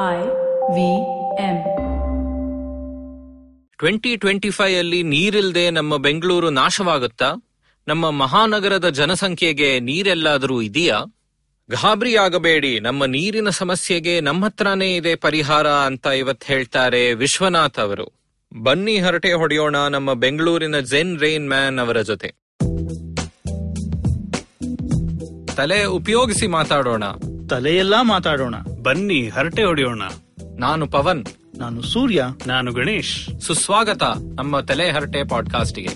I V M twenty twenty five ಅಲ್ಲಿ ನೀರಿಲ್ದೆ ನಮ್ಮ ಬೆಂಗಳೂರು ನಾಶವಾಗುತ್ತಾ? ನಮ್ಮ ಮಹಾನಗರದ ಜನಸಂಖ್ಯೆಗೆ ನೀರೆಲ್ಲಾದರೂ ಇದೆಯಾ? ಗಾಬರಿ ಆಗಬೇಡಿ ನಮ್ಮ ನೀರಿನ ಸಮಸ್ಯೆಗೆ ನಮ್ಮ ಹತ್ರನೇ ಇದೆ ಪರಿಹಾರ ಅಂತ ಇವತ್ ಹೇಳ್ತಾರೆ ವಿಶ್ವನಾಥ್ ಅವರು. ಬನ್ನಿ ಹರಟೆ ಹೊಡೆಯೋಣ ನಮ್ಮ ಬೆಂಗಳೂರಿನ ಜೆನ್ ರೈನ್ ಮ್ಯಾನ್ ಅವರ ಜೊತೆ. ತಲೆ ಉಪಯೋಗಿಸಿ ಮಾತಾಡೋಣ. ತಲೆಯೆಲ್ಲಾ ಮಾತಾಡೋಣ. ಬನ್ನಿ ಹರಟೆ ಹೊಡೆಯೋಣ. ನಾನು ಪವನ್. ನಾನು ಸೂರ್ಯ. ನಾನು ಗಣೇಶ್. ಸುಸ್ವಾಗತ ನಮ್ಮ ತಲೆ ಹರಟೆ ಪಾಡ್ಕಾಸ್ಟ್ಗೆ.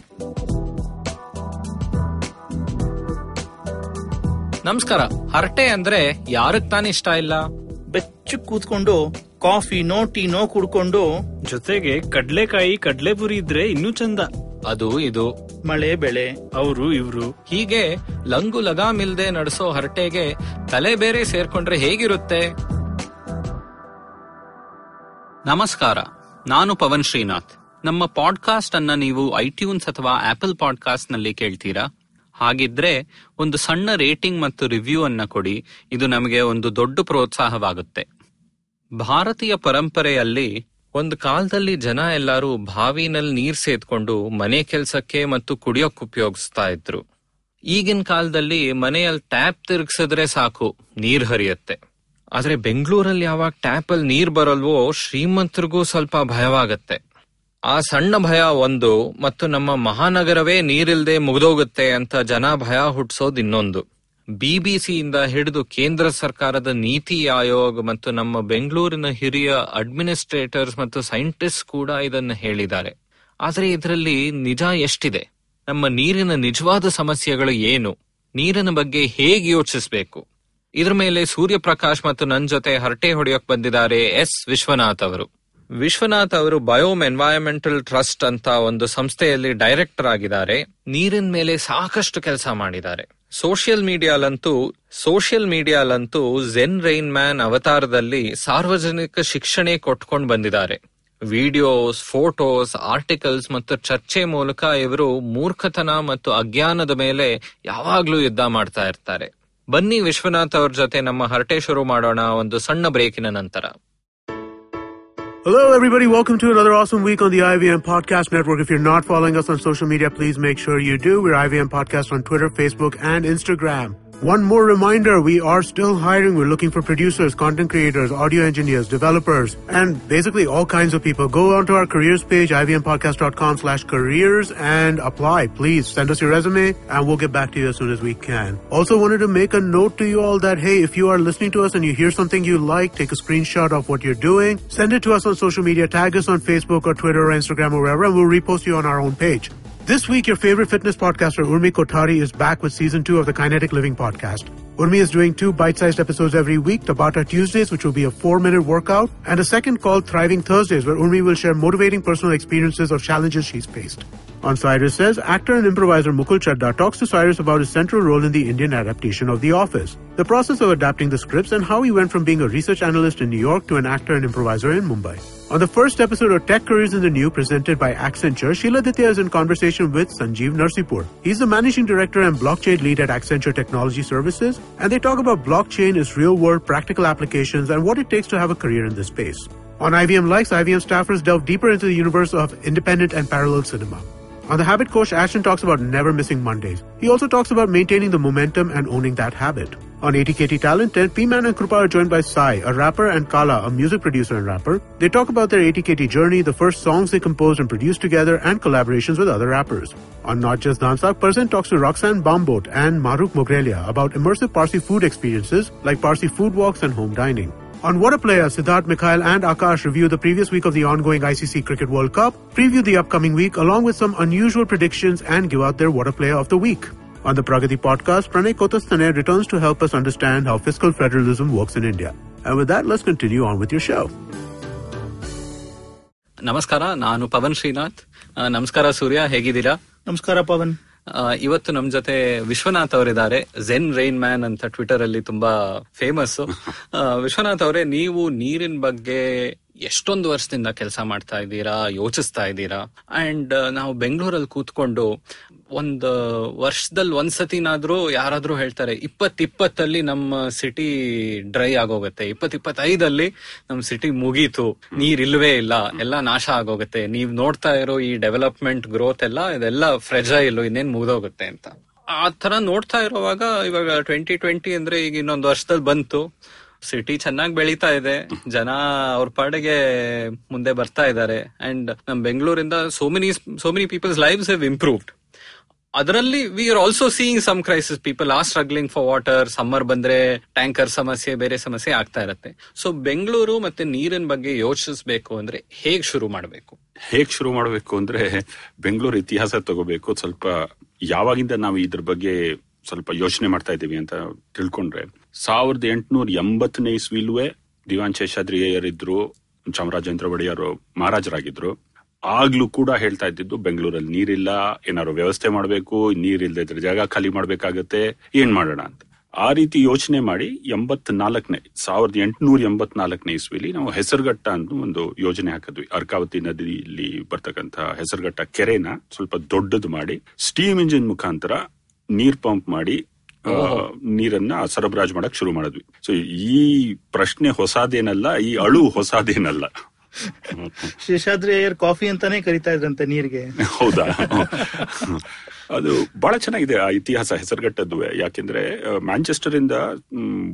ನಮಸ್ಕಾರ. ಹರಟೆ ಅಂದ್ರೆ ಯಾರಕ್ ತಾನೇ ಇಷ್ಟ ಇಲ್ಲ? ಬೆಚ್ಚ ಕೂತ್ಕೊಂಡು ಕಾಫಿ ಕಾಫಿನೋ ಟೀನೋ ಕುಡ್ಕೊಂಡು. ಜೊತೆಗೆ ಕಡ್ಲೆಕಾಯಿ ಕಡ್ಲೆಪುರಿ ಇದ್ರೆ ಇನ್ನೂ ಚಂದ. ಅದು ಇದು. ಮಳೆ ಬೆಳೆ. ಅವರು ಇವ್ರು. ಹೀಗೆ ಲಂಗು ಲಗಾಮಿಲ್ದೆ ನಡೆಸೋ ಹರಟೆಗೆ ತಲೆ ಬೇರೆ ಸೇರ್ಕೊಂಡ್ರೆ ಹೇಗಿರುತ್ತೆ? ನಮಸ್ಕಾರ, ನಾನು ಪವನ್ ಶ್ರೀನಾಥ್. ನಮ್ಮ ಪಾಡ್ಕಾಸ್ಟ್ ಅನ್ನ ನೀವು ಐಟ್ಯೂನ್ಸ್ ಅಥವಾ ಆಪಲ್ ಪಾಡ್ಕಾಸ್ಟ್ನಲ್ಲಿ ಕೇಳ್ತೀರಾ? ಹಾಗಿದ್ರೆ ಒಂದು ಸಣ್ಣ ರೇಟಿಂಗ್ ಮತ್ತು ರಿವ್ಯೂ ಅನ್ನ ಕೊಡಿ, ಇದು ನಮಗೆ ಒಂದು ದೊಡ್ಡ ಪ್ರೋತ್ಸಾಹವಾಗುತ್ತೆ. ಭಾರತೀಯ ಪರಂಪರೆಯಲ್ಲಿ ಒಂದು ಕಾಲದಲ್ಲಿ ಜನ ಎಲ್ಲರೂ ಬಾವಿನಲ್ಲಿ ನೀರ್ ಸೇದ್ಕೊಂಡು ಮನೆ ಕೆಲ್ಸಕ್ಕೆ ಮತ್ತು ಕುಡಿಯೋಕ್ ಉಪಯೋಗಿಸ್ತಾ ಇದ್ರು. ಈಗಿನ ಕಾಲದಲ್ಲಿ ಮನೆಯಲ್ಲಿ ಟ್ಯಾಪ್ ತಿರುಗಿಸಿದ್ರೆ ಸಾಕು, ನೀರ್ ಹರಿಯತ್ತೆ. ಆದ್ರೆ ಬೆಂಗಳೂರಲ್ಲಿ ಯಾವಾಗ ಟ್ಯಾಪ್ ಅಲ್ಲಿ ನೀರ್ ಬರಲ್ವೋ ಶ್ರೀಮಂತರಿಗೂ ಸ್ವಲ್ಪ ಭಯವಾಗತ್ತೆ. ಆ ಸಣ್ಣ ಭಯ ಒಂದು, ಮತ್ತು ನಮ್ಮ ಮಹಾನಗರವೇ ನೀರಿಲ್ದೆ ಮುಗಿದೋಗುತ್ತೆ ಅಂತ ಜನ ಭಯ ಹುಟ್ಟಿಸೋದು ಇನ್ನೊಂದು. ಬಿಬಿಸಿಯಿಂದ ಹಿಡಿದು ಕೇಂದ್ರ ಸರ್ಕಾರದ ನೀತಿ ಆಯೋಗ ಮತ್ತು ನಮ್ಮ ಬೆಂಗಳೂರಿನ ಹಿರಿಯ ಅಡ್ಮಿನಿಸ್ಟ್ರೇಟರ್ಸ್ ಮತ್ತು ಸೈಂಟಿಸ್ಟ್ ಕೂಡ ಇದನ್ನು ಹೇಳಿದ್ದಾರೆ. ಆದರೆ ಇದರಲ್ಲಿ ನಿಜ ಎಷ್ಟಿದೆ? ನಮ್ಮ ನೀರಿನ ನಿಜವಾದ ಸಮಸ್ಯೆಗಳು ಏನು? ನೀರಿನ ಬಗ್ಗೆ ಹೇಗೆ ಯೋಚಿಸಬೇಕು? ಇದ್ರ ಮೇಲೆ ಸೂರ್ಯಪ್ರಕಾಶ್ ಮತ್ತು ನನ್ ಜೊತೆ ಹರಟೆ ಹೊಡೆಯೋಕ್ ಬಂದಿದ್ದಾರೆ ಎಸ್. ವಿಶ್ವನಾಥ್ ಅವರು. ವಿಶ್ವನಾಥ್ ಅವರು ಬಯೋಮ್ ಎನ್ವೈರನ್ಮೆಂಟಲ್ ಟ್ರಸ್ಟ್ ಅಂತ ಒಂದು ಸಂಸ್ಥೆಯಲ್ಲಿ ಡೈರೆಕ್ಟರ್ ಆಗಿದ್ದಾರೆ. ನೀರಿನ ಮೇಲೆ ಸಾಕಷ್ಟು ಕೆಲಸ ಮಾಡಿದ್ದಾರೆ. ಸೋಷಿಯಲ್ ಮೀಡಿಯಾಲಂತೂ ಸೋಷಿಯಲ್ ಮೀಡಿಯಾಲಂತೂ ಜೆನ್ ರೈನ್ ಮ್ಯಾನ್ ಅವತಾರದಲ್ಲಿ ಸಾರ್ವಜನಿಕ ಶಿಕ್ಷಣ ಕೊಟ್ಕೊಂಡು ಬಂದಿದ್ದಾರೆ. ವಿಡಿಯೋಸ್ ಫೋಟೋಸ್ ಆರ್ಟಿಕಲ್ಸ್ ಮತ್ತು ಚರ್ಚೆ ಮೂಲಕ ಇವರು ಮೂರ್ಖತನ ಮತ್ತು ಅಜ್ಞಾನದ ಮೇಲೆ ಯಾವಾಗ್ಲೂ ಯುದ್ಧ ಮಾಡ್ತಾ ಇರ್ತಾರೆ. ಬನ್ನಿ ವಿಶ್ವನಾಥ್ ಅವ್ರ ಜೊತೆ ನಮ್ಮ ಹರಟೆ ಶುರು ಮಾಡೋಣ ಒಂದು ಸಣ್ಣ ಬ್ರೇಕಿನ ನಂತರ Hello, everybody. Welcome to another awesome week on the IVM Podcast Network. If you're not following us on social media, please make sure you do. We're IVM Podcast on Twitter, Facebook, and Instagram. One more reminder, we are still hiring. We're looking for producers, content creators, audio engineers, developers, and basically all kinds of people. Go onto our careers page, ivmpodcast.com slash careers and apply. Please send us your resume and we'll get back to you as soon as we can. Also wanted to make a note to you all that, hey, if you are listening to us and you hear something you like, take a screenshot of what you're doing, send it to us on social media, tag us on Facebook or Twitter or Instagram or wherever, and we'll repost you on our own page. This week, your favorite fitness podcaster, Urmi Kotari, is back with season two of the Kinetic Living podcast. Urmi is doing two bite-sized episodes every week, Tabata Tuesdays, which will be a four-minute workout, and a second called Thriving Thursdays, where Urmi will share motivating personal experiences of challenges she's faced. On Cyrus Says, actor and improviser Mukul Chadda talks to Cyrus about his central role in the Indian adaptation of The Office, the process of adapting the scripts, and how he went from being a research analyst in New York to an actor and improviser in Mumbai. On the first episode of Tech Careers in the New presented by Accenture, Sheila Ditya is in conversation with Sanjeev Narsipur. He's the managing director and blockchain lead at Accenture Technology Services, and they talk about blockchain, its real world practical applications, and what it takes to have a career in this space. On IVM Likes, IVM staffers delve deeper into the universe of independent and parallel cinema. On the habit coach, Ashton talks about never missing Mondays. He also talks about maintaining the momentum and owning that habit. On ATKT Talent 10, P-Man and Krupa are joined by Sai, a rapper, and Kala, a music producer and rapper. They talk about their ATKT journey, the first songs they composed and produced together, and collaborations with other rappers. On Not Just Dansak, Person talks to Roxanne Bambot and Maruk Mogrelia about immersive Parsi food experiences like Parsi food walks and home dining. On What a Player, Siddharth, Mikhail, and Akash review the previous week of the ongoing ICC Cricket World Cup, preview the upcoming week, along with some unusual predictions, and give out their What a Player of the Week. On the Pragati podcast, Pranay Kotastane returns to help us understand how fiscal federalism works in India. And with that, let's continue on with your show. ನಮಸ್ಕಾರ ನಾನು Pavan Srinath Namaskara, ನಮಸ್ಕಾರ ಸೂರ್ಯ ಹೇಗಿದ್ದೀರಾ ನಮಸ್ಕಾರ ಪವನ್ ಆ, ಇವತ್ತು ನಮ್ ಜೊತೆ ವಿಶ್ವನಾಥ್ ಅವರಿದ್ದಾರೆ ಝೆನ್ ರೈನ್ ಮ್ಯಾನ್ ಅಂತ ಟ್ವಿಟರ್ ಅಲ್ಲಿ ತುಂಬಾ ಫೇಮಸ್ ವಿಶ್ವನಾಥ್ ಅವರೇ ನೀವು ನೀರಿನ ಬಗ್ಗೆ ಎಷ್ಟೊಂದು ವರ್ಷದಿಂದ ಕೆಲಸ ಮಾಡ್ತಾ ಇದ್ದೀರಾ, ಯೋಚಿಸ್ತಾ ಇದ್ದೀರಾ? ಅಂಡ್ ನಾವು ಬೆಂಗಳೂರಲ್ಲಿ ಕೂತ್ಕೊಂಡು ಒಂದು ವರ್ಷದಲ್ಲಿ ಒಂದ್ಸತಿನಾದ್ರೂ ಯಾರಾದ್ರೂ ಹೇಳ್ತಾರೆ ಇಪ್ಪತ್ ಇಪ್ಪತ್ತಲ್ಲಿ ನಮ್ಮ ಸಿಟಿ ಡ್ರೈ ಆಗೋಗತ್ತೆ. ಇಪ್ಪತ್ ಇಪ್ಪತ್ತೈದಲ್ಲಿ ನಮ್ಮ ಸಿಟಿ ಮುಗೀತು. ನೀರ್ ಇಲ್ವೇ ಇಲ್ಲ. ಎಲ್ಲ ನಾಶ ಆಗೋಗುತ್ತೆ. ನೀವ್ ನೋಡ್ತಾ ಇರೋ ಈ ಡೆವಲಪ್ಮೆಂಟ್ ಗ್ರೋತ್ ಎಲ್ಲ, ಇದೆಲ್ಲ ಫ್ರೆಜೈಲ್, ಇನ್ನೇನ್ ಮುಗ್ದೋಗುತ್ತೆ ಅಂತ. ಆ ತರ ನೋಡ್ತಾ ಇರುವಾಗ ಇವಾಗ ಟ್ವೆಂಟಿ ಟ್ವೆಂಟಿ ಅಂದ್ರೆ ಈಗ ಇನ್ನೊಂದು ವರ್ಷದಲ್ಲಿ ಬಂತು. ಸಿಟಿ ಚೆನ್ನಾಗಿ ಬೆಳೀತಾ ಇದೆ. ಜನ ಅವ್ರ ಪಾಡಿಗೆ ಮುಂದೆ ಬರ್ತಾ ಇದ್ದಾರೆ. ಅಂಡ್ ನಮ್ ಬೆಂಗಳೂರಿಂದ so many so many peoples lives have improved ಅದರಲ್ಲಿ we are also seeing some crisis people are struggling for water summer ಬಂದ್ರೆ ಟ್ಯಾಂಕರ್ ಸಮಸ್ಯೆ, ಬೇರೆ ಸಮಸ್ಯೆ ಆಗ್ತಾ ಇರತ್ತೆ. ಸೊ ಬೆಂಗಳೂರು ಮತ್ತೆ ನೀರಿನ ಬಗ್ಗೆ ಯೋಚಿಸಬೇಕು ಅಂದ್ರೆ ಹೇಗ್ ಶುರು ಮಾಡಬೇಕು? ಹೇಗ್ ಶುರು ಮಾಡಬೇಕು ಅಂದ್ರೆ ಬೆಂಗಳೂರು ಇತಿಹಾಸ ತಗೋಬೇಕು. ಸ್ವಲ್ಪ ಯಾವಾಗಿಂದ ನಾವು ಇದ್ರ ಬಗ್ಗೆ ಸ್ವಲ್ಪ ಯೋಚನೆ ಮಾಡ್ತಾ ಇದ್ದೀವಿ ಅಂತ ತಿಳ್ಕೊಂಡ್ರೆ, ಸಾವಿರದ ಎಂಟುನೂರ ಎಂಬತ್ತನೇ ಇಸ್ವಿಲ್ವೇ ದಿವಾನ್ ಶೇಷಾದ್ರಿಯರಿದ್ರು ಚಾಮರಾಜೇಂದ್ರ ಒಡೆಯರು ಮಹಾರಾಜರಾಗಿದ್ರು. ಆಗ್ಲೂ ಕೂಡ ಹೇಳ್ತಾ ಇದ್ದಿದ್ದು, ಬೆಂಗಳೂರಲ್ಲಿ ನೀರಿಲ್ಲ, ಏನಾದ್ರು ವ್ಯವಸ್ಥೆ ಮಾಡಬೇಕು ನೀರಿಲ್ಲದೆ ಇದ್ರೆ ಜಾಗ ಖಾಲಿ ಮಾಡ್ಬೇಕಾಗತ್ತೆ, ಏನ್ ಮಾಡೋಣ ಅಂತ. ಆ ರೀತಿ ಯೋಚನೆ ಮಾಡಿ ಎಂಬತ್ನಾಲ್ಕನೇ, ಸಾವಿರದ ಎಂಟುನೂರ ಎಂಬತ್ನಾಲ್ಕನೇ ಇಸ್ವಿಲಿ ನಾವು ಹೆಸರುಘಟ್ಟ ಅಂತ ಒಂದು ಯೋಜನೆ ಹಾಕಿದ್ವಿ. ಅರ್ಕಾವತಿ ನದಿಯಲ್ಲಿ ಬರ್ತಕ್ಕಂತ ಹೆಸರುಘಟ್ಟ ಕೆರೆನ ಸ್ವಲ್ಪ ದೊಡ್ಡದು ಮಾಡಿ, ಸ್ಟೀಮ್ ಇಂಜಿನ್ ಮುಖಾಂತರ ನೀರ್ ಪಂಪ್ ಮಾಡಿ ಆ, ನೀರನ್ನ ಸರಬರಾಜು ಮಾಡಕ್ ಶುರು ಮಾಡಿದ್ವಿ. ಸೊ ಈ ಪ್ರಶ್ನೆ ಹೊಸಾದೇನಲ್ಲ ಈ ಅಳು ಹೊಸಾದೇನಲ್ಲ. ಶೇಷಾದ್ರಿ ಅಯ್ಯರ್ ಕಾಫಿ ಅಂತಾನೆ ಕರಿತಾ ಇದ್ರಂತೆ ನೀರಿಗೆ. ಹೌದಾ? ಅದು ಬಹಳ ಚೆನ್ನಾಗಿದೆ ಆ ಇತಿಹಾಸ ಹೆಸರುಗಟ್ಟದ್ದು. ಯಾಕೆಂದ್ರೆ ಮ್ಯಾಂಚೆಸ್ಟರ್ ಇಂದ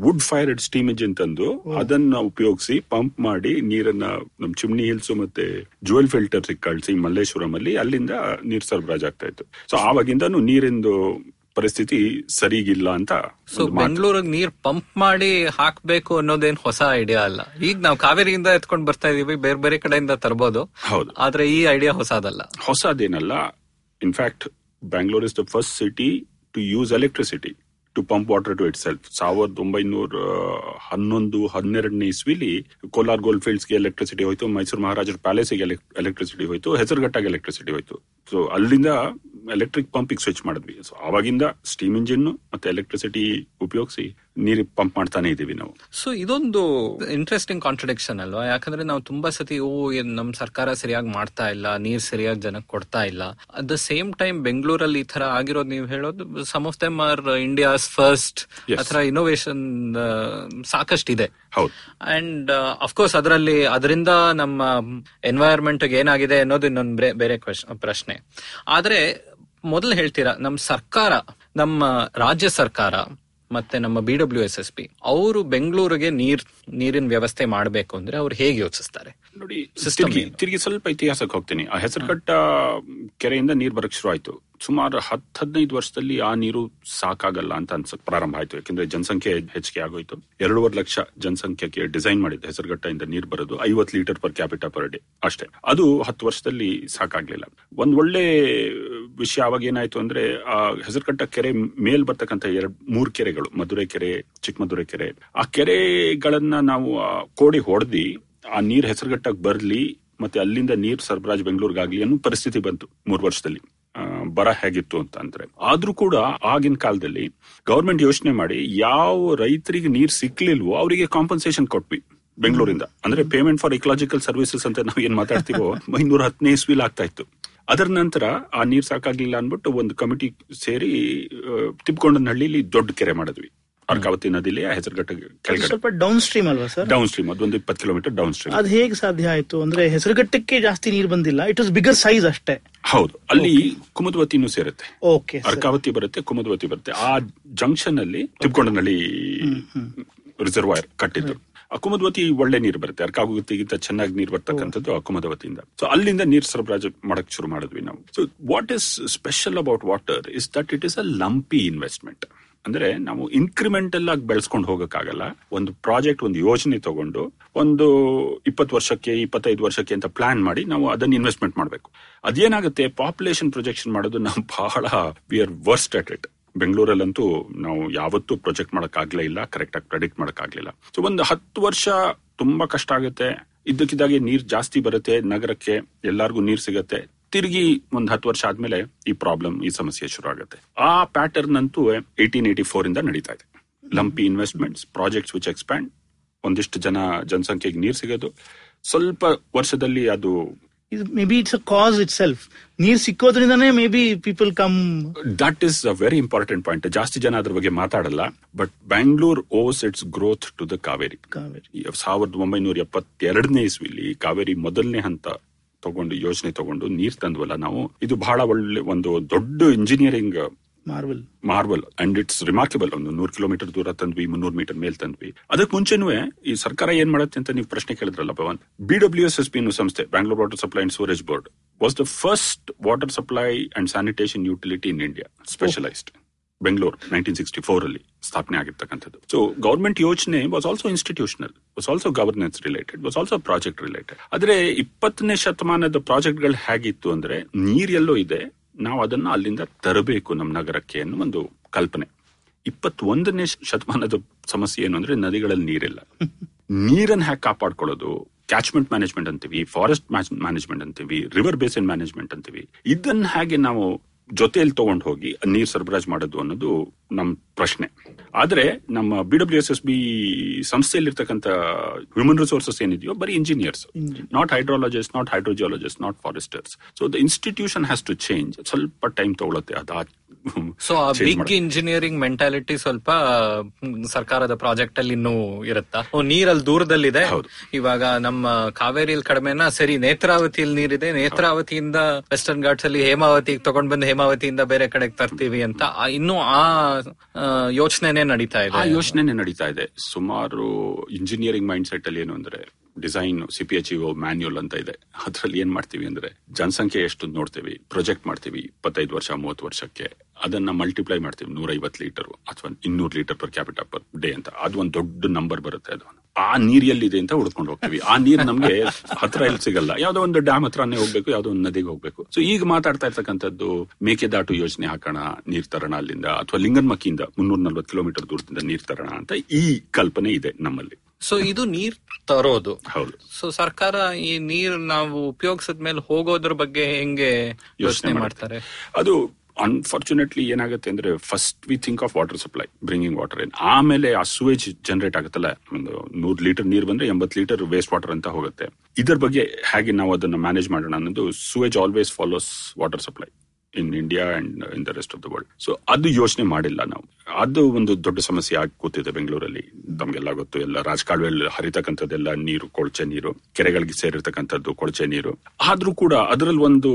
ವುಡ್ ಫೈರ್ಡ್ ಸ್ಟೀಮ್ ಇಂಜಿನ್ ತಂದು ಅದನ್ನ ಉಪಯೋಗಿಸಿ ಪಂಪ್ ಮಾಡಿ ನೀರನ್ನ ನಮ್ ಚಿಮ್ನಿ ಹಿಲ್ಸ್ ಮತ್ತೆ ಜುವೆಲ್ ಫಿಲ್ಟರ್ ಕಳಿಸಿ ಮಲ್ಲೇಶ್ವರಂ ಅಲ್ಲಿ ಅಲ್ಲಿಂದ ನೀರ್ ಸರಬರಾಜ್ ಆಗ್ತಾ ಇತ್ತು. ಸೊ ಆವಾಗಿಂದನು ನೀರಿಂದು ಪರಿಸ್ಥಿತಿ ಸರಿಗಿಲ್ಲ ಅಂತ ಸೊ. ಬೆಂಗಳೂರಿಗೆ ನೀರ್ ಪಂಪ್ ಮಾಡಿ ಹಾಕ್ಬೇಕು ಅನ್ನೋದೇನ್ ಹೊಸ ಐಡಿಯಾ ಅಲ್ಲ. ಈಗ ನಾವು ಕಾವೇರಿಯಿಂದ ಎತ್ಕೊಂಡ್ ಬರ್ತಾ ಇದೀವಿ ಬೇರೆ ಬೇರೆ ಕಡೆಯಿಂದ ತರಬಹುದು ಹೌದು. ಆದ್ರೆ ಈ ಐಡಿಯಾ ಹೊಸದಲ್ಲ. ಹೊಸದೇನಲ್ಲ in fact Bangalore is the first city to use electricity to pump water to itself ಸಾವಿರದ ಒಂಬೈನೂರ ಹನ್ನೊಂದು ಹನ್ನೆರಡನೇ ಇಸ್ವಿಲಿ ಕೋಲಾರ್ ಗೋಲ್ಡ್ ಫೀಲ್ಡ್ಸ್ಗೆ ಎಲೆಕ್ಟ್ರಿಸಿಟಿ ಹೋಯ್ತು ಮೈಸೂರು ಮಹಾರಾಜರ ಪ್ಯಾಲೇಸ್ಗೆ ಎಲೆಕ್ಟ್ರಿಸಿಟಿ ಹೋಯ್ತು ಹೆಸರುಘಟ್ಟಾಗಿ ಎಲೆಕ್ಟ್ರಿಸಿಟಿ ಹೋಯ್ತು. ಸೊ ಅಲ್ಲಿಂದ ಎಲೆಕ್ಟ್ರಿಕ್ ಪಂಪಿಗೆ ಸ್ವಿಚ್ ಮಾಡಿದ್ವಿ. ಸೊ ಅವಾಗಿಂದ ಸ್ಟೀಮ್ ಇಂಜಿನ್ ಮತ್ತೆ ಎಲೆಕ್ಟ್ರಿಸಿಟಿ ಉಪಯೋಗಿಸಿ ನೀರು ಪಂಪ್ ಮಾಡ್ತಾನೆ ಇದೀವಿ ನಾವು. ಸೊ ಇದೊಂದು ಇಂಟ್ರೆಸ್ಟಿಂಗ್ ಕಾಂಟ್ರಡಿಕ್ಷನ್ ಅಲ್ವಾ? ಯಾಕಂದ್ರೆ ನಾವು ತುಂಬಾ ಸತಿ ಓ ನಮ್ ಸರ್ಕಾರ ಸರಿಯಾಗಿ ಮಾಡ್ತಾ ಇಲ್ಲ ನೀರ್ ಸರಿಯಾಗಿ ಜನಕ್ಕೆ ಕೊಡ್ತಾ ಇಲ್ಲ. ಅಟ್ ದ ಸೇಮ್ ಟೈಮ್ ಬೆಂಗಳೂರಲ್ಲಿ ಈ ತರ ಆಗಿರೋದು ನೀವು ಹೇಳೋದು some of them are India's first ಅಥರ ಆತರ ಸಾಕಷ್ಟು ಸಾಕಷ್ಟಿದೆ. ಅಂಡ್ ಅಫ್ಕೋರ್ಸ್ ಅದರಲ್ಲಿ ಅದರಿಂದ ನಮ್ಮ ಎನ್ವೈರನ್ಮೆಂಟ್ ಏನಾಗಿದೆ ಅನ್ನೋದು ಇನ್ನೊಂದು ಬೇರೆ- ಬೇರೆ ಕ್ವೆಶ್- ಪ್ರಶ್ನೆ. ಆದ್ರೆ ಮೊದಲು ಹೇಳ್ತೀರಾ ನಮ್ಮ ಸರ್ಕಾರ ನಮ್ಮ ರಾಜ್ಯ ಸರ್ಕಾರ ಮತ್ತೆ ನಮ್ಮ B W S S P ಅವರು ಬೆಂಗಳೂರಿಗೆ ನೀರ್ ನೀರಿನ ವ್ಯವಸ್ಥೆ ಮಾಡಬೇಕು ಅಂದ್ರೆ ಅವ್ರು ಹೇಗೆ ಯೋಚಿಸ್ತಾರೆ? ನೋಡಿ ತಿರುಗಿ ತಿರ್ಗಿ ಸ್ವಲ್ಪ ಇತಿಹಾಸಕ್ಕೆ ಹೋಗ್ತೀನಿ. ಆ ಹೆಸರುಕಟ್ಟ ಕೆರೆಯಿಂದ ನೀರ್ ಬರಕ್ ಶುರು ಆಯ್ತು. ಸುಮಾರು ಹತ್ತು ಹದಿನೈದು ವರ್ಷದಲ್ಲಿ ಆ ನೀರು ಸಾಕಾಗಲ್ಲ ಅಂತ ಅನ್ಸಕ್ ಪ್ರಾರಂಭ ಆಯ್ತು. ಯಾಕಂದ್ರೆ ಜನಸಂಖ್ಯೆ ಹೆಚ್ಚಿಗೆ ಆಗೋಯ್ತು. ಎರಡೂವರೆ ಲಕ್ಷ ಜನಸಂಖ್ಯೆಗೆ ಡಿಸೈನ್ ಮಾಡಿದ್ದು. ಹೆಸರುಘಟ್ಟದಿಂದ ನೀರ್ ಬರೋದು ಐವತ್ litre per capita per day ಅಷ್ಟೇ. ಅದು ಹತ್ತು ವರ್ಷದಲ್ಲಿ ಸಾಕಾಗ್ಲಿಲ್ಲ. ಒಂದ್ ಒಳ್ಳೆ ವಿಷಯ ಅವಾಗ ಏನಾಯ್ತು ಅಂದ್ರೆ, ಆ ಹೆಸರುಘಟ್ಟ ಕೆರೆ ಮೇಲ್ ಬರ್ತಕ್ಕಂಥ ಎರಡ್, ಮೂರ್ ಕೆರೆಗಳು, ಮಧುರೆ ಕೆರೆ, ಚಿಕ್ಕಮಧುರೆ ಕೆರೆ, ಆ ಕೆರೆಗಳನ್ನ ನಾವು ಕೋಡಿ ಹೊಡೆದಿ, ಆ ನೀರ್ ಹೆಸರುಘಟ್ಟಕ್ಕೆ ಬರ್ಲಿ, ಮತ್ತೆ ಅಲ್ಲಿಂದ ನೀರ್ ಸರಬರಾಜ್ ಬೆಂಗಳೂರಿಗಾಗ್ಲಿ ಅನ್ನೋ ಪರಿಸ್ಥಿತಿ ಬಂತು ಮೂರ್ ವರ್ಷದಲ್ಲಿ. ಬರ ಹೇಗಿತ್ತು ಅಂತಂದ್ರೆ. ಆದ್ರೂ ಕೂಡ ಆಗಿನ ಕಾಲದಲ್ಲಿ ಗವರ್ಮೆಂಟ್ ಯೋಚನೆ ಮಾಡಿ ಯಾವ ರೈತರಿಗೆ ನೀರ್ ಸಿಕ್ಲಿಲ್ವೋ ಅವರಿಗೆ ಕಾಂಪನ್ಸೇಷನ್ ಕೊಟ್ವಿ ಬೆಂಗಳೂರಿಂದ. ಅಂದ್ರೆ ಪೇಮೆಂಟ್ ಫಾರ್ ಇಕಲಾಜಿಕಲ್ ಸರ್ವಿಸಸ್ ಅಂತ ನಾವು ಏನ್ ಮಾತಾಡ್ತೀವೋ ಐನೂರ ಹತ್ತನೇ ಇಸ್ವಿಲ್ ಆಗ್ತಾ ಇತ್ತು. ಅದರ ನಂತರ ಆ ನೀರ್ ಸಾಕಾಗ್ಲಿಲ್ಲ ಅನ್ಬಿಟ್ಟು ಒಂದು ಕಮಿಟಿ ಸೇರಿ ತಿಪ್ಕೊಂಡನಹಳ್ಳಿಲಿ ದೊಡ್ಡ ಕೆರೆ ಮಾಡಿದ್ವಿ. ಅರ್ಕಾವತಿ ನದಿಲಿ ಆ ಹೆಸರುಘಟ್ಟ ಕೆಳಗಡೆ. ಸ್ವಲ್ಪ ಡೌನ್ ಸ್ಟ್ರೀಮ್ ಅಲ್ವಾ ಸರ್ ಡೌನ್ ಸ್ಟ್ರೀಮ್ ಅದೊಂದು ಇಪ್ಪತ್ತು ಕಿಲೋಮೀಟರ್ ಡೌನ್ ಸ್ಟ್ರೀಮ್ ಅದು ಹೇಗೆ ಸಾಧ್ಯ ಆಯ್ತು ಅಂದ್ರೆ ಹೆಸರುಘಟ್ಟಕ್ಕೆ ಜಾಸ್ತಿ ನೀರು ಬಂದಿಲ್ಲ ಇಟ್ ವಾಸ್ ಬಿಗರ್ ಸೈಜ್ ಅಷ್ಟೇ. ಹೌದು ಅಲ್ಲಿ ಕುಮದ್ವತಿನೂ ಸೇರುತ್ತೆ. ಓಕೆ ಅರ್ಕಾವತಿ ಬರುತ್ತೆ ಕುಮದ್ವತಿ ಬರುತ್ತೆ. ಆ ಜಂಕ್ಷನ್ ಅಲ್ಲಿ ತಿಪ್ಕೊಂಡನಹಳ್ಳಿ ರಿಸರ್ವಾಯರ್ ಕಟ್ಟಿದ್ದು ಅಕುಮದ್ವತಿ ಒಳ್ಳೆ ನೀರು ಬರುತ್ತೆ ಅರ್ಕಾವತಿಗಿಂತ ಚೆನ್ನಾಗಿ ನೀರು ಬರ್ತಕ್ಕಂಥದ್ದು ಅಕುಮದವತಿಯಿಂದ ಕುಮುದವತಿಯಿಂದ. ಸೊ ಅಲ್ಲಿಂದ ನೀರು ಸರಬರಾಜು ಮಾಡಕ್ ಶುರು ಮಾಡಿದ್ವಿ ನಾವು. So what is special about water is that it is a lumpy investment ಅಂದ್ರೆ ನಾವು ಇನ್ಕ್ರಿಮೆಂಟಲ್ ಆಗಿ ಬೆಳೆಸ್ಕೊಂಡು ಹೋಗಕ್ಕಾಗಲ್ಲ. ಒಂದು ಪ್ರಾಜೆಕ್ಟ್ ಒಂದು ಯೋಜನೆ ತಗೊಂಡು ಒಂದು ಇಪ್ಪತ್ತು ವರ್ಷಕ್ಕೆ, ಇಪ್ಪತ್ತೈದು ವರ್ಷಕ್ಕೆ ಅಂತ ಪ್ಲಾನ್ ಮಾಡಿ ನಾವು ಅದನ್ನ ಇನ್ವೆಸ್ಟ್ಮೆಂಟ್ ಮಾಡಬೇಕು. ಅದೇನಾಗುತ್ತೆ? ಪಾಪ್ಯುಲೇಷನ್ ಪ್ರೊಜೆಕ್ಷನ್ ಮಾಡೋದು ನಾವು ಬಹಳ we are worst at it ಬೆಂಗಳೂರಲ್ಲಂತೂ ನಾವು ಯಾವತ್ತೂ ಪ್ರೊಜೆಕ್ಟ್ ಮಾಡೋಕ್ಕಾಗಲೇ ಇಲ್ಲ ಕರೆಕ್ಟ್ ಆಗಿ ಪ್ರೆಡಿಕ್ಟ್ ಮಾಡೋಕ್ಕಾಗಲಿಲ್ಲ ಸೊ ಒಂದು ಹತ್ತು ವರ್ಷ ತುಂಬಾ ಕಷ್ಟ ಆಗುತ್ತೆ. ಇದ್ದಕ್ಕಿದ್ದಾಗೆ ನೀರ್ ಜಾಸ್ತಿ ಬರುತ್ತೆ ನಗರಕ್ಕೆ, ಎಲ್ಲರಿಗೂ ನೀರು ಸಿಗತ್ತೆ. ತಿರುಗಿ ಒಂದ್ ಹತ್ತು ವರ್ಷ ಆದ್ಮೇಲೆ ಈ ಪ್ರಾಬ್ಲಮ್ ಈ ಸಮಸ್ಯೆ ಶುರು ಆಗುತ್ತೆ ಆ ಪ್ಯಾಟರ್ನ್ ಅಂತೂ ಏಟೀನ್ ಏಟಿ ಫೋರ್ ಇಂದ ನಡೀತಾ ಇದೆ. Lumpy investments projects which expand ಒಂದಿಷ್ಟು ಜನ ಜನಸಂಖ್ಯೆಗೆ ನೀರು ಸಿಗೋದು. ಸ್ವಲ್ಪ ವರ್ಷದಲ್ಲಿ ಅದು maybe it's a cause itself ನೀರ್ ಸಿಕ್ಕೋದ್ರಿಂದಾನೇ maybe people come that is a very important point ಜಾಸ್ತಿ ಜನ ಅದ್ರ ಬಗ್ಗೆ ಮಾತಾಡಲ್ಲ but Bangalore owes its growth to the Kaveri Kaveri ಸಾವಿರದ ಒಂಬೈನೂರ ಎಪ್ಪತ್ತೆರಡನೇ ಇಸ್ವಿಲಿ ಕಾವೇರಿ ಮೊದಲನೇ ಹಂತ ತಗೊಂಡು ಯೋಜನೆ ತಗೊಂಡು ನೀರ್ ತಂದ್ವಲ್ಲ ನಾವು. ಇದು ಬಹಳ ಒಳ್ಳೆ ಒಂದು ದೊಡ್ಡ engineering marvel marvel and it's remarkable ಒಂದು ನೂರು ಕಿಲೋಮೀಟರ್ ದೂರ ತಂದ್ವಿ ಮುನ್ನೂರ್ ಮೀಟರ್ ಮೇಲ್ ತಂದ್ವಿ. ಅದಕ್ಕೆ ಮುಂಚೆನೂ ಈ ಸರ್ಕಾರ ಏನ್ ಮಾಡುತ್ತೆ ಅಂತ ನೀವು ಪ್ರಶ್ನೆ ಕೇಳಿದ್ರಲ್ಲ Bhavan? B W S S P ಸಂಸ್ಥೆ Bangalore water supply and storage board was the first water supply and sanitation utility in India specialised Bengaluru nineteen sixty four ಅಲ್ಲಿ ಸ್ಥಾಪನೆ ಆಗಿರ್ತಕ್ಕಂಥದ್ದು. ಸೊ ಗೌರ್ಮೆಂಟ್ ಯೋಜನೆ was also institutional was also governance related was also project related ಆದ್ರೆ ಇಪ್ಪತ್ತನೇ ಶತಮಾನದ ಪ್ರಾಜೆಕ್ಟ್ಗಳು ಹೇಗಿತ್ತು ಅಂದ್ರೆ, ನೀರೆಲ್ಲೋ ಇದೆ, ನಾವು ಅದನ್ನ ಅಲ್ಲಿಂದ ತರಬೇಕು ನಮ್ಮ ನಗರಕ್ಕೆ ಅನ್ನೋ ಒಂದು ಕಲ್ಪನೆ. ಇಪ್ಪತ್ತೊಂದನೇ ಶತಮಾನದ ಸಮಸ್ಯೆ ಏನು ಅಂದ್ರೆ, ನದಿಗಳಲ್ಲಿ ನೀರಿಲ್ಲ. ನೀರನ್ನ ಹ್ಯಾಕ್ ಕಾಪಾಡ್ಕೊಳ್ಳೋದು? ಕ್ಯಾಚ್ಮೆಂಟ್ ಮ್ಯಾನೇಜ್ಮೆಂಟ್ ಅಂತೀವಿ ಫಾರೆಸ್ಟ್ ಮ್ಯಾನೇಜ್ಮೆಂಟ್ ಅಂತೀವಿ ರಿವರ್ ಬೇಸಿನ್ ಮ್ಯಾನೇಜ್ಮೆಂಟ್ ಅಂತೀವಿ. ಇದನ್ನ ಹೇಗೆ ನಾವು ಜೊತೆಯಲ್ಲಿ ತಗೊಂಡು ಹೋಗಿ ನೀರು ಸರಬರಾಜು ಮಾಡೋದು ಅನ್ನೋದು ನಮ್ಮ ಪ್ರಶ್ನೆ. ಆದ್ರೆ ನಮ್ಮ B W S S B ಸಂಸ್ಥೆಯಲ್ಲಿರ್ತಕ್ಕಂಥ human resources ಏನಿದೆಯೋ ಬರೀ engineers not hydrologist not hydrogeologist not foresters so the institution has to change ಸ್ವಲ್ಪ ಟೈಮ್ ತಗೊಳುತ್ತೆ ಅದು ಸೊ ಆ ಬಿಗ್ ಇಂಜಿನಿಯರಿಂಗ್ ಮೆಂಟಾಲಿಟಿ ಸ್ವಲ್ಪ ಸರ್ಕಾರದ ಪ್ರಾಜೆಕ್ಟ್ ಅಲ್ಲಿ ಇನ್ನೂ ಇರುತ್ತಾ? ಓ ನೀರಲ್ಲಿ ದೂರದಲ್ಲಿದೆ. ಇವಾಗ ನಮ್ಮ ಕಾವೇರಿಯಲ್ಲಿ ಕಡಿಮೆನ ಸರಿ ನೇತ್ರಾವತಿಯಲ್ಲಿ ನೀರಿದೆ. ನೇತ್ರಾವತಿಯಿಂದ ವೆಸ್ಟರ್ನ್ ಘಾಟ್ಸ್ ಅಲ್ಲಿ ಹೇಮಾವತಿಗೆ ತಗೊಂಡ್ ಬಂದು ಹೇಮಾವತಿಯಿಂದ ಬೇರೆ ಕಡೆಗೆ ತರ್ತೀವಿ ಅಂತ ಇನ್ನು ಆ, ಯೋಚನೆನೇ ನಡೀತಾ ಆ ಇದೆ ಯೋಚನೆನೆ ನಡೀತಾ ಇದೆ. ಸುಮಾರು ಇಂಜಿನಿಯರಿಂಗ್ ಮೈಂಡ್ ಸೆಟ್ ಅಲ್ಲಿ ಏನು ಅಂದ್ರೆ design C P H manual ಅಂತ ಇದೆ. ಅದ್ರಲ್ಲಿ ಏನ್ ಮಾಡ್ತೀವಿ ಅಂದ್ರೆ ಜನಸಂಖ್ಯೆ ಎಷ್ಟು ನೋಡ್ತೀವಿ ಪ್ರೊಜೆಕ್ಟ್ ಮಾಡ್ತೀವಿ ಇಪ್ಪತ್ತೈದು ವರ್ಷ ಮೂವತ್ತು ವರ್ಷಕ್ಕೆ ಅದನ್ನ ಮಲ್ಟಿಪ್ಲೈ ಮಾಡ್ತೀವಿ. ನೂರ ಐವತ್ತು ಲೀಟರ್ ಅಥವಾ ಇನ್ನೂರು litre per capital per day ಅಂತ. ಅದು ಒಂದು ದೊಡ್ಡ ನಂಬರ್ ಬರುತ್ತೆ ಅದು. ಆ ನೀರ್ ಎಲ್ಲಿದೆ ಅಂತ ಹುಡ್ಕೊಂಡು ಹೋಗ್ತೀವಿ. ಆ ನೀರ್ ನಮ್ಗೆ ಹತ್ರ ಎಲ್ಲಿ ಸಿಗಲ್ಲ. ಯಾವ್ದೋ ಒಂದು ಡ್ಯಾಮ್ ಹತ್ರನೇ ಹೋಗ್ಬೇಕು ಯಾವ್ದೋ ಒಂದು ನದಿಗೆ ಹೋಗ್ಬೇಕು. ಸೊ ಈಗ ಮಾತಾಡ್ತಾ ಇರ್ತಕ್ಕಂಥದ್ದು ಮೇಕೆದಾಟು ಯೋಜನೆ ಹಾಕೋಣ ನೀರ್ ತರಣ ಅಲ್ಲಿಂದ ಅಥವಾ ಲಿಂಗನ್ಮಕ್ಕಿಯಿಂದ ಮುನ್ನೂರ ನಲ್ವತ್ತು ಕಿಲೋಮೀಟರ್ ದೂರದಿಂದ ನೀರ್ ತರೋಣ ಅಂತ ಈ ಕಲ್ಪನೆ ಇದೆ ನಮ್ಮಲ್ಲಿ. ಸೊ ಇದು ನೀರ್ ತರೋದು. ಹೌದು. ಸೊ ಸರ್ಕಾರ ಈ ನೀರ್ ನಾವು ಉಪಯೋಗಿಸದ ಮೇಲೆ ಹೋಗೋದ್ರ ಬಗ್ಗೆ ಹೆಂಗೆ ಯೋಚನೆ ಮಾಡ್ತಾರೆ? ಅದು ಅನ್ಫಾರ್ಚುನೇಟ್ಲಿ ಏನಾಗುತ್ತೆ ಅಂದ್ರೆ first we think of water supply bringing water in ಆಮೇಲೆ ಆ ಸುವೇಜ್ ಜನರೇಟ್ ಆಗುತ್ತಲ್ಲ, ಒಂದು ನೂರ್ ಲೀಟರ್ ನೀರ್ ಬಂದ್ರೆ ಎಂಬತ್ ಲೀಟರ್ ವೇಸ್ಟ್ ವಾಟರ್ ಅಂತ ಹೋಗುತ್ತೆ. ಇದರ ಬಗ್ಗೆ ಹೇಗೆ ನಾವು ಅದನ್ನ ಮ್ಯಾನೇಜ್ ಮಾಡೋಣ ಅನ್ನೋದು sewage always follows water supply in India and in the rest of the world so ಅದು ಯೋಚನೆ ಮಾಡಿಲ್ಲ ನಾವು. ಅದು ಒಂದು ದೊಡ್ಡ ಸಮಸ್ಯೆ ಆಗಿ ಕೂತಿದೆ ಬೆಂಗಳೂರಲ್ಲಿ. ನಮ್ಗೆಲ್ಲ ಗೊತ್ತು, ಎಲ್ಲ ರಾಜಕಾಲುವೆಯಲ್ಲಿ ಹರಿತಕ್ಕಂಥದ್ದೆಲ್ಲ ನೀರು, ಕೊಳಚೆ ನೀರು, ಕೆರೆಗಳಿಗೆ ಸೇರಿರ್ತಕ್ಕಂಥದ್ದು ಕೊಳಚೆ ನೀರು. ಆದ್ರೂ ಕೂಡ ಅದರಲ್ಲಿ ಒಂದು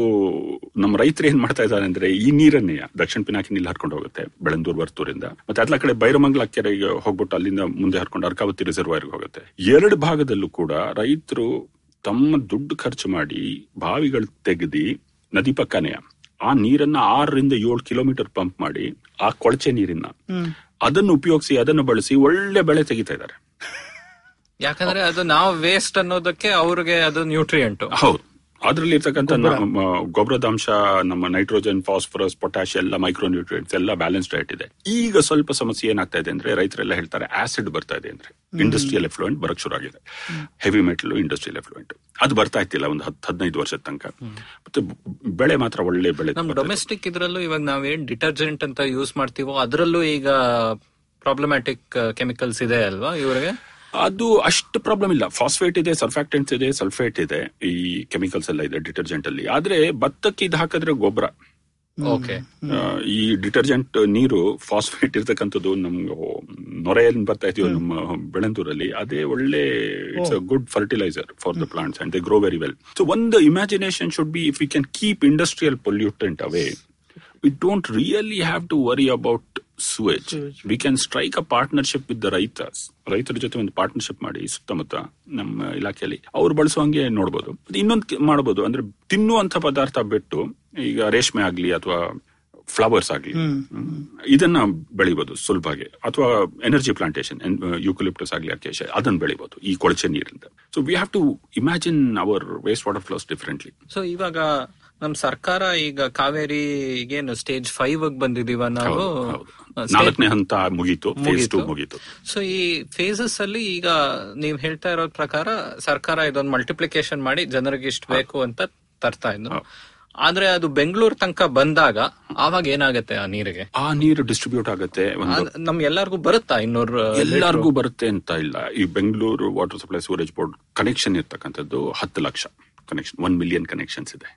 ನಮ್ಮ ರೈತರು ಏನ್ ಮಾಡ್ತಾ ಇದ್ದಾರೆ ಅಂದ್ರೆ ಈ ನೀರನ್ನೇ ದಕ್ಷಿಣ ಪಿನಾಕಿ ನೀಲ್ ಹರ್ಕೊಂಡು ಹೋಗುತ್ತೆ, ಬೆಳಂದೂರ್, ವರ್ತೂರಿಂದ. ಮತ್ತೆ ಅದ್ಲ ಕಡೆ ಬೈರಮಂಗ್ಲ ಕೆರೆಗೆ ಹೋಗ್ಬಿಟ್ಟು ಅಲ್ಲಿಂದ ಮುಂದೆ ಹರ್ಕೊಂಡು ಅರ್ಕಾವತಿ ರಿಸರ್ವಾಯರ್ಗೆ ಹೋಗುತ್ತೆ. ಎರಡು ಭಾಗದಲ್ಲೂ ಕೂಡ ರೈತರು ತಮ್ಮ ದುಡ್ಡು ಖರ್ಚು ಮಾಡಿ ಬಾವಿಗಳು ತೆಗೆದಿ ನದಿ ಪಕ್ಕನೇ ಆ ನೀರನ್ನ ಆರರಿಂದ ಏಳು ಕಿಲೋಮೀಟರ್ ಪಂಪ್ ಮಾಡಿ ಆ ಕೊಳಚೆ ನೀರಿನ ಅದನ್ನು ಉಪಯೋಗಿಸಿ ಅದನ್ನು ಬಳಸಿ ಒಳ್ಳೆ ಬೆಳೆ ತೆಗಿತಾ ಇದ್ದಾರೆ. ಯಾಕಂದ್ರೆ ಅದು ನಾವು ವೇಸ್ಟ್ ಅನ್ನೋದಕ್ಕೆ ಅವ್ರಿಗೆ ಅದು ನ್ಯೂಟ್ರಿಯೆಂಟ್ ಹೌದು. ಅದ್ರಲ್ಲಿ ಇರ್ತಕ್ಕಂಥ ಗೊಬ್ಬರದ ಅಂಶ ನಮ್ಮ ನೈಟ್ರೋಜನ್ ಫಾಸ್ಫರಸ್ ಪೊಟ್ಯಾಶ್ ಎಲ್ಲ ಮೈಕ್ರೋ ನ್ಯೂಟ್ರಿಯೆಂಟ್ಸ್ ಎಲ್ಲ ಬ್ಯಾಲೆನ್ಸ್ ಡಯಟ್ ಇದೆ. ಈಗ ಸ್ವಲ್ಪ ಸಮಸ್ಯೆ ಏನಾಗ್ತಾ ಇದೆ ಅಂದ್ರೆ ರೈತರೆಲ್ಲ ಹೇಳ್ತಾರೆ ಆಸಿಡ್ ಬರ್ತಾ ಇದೆ ಅಂದ್ರೆ ಇಂಡಸ್ಟ್ರಿಯಲ್ ಎಫ್ಲೂಯೆಂಟ್ ಬರಕ್ ಶುರು ಆಗಿದೆ. ಹೆವಿ ಮೆಟಲ್ ಇಂಡಸ್ಟ್ರಿಯಲ್ ಎಫ್ಲೂಯೆಂಟ್ ಅದು ಬರ್ತಾ ಇತ್ತಿಲ್ಲ ಒಂದು ಹತ್ತು ಹದಿನೈದು ವರ್ಷದ ತನಕ. ಮತ್ತೆ ಬೆಳೆ ಮಾತ್ರ ಒಳ್ಳೆ ಬೆಳೆ ನಮ್ಮ ಡೊಮೆಸ್ಟಿಕ್ ಇದ್ರಲ್ಲೂ ಇವಾಗ ನಾವೇನ್ ಡಿಟರ್ಜೆಂಟ್ ಅಂತ ಯೂಸ್ ಮಾಡ್ತೀವೋ ಅದ್ರಲ್ಲೂ ಈಗ ಪ್ರಾಬ್ಲಮ್ಯಾಟಿಕ್ ಕೆಮಿಕಲ್ಸ್ ಇದೆ ಅಲ್ವಾ ಇವ್ರಿಗೆ? ಅದು ಅಷ್ಟು ಪ್ರಾಬ್ಲಮ್ ಇಲ್ಲ. ಫಾಸ್ಫೇಟ್ ಇದೆ ಸರ್ಫ್ಯಾಕ್ಟೆಂಟ್ಸ್ ಇದೆ ಸಲ್ಫೇಟ್ ಇದೆ ಈ ಕೆಮಿಕಲ್ಸ್ ಎಲ್ಲ ಇದೆ ಡಿಟರ್ಜೆಂಟ್ ಅಲ್ಲಿ. ಆದ್ರೆ ಭತ್ತಕ್ಕೆ ಇದು ಹಾಕಿದ್ರೆ ಗೊಬ್ಬರ. ಓಕೆ ಈ ಡಿಟರ್ಜೆಂಟ್ ನೀರು ಫಾಸ್ಫೇಟ್ ಇರ್ತಕ್ಕಂಥದ್ದು ನಮ್ಗೆ ನೊರೆಯಲ್ಲಿ ಬರ್ತಾ ಇದೀವಿ ನಮ್ಮ ಬೆಳಂದೂರಲ್ಲಿ ಅದೇ ಒಳ್ಳೆ it's a good fertiliser for the plants and they grow very well so ಒಂದು imagination should be if you can keep industrial pollutant away we don't really have to worry about sewage we can strike a partnership with the ರೈತರ್ಸ್ ರೈತರ ಜೊತೆ ಒಂದು partnership ಮಾಡಿ ಸುತ್ತಮುತ್ತ ನಮ್ಮ ಇಲಾಖೆಯಲ್ಲಿ. ಅವ್ರು ಬಳಸುವಂಗೆ ನೋಡ್ಬೋದು. ಇನ್ನೊಂದು ಮಾಡಬಹುದು ಅಂದ್ರೆ ತಿನ್ನುವಂತ ಪದಾರ್ಥ ಬಿಟ್ಟು ಈಗ ರೇಷ್ಮೆ ಆಗ್ಲಿ ಅಥವಾ ಫ್ಲವರ್ಸ್ ಆಗ್ಲಿ. ಇದನ್ನ ಬೆಳಿಬಹುದು ಸುಲಭವಾಗಿ ಅಥವಾ ಎನರ್ಜಿ ಪ್ಲಾಂಟೇಶನ್ ಯೂಕಲಿಪ್ಟಸ್ ಆಗ್ಲಿ ಅಕೇಶ ಅದನ್ನ ಬೆಳಿಬಹುದು ಈ ಕೊಳಚೆ ನೀರಿಂದ. So we have to imagine our waste water flows differently so ಇವಾಗ ನಮ್ ಸರ್ಕಾರ ಈಗ ಕಾವೇರಿ ಏನು ಸ್ಟೇಜ್ ಫೈವ್ ಬಂದಿದೀವ ನಾವು? ನಾಲ್ಕನೇ ಹಂತ ಮುಗೀತು ಫೇಸ್ ಟು ಮುಗೀತು. ಸೊ ಈ ಫೇಸಸ್ ಅಲ್ಲಿ ಈಗ ನೀವ್ ಹೇಳ್ತಾ ಇರೋ ಪ್ರಕಾರ ಸರ್ಕಾರ ಇದೊಂದು ಮಲ್ಟಿಪ್ಲಿಕೇಶನ್ ಮಾಡಿ ಜನರಿಗೆ ಇಷ್ಟು ಬೇಕು ಅಂತ ತರ್ತಾ ಇದ್ರು ಆದ್ರೆ ಅದು ಬೆಂಗಳೂರು ತನಕ ಬಂದಾಗ ಆವಾಗ ಏನಾಗುತ್ತೆ ಆ ನೀರಿಗೆ? ಆ ನೀರು ಡಿಸ್ಟ್ರಿಬ್ಯೂಟ್ ಆಗುತ್ತೆ ನಮ್ ಎಲ್ಲಾರ್ಗೂ ಬರುತ್ತಾ ಇನ್ನೂರು ಎಲ್ಲಾರ್ಗೂ ಬರುತ್ತೆ ಅಂತ ಇಲ್ಲ. ಈ Bengaluru water supply sewerage board connection ಇರ್ತಕ್ಕಂಥದ್ದು ಹತ್ತು ಲಕ್ಷ. ಕನೆಕ್ಷನ್ ಒನ್ ಮಿಲಿಯನ್ ಕನೆಕ್ಷನ್ಸ್ ಇದೆ.